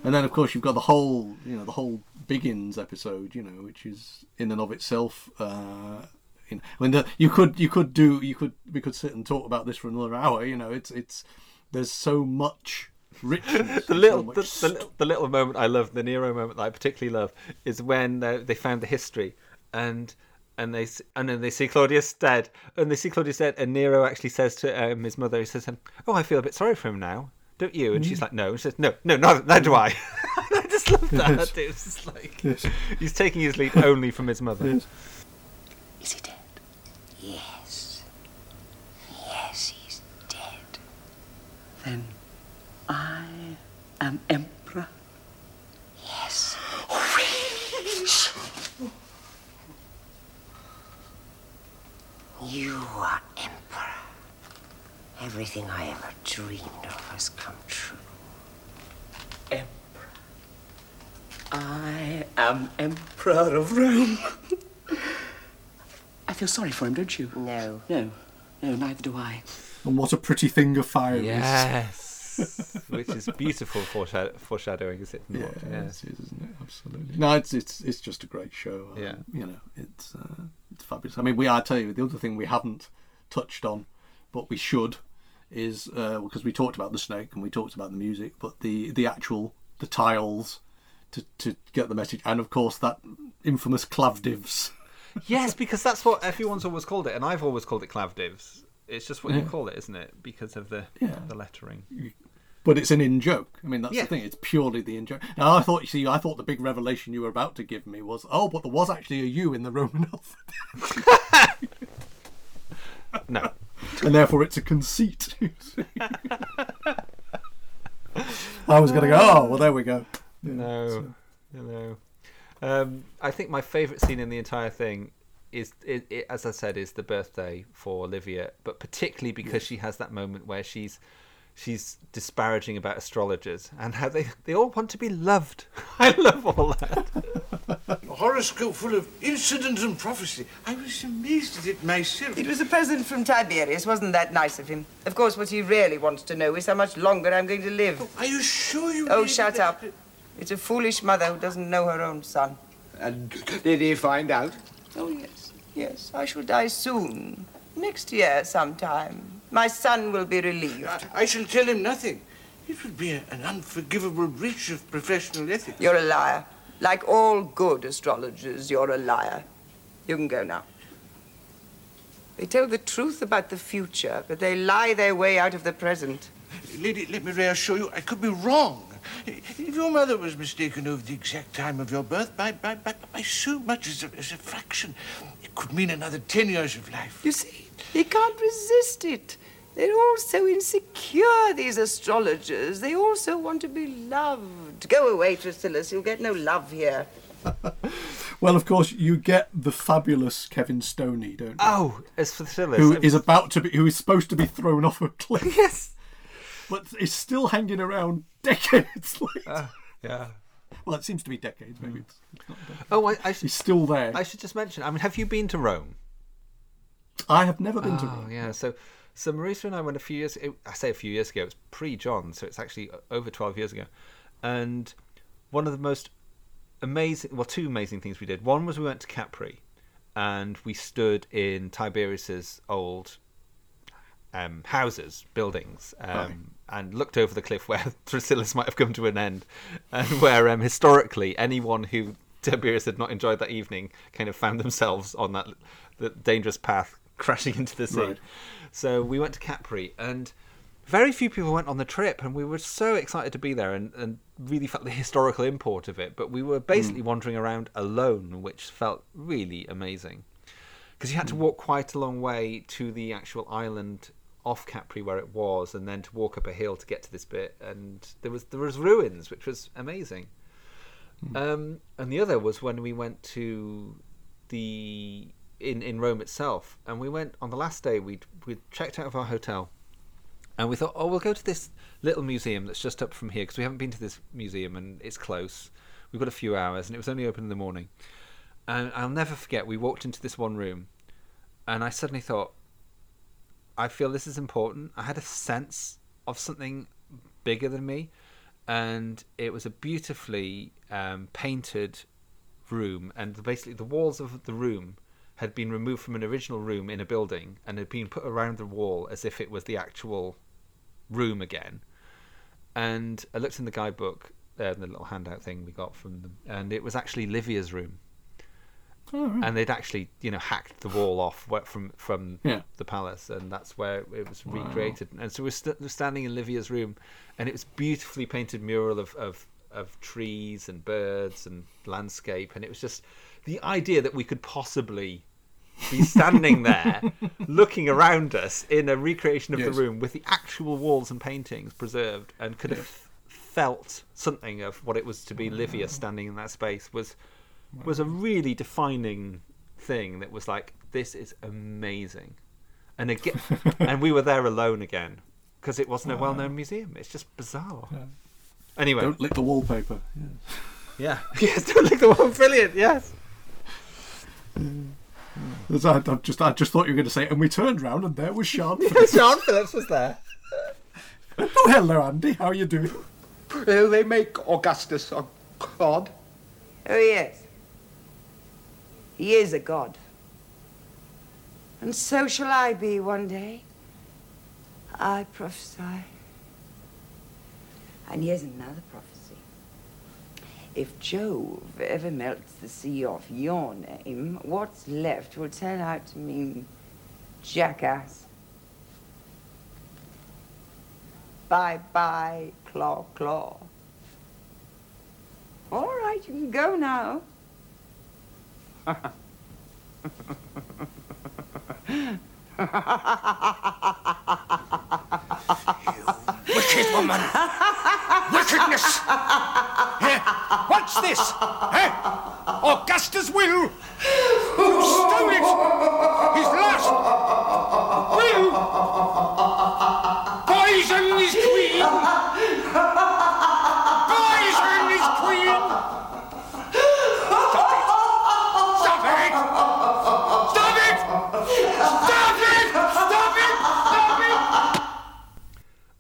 And then, of course, you've got the whole, you know, the whole Biggins episode, you know, which is in and of itself. Uh, in, I mean, the, you could, you could do, you could, we could sit and talk about this for another hour. You know, it's, it's, there's so much richness. the little, so the, the, little- the little moment I love, the Nero moment that I particularly love, is when they, they found the history and and they and then they see Claudius dead, and they see Claudius dead, and Nero actually says to um, his mother, he says, "Oh, I feel a bit sorry for him now, don't you?" And she's Mm. like, "No," and she says, "No, no, neither, neither do I." I just love that. Yes. It was just like Yes. he's taking his lead only from his mother. Yes. Is he dead? Yes. Yes, he's dead. Then I am emperor. Yes. You are emperor. Everything I ever dreamed of has come true. Emperor. I am emperor of Rome. I feel sorry for him, don't you? No. No. No, neither do I. And what a pretty thing of fire is. Yes, which is beautiful foreshadow- foreshadowing, is it not? Yeah, Yeah. it is, isn't it? Absolutely. No, it's it's it's just a great show. Um, Yeah. you know, it's uh, it's fabulous. I mean, we I tell you, the other thing we haven't touched on, but we should, is uh, because we talked about the snake and we talked about the music, but the the actual the tiles to, to get the message, and of course that infamous Clavdivs. yes, because that's what everyone's always called it, and I've always called it Clavdivs. It's just what you call it, isn't it? Because of the Yeah. the lettering. But it's an in joke. I mean, that's Yeah. the thing. It's purely the in joke. Now, I thought, you see, I thought the big revelation you were about to give me was, oh, but there was actually a U in the Roman alphabet. no. And therefore, it's a conceit. I was going to go, oh, well, there we go. Yeah, No, so- no. Um, I think my favourite scene in the entire thing is, it, it, as I said, is the birthday for Olivia, but particularly because she has that moment where she's she's disparaging about astrologers and how they they all want to be loved. I love all that. A horoscope full of incident and prophecy. I was amazed at it myself. It was a present from Tiberius. Wasn't that nice of him? Of course, what he really wants to know is how much longer I'm going to live. Oh, are you sure you... Oh, shut did up. It's a foolish mother who doesn't know her own son. And did he find out? Oh, yes, yes. I shall die soon. Next year, sometime. My son will be relieved. I shall tell him nothing. It would be a- an unforgivable breach of professional ethics. You're a liar. Like all good astrologers, you're a liar. You can go now. They tell the truth about the future, but they lie their way out of the present. Lady, let me reassure you, I could be wrong. If your mother was mistaken over the exact time of your birth by, by, by, by so much as a, as a fraction, it could mean another ten years of life. You see, he can't resist it. They're all so insecure, these astrologers. They also want to be loved. Go away, Thrasyllus. You'll get no love here. Well, of course, you get the fabulous Kevin Stoney, don't you? Oh, Thrasyllus, who is about to be, who is supposed to be thrown off a cliff. Yes. But is still hanging around decades later. Uh, yeah. Well, it seems to be decades. Maybe it's, it's not decades. Oh, I, I should, He's still there. I should just mention. I mean, have you been to Rome? I have never been to Oh, Rome. yeah. So, so Marisa and I went a few years. It, I say a few years ago. It's pre-John, so it's actually over twelve years ago. And one of the most amazing, well, two amazing things we did. One was we went to Capri, and we stood in Tiberius's old um, houses, buildings, um, Right. and looked over the cliff where Thrasyllus might have come to an end, and where um, historically anyone who Tiberius had not enjoyed that evening kind of found themselves on that the dangerous path, crashing into the sea. Right. So we went to Capri, and very few people went on the trip, and we were so excited to be there, and, and really felt the historical import of it. But we were hmm. basically wandering around alone, which felt really amazing because you had to hmm. walk quite a long way to the actual island off Capri where it was, and then to walk up a hill to get to this bit. And there was there was ruins, which was amazing. Hmm. Um, and the other was when we went to the in in Rome itself, and we went on the last day. We we checked out of our hotel, and we thought, oh, we'll go to this little museum that's just up from here because we haven't been to this museum and it's close. We've got a few hours, and it was only open in the morning. And I'll never forget, we walked into this one room, and I suddenly thought, I feel this is important. I had a sense of something bigger than me, and it was a beautifully um, painted room, and basically the walls of the room had been removed from an original room in a building and had been put around the wall as if it was the actual room again. And I looked in the guidebook, uh, the little handout thing we got from them, and it was actually Livia's room Oh, right. and they'd actually you know hacked the wall off from from Yeah. the palace and that's where it was Wow. recreated and so we're, st- we're standing in livia's room and it was beautifully painted mural of, of of trees and birds and landscape and it was just the idea that we could possibly be standing there looking around us in a recreation of Yes. the room with the actual walls and paintings preserved and could have felt something of what it was to be livia standing in that space was was a really defining thing that was like this is amazing. And again and we were there alone again because it wasn't a well-known museum. It's just bizarre. Anyway. Don't lick the wallpaper. Yeah. yeah. Yes don't lick the wall. Brilliant. Yes. There's- I, I just, I just thought you were going to say, and we turned round and there was Siân. Siân Phillips was there oh, hello, Andy. How are you doing? Oh, they make Augustus a god. Oh, yes. He is a god. And so shall I be one day. I prophesy. And here's another prophecy. If Jove ever melts the sea off your name, what's left will turn out to mean jackass. Bye bye, claw claw. All right, you can go now. Wicked woman! Wickedness! Eh, What's this? Eh? Augustus will! You stole it! His last! Will! Poison his queen!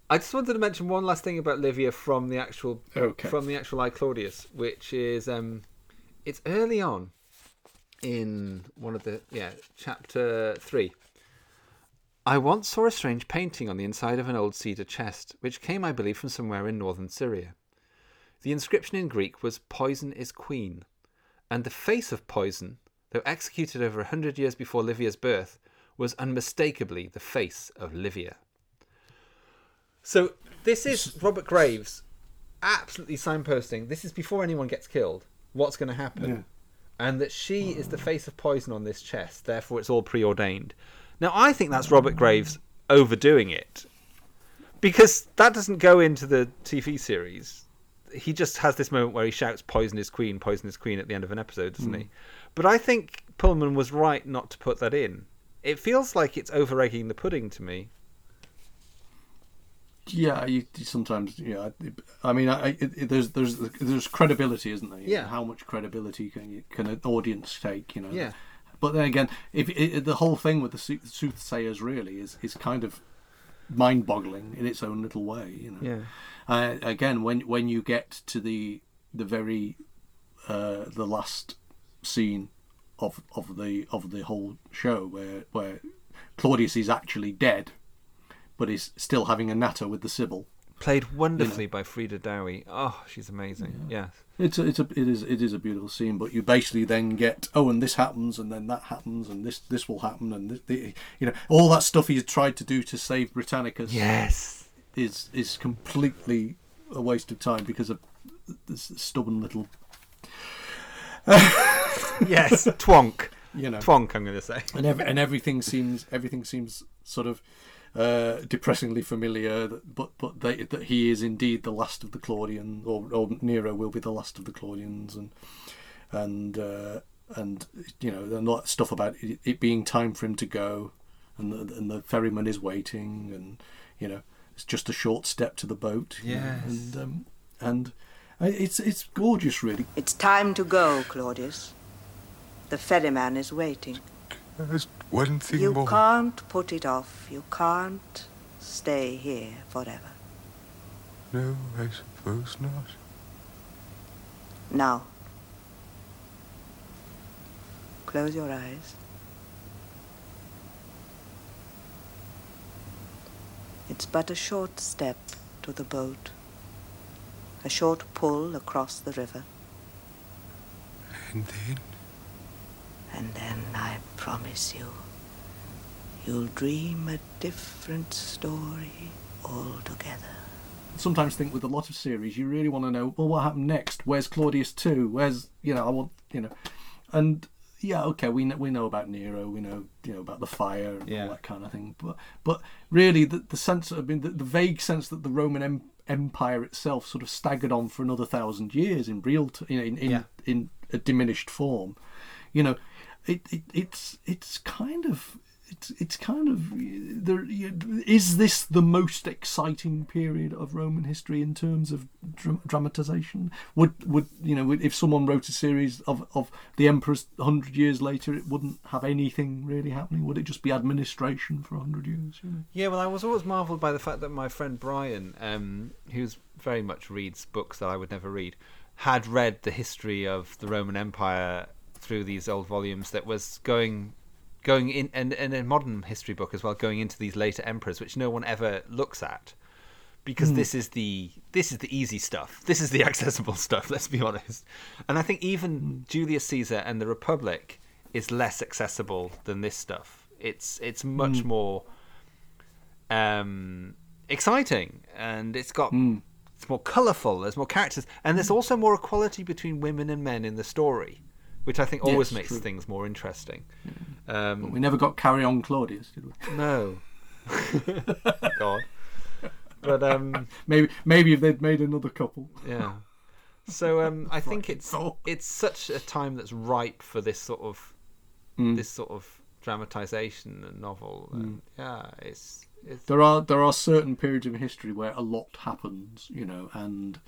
I just wanted to mention one last thing about Livia from the actual Okay. from the actual I Claudius, which is um, it's early on in one of the yeah chapter three. I once saw a strange painting on the inside of an old cedar chest, which came, I believe, from somewhere in northern Syria. The inscription in Greek was "Poison is Queen," and the face of Poison, though executed over a hundred years before Livia's birth, was unmistakably the face of Livia. So this is Robert Graves absolutely signposting. This is before anyone gets killed. What's going to happen? Yeah. And that she is the face of poison on this chest. Therefore, it's all preordained. Now, I think that's Robert Graves overdoing it because that doesn't go into the TV series. He just has this moment where he shouts "Poison is Queen, Poison is Queen" at the end of an episode, doesn't he? Hmm. But I think Pulman was right not to put that in. It feels like it's over egging the pudding to me. Yeah, you, you sometimes. Yeah, I mean, I, it, it, there's there's there's credibility, isn't there? Yeah. How much credibility can you, can an audience take? You know. Yeah. But then again, if it, the whole thing with the soothsayers really is is kind of mind-boggling in its own little way, you know. Yeah. Uh, again, when when you get to the the very uh, the last scene of of the of the whole show where where Claudius is actually dead, but is still having a natter with the Sibyl. Played wonderfully by Freda Dowie. Oh, she's amazing. Yes. It's a, it's a it is it is a beautiful scene, but you basically then get oh, and this happens, and then that happens, and this this will happen, and this, the, you know all that stuff he tried to do to save Britannicus. Yes. is is completely a waste of time because of this stubborn little. yes, twonk. You know, twonk. I'm going to say, and ev- and everything seems everything seems sort of uh, depressingly familiar. But but they, that he is indeed the last of the Claudians, or, or Nero will be the last of the Claudians, and and uh, and you know, and all that stuff about it, it being time for him to go, and the, and the ferryman is waiting, and you know, it's just a short step to the boat. you know, Yes. and um, and uh, it's it's gorgeous, really. It's time to go, Claudius. The ferryman is waiting. There's one thing more You more. can't put it off. You can't stay here forever. No, I suppose not. Now, close your eyes. It's but a short step to the boat, a short pull across the river. And then? And then I promise you, you'll dream a different story altogether. sometimes think with a lot of series, you really want to know, well, what happened next? Where's Claudius two? Where's you know, I want you know, and yeah, okay, we know, we know about Nero, we know you know about the fire and Yeah. all that kind of thing, but but really the the sense I mean the, the vague sense that the Roman em- Empire itself sort of staggered on for another thousand years in real t- you know in in, Yeah. in a diminished form, you know, it, it it's it's kind of it's it's kind of there is this the most exciting period of Roman history in terms of dra- dramatization? Would would you know if someone wrote a series of of the emperors 100 years later it wouldn't have anything really happening? Would it just be administration for 100 years you know? Yeah, well, I was always marvelled by the fact that my friend Brian, um, who's very much reads books that I would never read, had read the history of the Roman Empire through these old volumes that was going going in and, and a modern history book as well going into these later emperors which no one ever looks at because Hmm. this is the this is the easy stuff. This is the accessible stuff. Let's be honest. And I think even Hmm. Julius Caesar and the Republic is less accessible than this stuff. It's it's much Hmm. more um, exciting, and it's got Hmm. it's more colourful. There's more characters, and there's also more equality between women and men in the story, which I think always Yes, makes true. things more interesting. But Um, we never got carry on Claudius, did we? no. God. But um, maybe maybe if they'd made another couple. yeah. So um, I think it's it's such a time that's ripe for this sort of Mm. this sort of dramatization and novel. And, yeah, it's it's There are there are certain periods of history where a lot happens, you know, and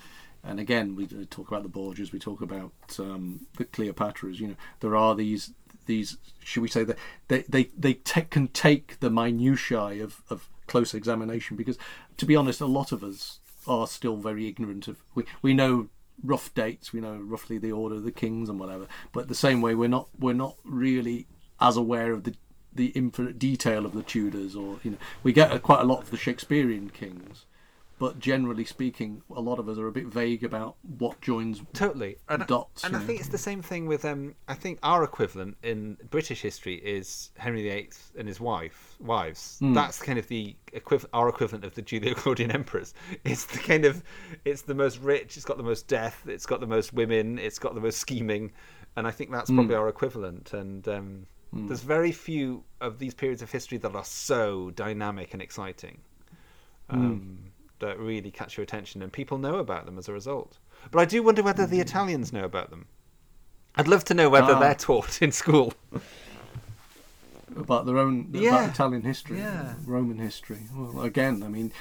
and again we talk about the Borgias, we talk about um, the Cleopatras. You know, there are these these should we say that they they they ta can take the minutiae of of close examination because to be honest, a lot of us are still very ignorant of we we know rough dates we know roughly the order of the kings and whatever but the same way we're not we're not really as aware of the the infinite detail of the Tudors, or you know, we get a, quite a lot of the Shakespearean kings, but generally speaking, a lot of us are a bit vague about what joins totally and, dots. and you I know. think it's the same thing with um. I think our equivalent in British history is Henry VIII and his wife wives. Hmm. That's kind of the equiv- our equivalent of the Julio-Claudian emperors. It's the kind of it's the most rich. It's got the most death. It's got the most women. It's got the most scheming, and I think that's Hmm. probably our equivalent. And um, Hmm. there's very few of these periods of history that are so dynamic and exciting. Hmm. Um, That really catch your attention, and people know about them as a result. But I do wonder whether the Italians know about them. I'd love to know whether Ah. they're taught in school. about their own Yeah. about Italian history, Yeah. Roman history. Well, again, I mean,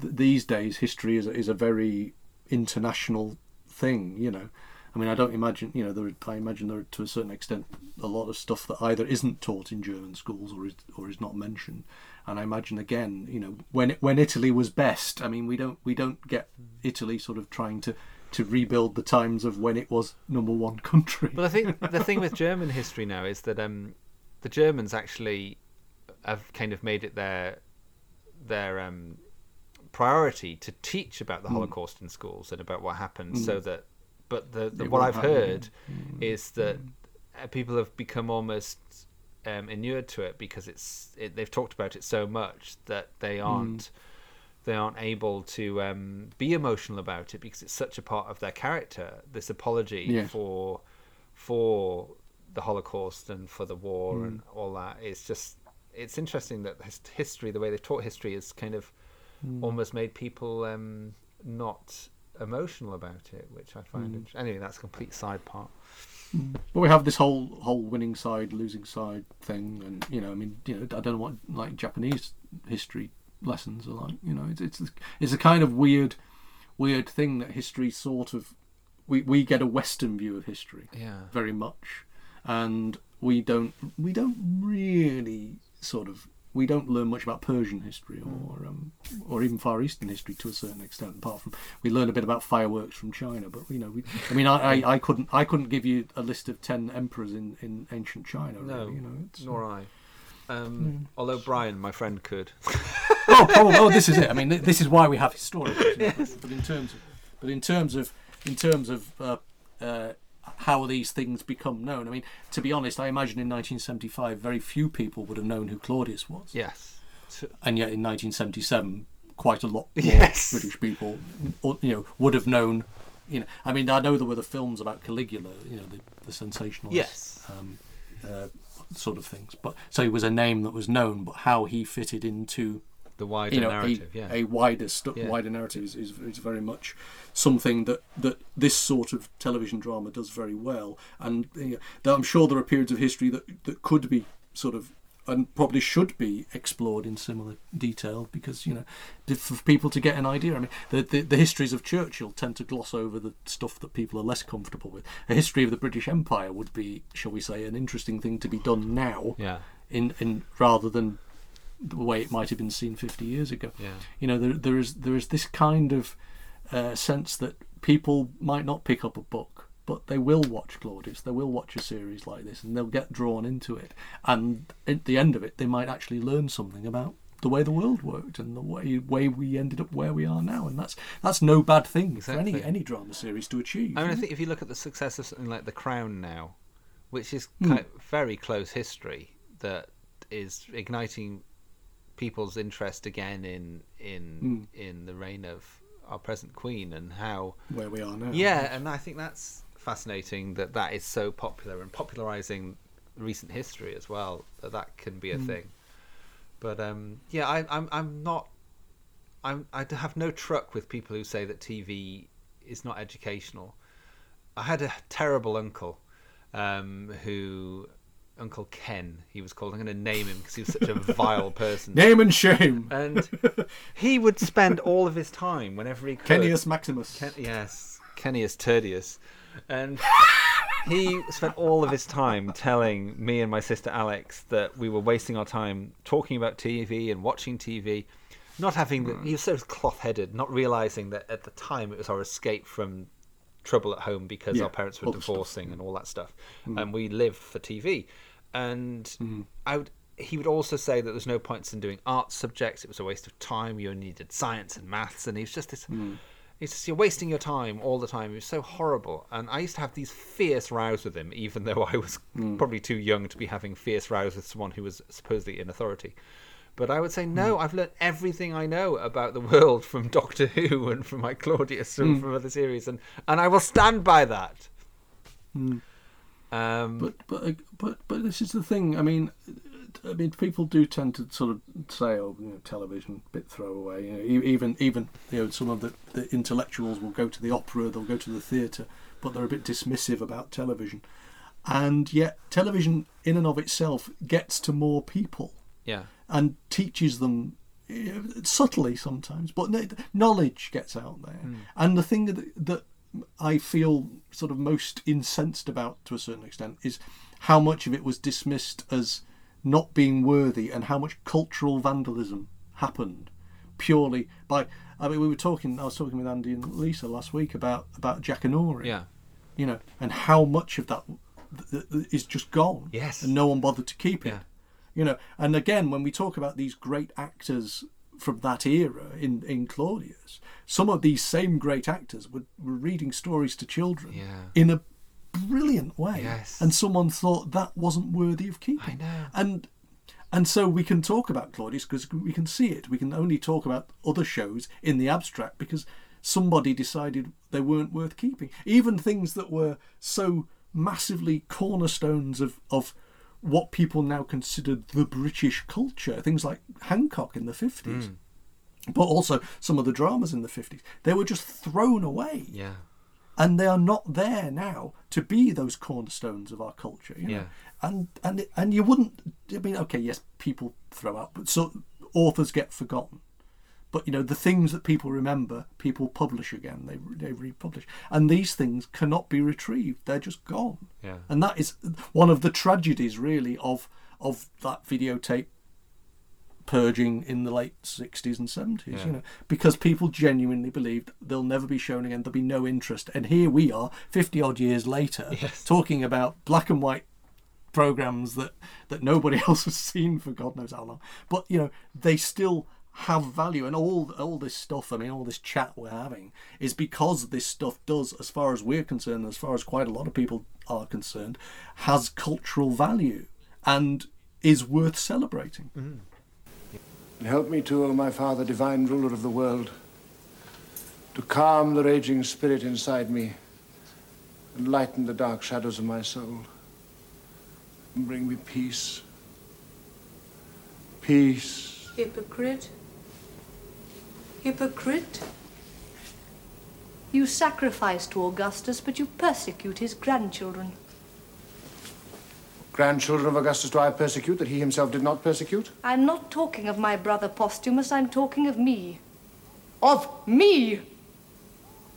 th- these days history is a, is a very international thing. You know, I mean, I don't imagine you know there. I imagine there to a certain extent a lot of stuff that either isn't taught in German schools or is or is not mentioned. And I imagine again, you know, when when Italy was best. I mean, we don't we don't get Italy sort of trying to. To rebuild the times of when it was number one country. But I think the thing with German history now is that um, the Germans actually have kind of made it their their um, priority to teach about the Mm. Holocaust in schools and about what happened, Mm. so that. But the, the what I've happen heard again. is that uh, people have become almost um, inured to it because it's it, they've talked about it so much that they aren't they aren't able to um, be emotional about it because it's such a part of their character. This apology Yes. for for the Holocaust and for the war Mm. and all that. It's just it's interesting that history, the way they've taught history, is kind of Mm. almost made people um, not emotional about it, which I find. Mm. int- Anyway, that's a complete side part. But we have this whole whole winning side, losing side thing, and you know, I mean, you know, I don't know what like Japanese history lessons are like. You know, it's it's it's a kind of weird, weird thing that history sort of we we get a Western view of history, Yeah. very much, and we don't we don't really sort of we don't learn much about Persian history or um, or even Far Eastern history to a certain extent. Apart from we learn a bit about fireworks from China, but you know, we, I mean, I, I, I couldn't I couldn't give you a list of ten emperors in, in ancient China. No, really, you know, it's, nor I. Um, Although Brian, my friend, could. oh, oh, oh, this is it. I mean, this is why we have historians. Yes. But in terms of, but in terms of, in terms of uh, uh, how these things become known. I mean, to be honest, I imagine in 1975, very few people would have known who Claudius was. Yes. And yet, in 1977, quite a lot Yes. British people, you know, would have known. You know, I mean, I know there were the films about Caligula. You know, the, the sensationalist. Yes. Um, uh, sort of things, but so he was a name that was known, but how he fitted into The wider you know, narrative, a, yeah. a wider stu- Yeah. wider narrative is, is, is very much something that, that this sort of television drama does very well, and you know, I'm sure there are periods of history that that could be sort of and probably should be explored in similar detail because you know for people to get an idea. I mean, the, the the histories of Churchill tend to gloss over the stuff that people are less comfortable with. A history of the British Empire would be, shall we say, an interesting thing to be done now. Yeah. In in rather than the way it might have been seen 50 years ago. Yeah. You know, there, there is there is this kind of uh, sense that people might not pick up a book, but they will watch Claudius. They will watch a series like this, and they'll get drawn into it. And at the end of it, they might actually learn something about the way the world worked and the way way we ended up where we are now. And that's that's no bad thing for any any drama series to achieve. I mean, I think if you look at the success of something like The Crown now, which is kind very close history that is igniting people's interest again in in Hmm. in the reign of our present queen and how Where we are now. Yeah, and I think that's fascinating that that is so popular and popularizing recent history as well. That that can be a Mm. thing. But um, yeah, I, I'm I'm not. I'm I have no truck with people who say that TV is not educational. I had a terrible uncle, um, who Uncle Ken he was called. I'm going to name him because he was such a vile person. Name and shame. And he would spend all of his time whenever he could. Kennius Maximus. Ken, yes, Kennius Tertius, and he spent all of his time telling me and my sister Alex that we were wasting our time talking about TV and watching TV, not having the. He was so cloth-headed, not realizing that at the time it was our escape from trouble at home because Yeah, our parents were the stuff, divorcing and all that stuff, Mm. and we lived for TV. And I would. He would also say that there's no points in doing art subjects. It was a waste of time. You only needed science and maths, and he was just this. It's just you're wasting your time all the time. He was so horrible, and I used to have these fierce rows with him, even though I was Mm. probably too young to be having fierce rows with someone who was supposedly in authority. But I would say, no, I've learned everything I know about the world from Doctor Who and from my Claudius and Mm. from other series, and, and I will stand by that. Mm. Um, but but but but this is the thing. I mean, I mean, people do tend to sort of say, "Oh, you know, television, bit throwaway." You know, even even you know, some of the, the intellectuals will go to the opera, they'll go to the theatre, but they're a bit dismissive about television. And yet, television in and of itself gets to more people Yeah. And teaches them eh, subtly sometimes, but knowledge gets out there. Mm. And the thing that, that I feel sort of most incensed about to a certain extent is how much of it was dismissed as not being worthy and how much cultural vandalism happened purely by. I mean, we were talking. I was talking with Andy and Lisa last week about about Jackanory. Yeah. You know, and how much of that th- th- is just gone. Yes. And no one bothered to keep it. Yeah. You know, and again, when we talk about these great actors from that era in, in Claudius, some of these same great actors were, were reading stories to children Yeah. in a brilliant way. Yes. And someone thought that wasn't worthy of keeping. I know. And and so we can talk about Claudius because we can see it. We can only talk about other shows in the abstract because somebody decided they weren't worth keeping. Even things that were so massively cornerstones of, of what people now consider the British culture, things like Hancock in the 50s, hmm. but also some of the dramas in the 50s, they were just thrown away Yeah. and they are not there now to be those cornerstones of our culture. You know? Yeah. And and and you wouldn't. I mean, okay, yes, people throw out, but so authors get forgotten. But you know, the things that people remember, people publish again. They they republish, and these things cannot be retrieved. They're just gone. Yeah. And that is one of the tragedies, really, of of that videotape purging in the late 60s and 70s Yeah. you know because people genuinely believed they'll never be shown again there'll be no interest and here we are 50 odd years later Yes. talking about black and white programs that that nobody else has seen for god knows how long but you know they still have value and all all this stuff i mean all this chat we're having is because this stuff does as far as we're concerned as far as quite a lot of people are concerned has cultural value and is worth celebrating And help me to, O my Father, divine ruler of the world, to calm the raging spirit inside me and lighten the dark shadows of my soul and bring me peace. Peace. Hypocrite. Hypocrite. You sacrifice to Augustus, but you persecute his grandchildren. Grandchildren of Augustus do I persecute that he himself did not persecute? I'm not talking of my brother Posthumus, I'm talking of me. Of me!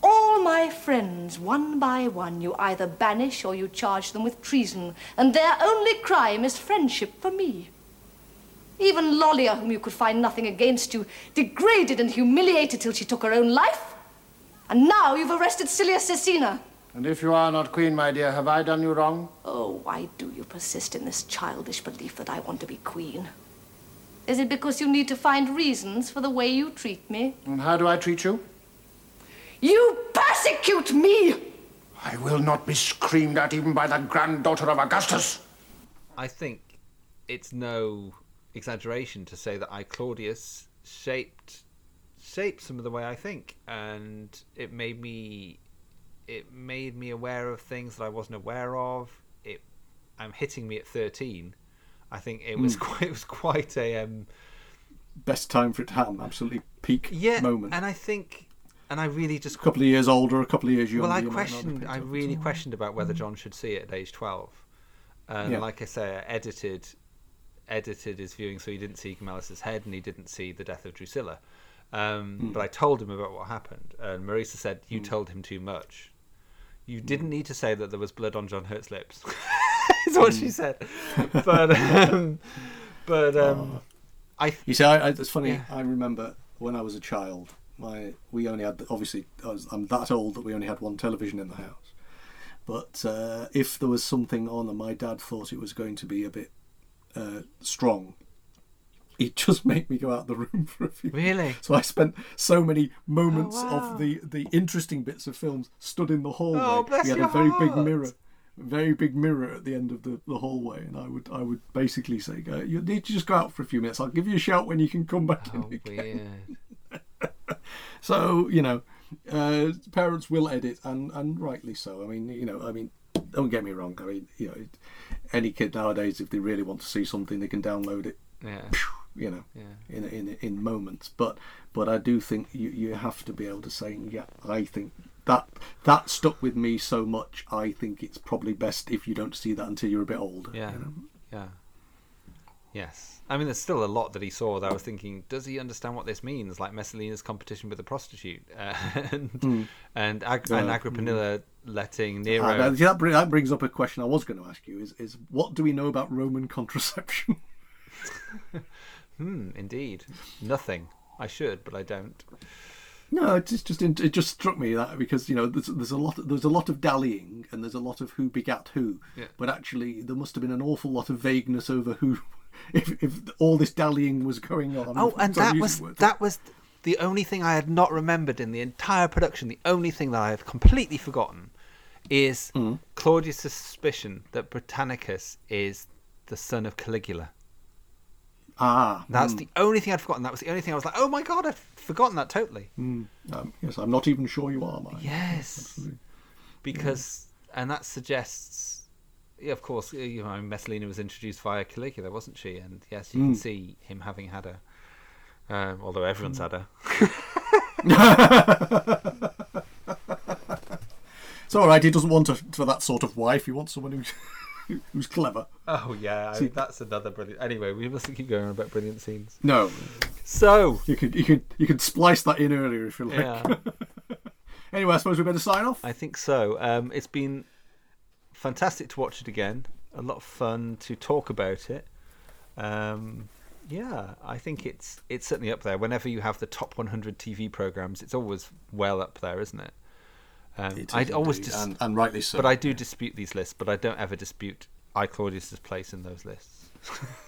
All my friends, one by one, you either banish or you charge them with treason, and their only crime is friendship for me. Even Lollia, whom you could find nothing against you, degraded and humiliated till she took her own life. And now you've arrested Cilia Cecina. And if you are not queen, my dear, have I done you wrong? Oh, why do you persist in this childish belief that I want to be queen? Is it because you need to find reasons for the way you treat me? And how do I treat you? You persecute me! I will not be screamed at even by the granddaughter of Augustus. I think it's no exaggeration to say that I Claudius shaped shaped some of the way I think, and it made me it made me aware of things that I wasn't aware of. It I'm hitting me at thirteen. I think it was Mm. quite it was quite a um, Best time for it to happen. Absolutely peak yeah, moment. and I think and I really just a couple of years older, a couple of years younger. well, I you might not have questioned. I really questioned about whether John should see it at age twelve, and Yeah. like I say, I edited edited his viewing so he didn't see Camillus' head and he didn't see the death of Drusilla. Um, Mm. But I told him about what happened, and Marisa said, "You Mm. told him too much. You didn't need to say that there was blood on John Hurt's lips." Is what she Mm. said. But um, but um, I You see, I, I, it's funny. Yeah. I remember when I was a child. My we only had obviously I was, I'm that old that we only had one television in the house. But uh, if there was something on and my dad thought it was going to be a bit uh, strong, he'd just make me go out of the room for a few. Really? So I spent so many moments Oh, wow. of the the interesting bits of films stood in the hallway. Oh, bless we had a very big mirror very big mirror at the end of the, the hallway, and I would I would basically say, "Go, you need to just go out for a few minutes. I'll give you a shout when you can come back Oh, in again." So you know, uh, parents will edit, and and rightly so. I mean, you know, I mean, don't get me wrong. I mean, you know, any kid nowadays, if they really want to see something, they can download it. Yeah. You know, Yeah. in in in moments. But but I do think you you have to be able to say, yeah, I think that that stuck with me so much. I think it's probably best if you don't see that until you're a bit older. Yeah. you know? Yeah. Yes. I mean, there's still a lot that he saw that I was thinking, does he understand what this means? Like Messalina's competition with a prostitute, uh, and Mm. and, Ag- Uh, and Agrippinilla letting Nero. Ah, that, that, bring, that brings up a question I was going to ask you: is is what do we know about Roman contraception? hmm. Indeed, nothing. I should, but I don't. No, it just, just it just struck me that because you know there's, there's a lot there's a lot of dallying and there's a lot of who begat who, Yeah. but actually there must have been an awful lot of vagueness over who, if if all this dallying was going on. Oh, and that was words. that was the only thing I had not remembered in the entire production. The only thing that I had completely forgotten is Hmm. Claudius' suspicion that Britannicus is the son of Caligula. ah. That's mm, the only thing I'd forgotten. That was the only thing I was like, oh my god, I'd forgotten that totally. mm, um, yes, I'm not even sure you are, Mike. Yes. Absolutely. Because, and that suggests, yeah, of course, you know, Messalina was introduced via Caligula, wasn't she? And yes, you can Mm. see him having had her. Um, although everyone's had her. It's all right. He doesn't want a, for that sort of wife. He wants someone who's who's clever. Oh yeah, I mean, that's another brilliant. Anyway, we mustn't keep going on about brilliant scenes. No. So You could you could you could splice that in earlier if you like. Yeah. anyway, I suppose we better sign off. I think so. Um, it's been fantastic to watch it again. A lot of fun to talk about it. Um, yeah, I think it's it's certainly up there. Whenever you have the top 100 TV programs, it's always well up there, isn't it? Um, It I always dis- and- and rightly so, But I do yeah. dispute these lists, but I don't ever dispute I Claudius's place in those lists.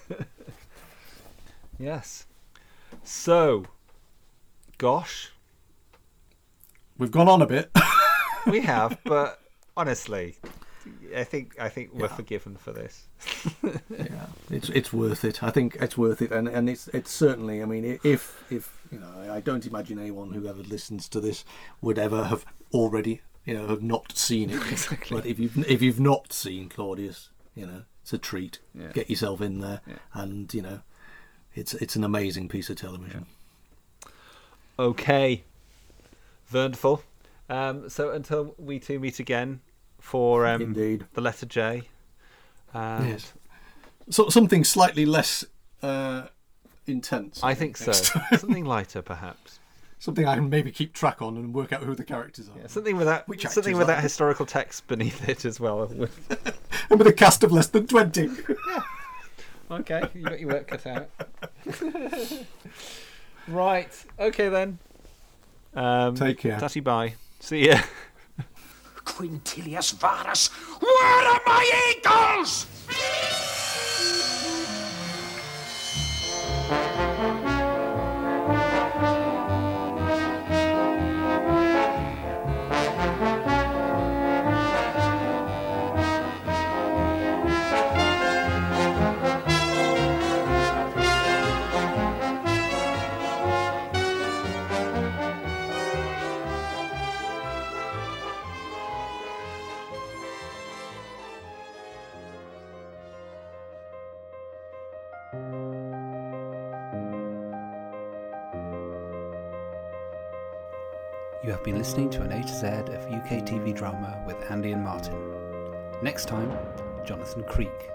yes. So, gosh, We've gone on a bit. we have, but honestly, I think I think we're forgiven for this. yeah, it's it's worth it. I think it's worth it, and and it's it's certainly. I mean, if if you know, I- I don't imagine anyone who ever listens to this would ever have already, you know, have not seen it. Exactly. But if you've if you've not seen Claudius, you know, it's a treat. Yeah. Get yourself in there, Yeah. and you know, it's it's an amazing piece of television. Okay. Wonderful. Um, so until we two meet again for um, Indeed. the letter J. And Yes. So something slightly less uh, intense. I think so. time. Something lighter, perhaps. something I can maybe keep track on and work out who the characters are. Yeah, something without Which something without historical text beneath it as well. and with a cast of less than twenty. yeah. okay, you got your work cut out. right. Okay then. Um, Take care. Tatty bye. See ya. Quintilius Varus, where are my eagles? Been listening to an A to Z of UK TV drama with Andy and Martin. Next time, Jonathan Creek.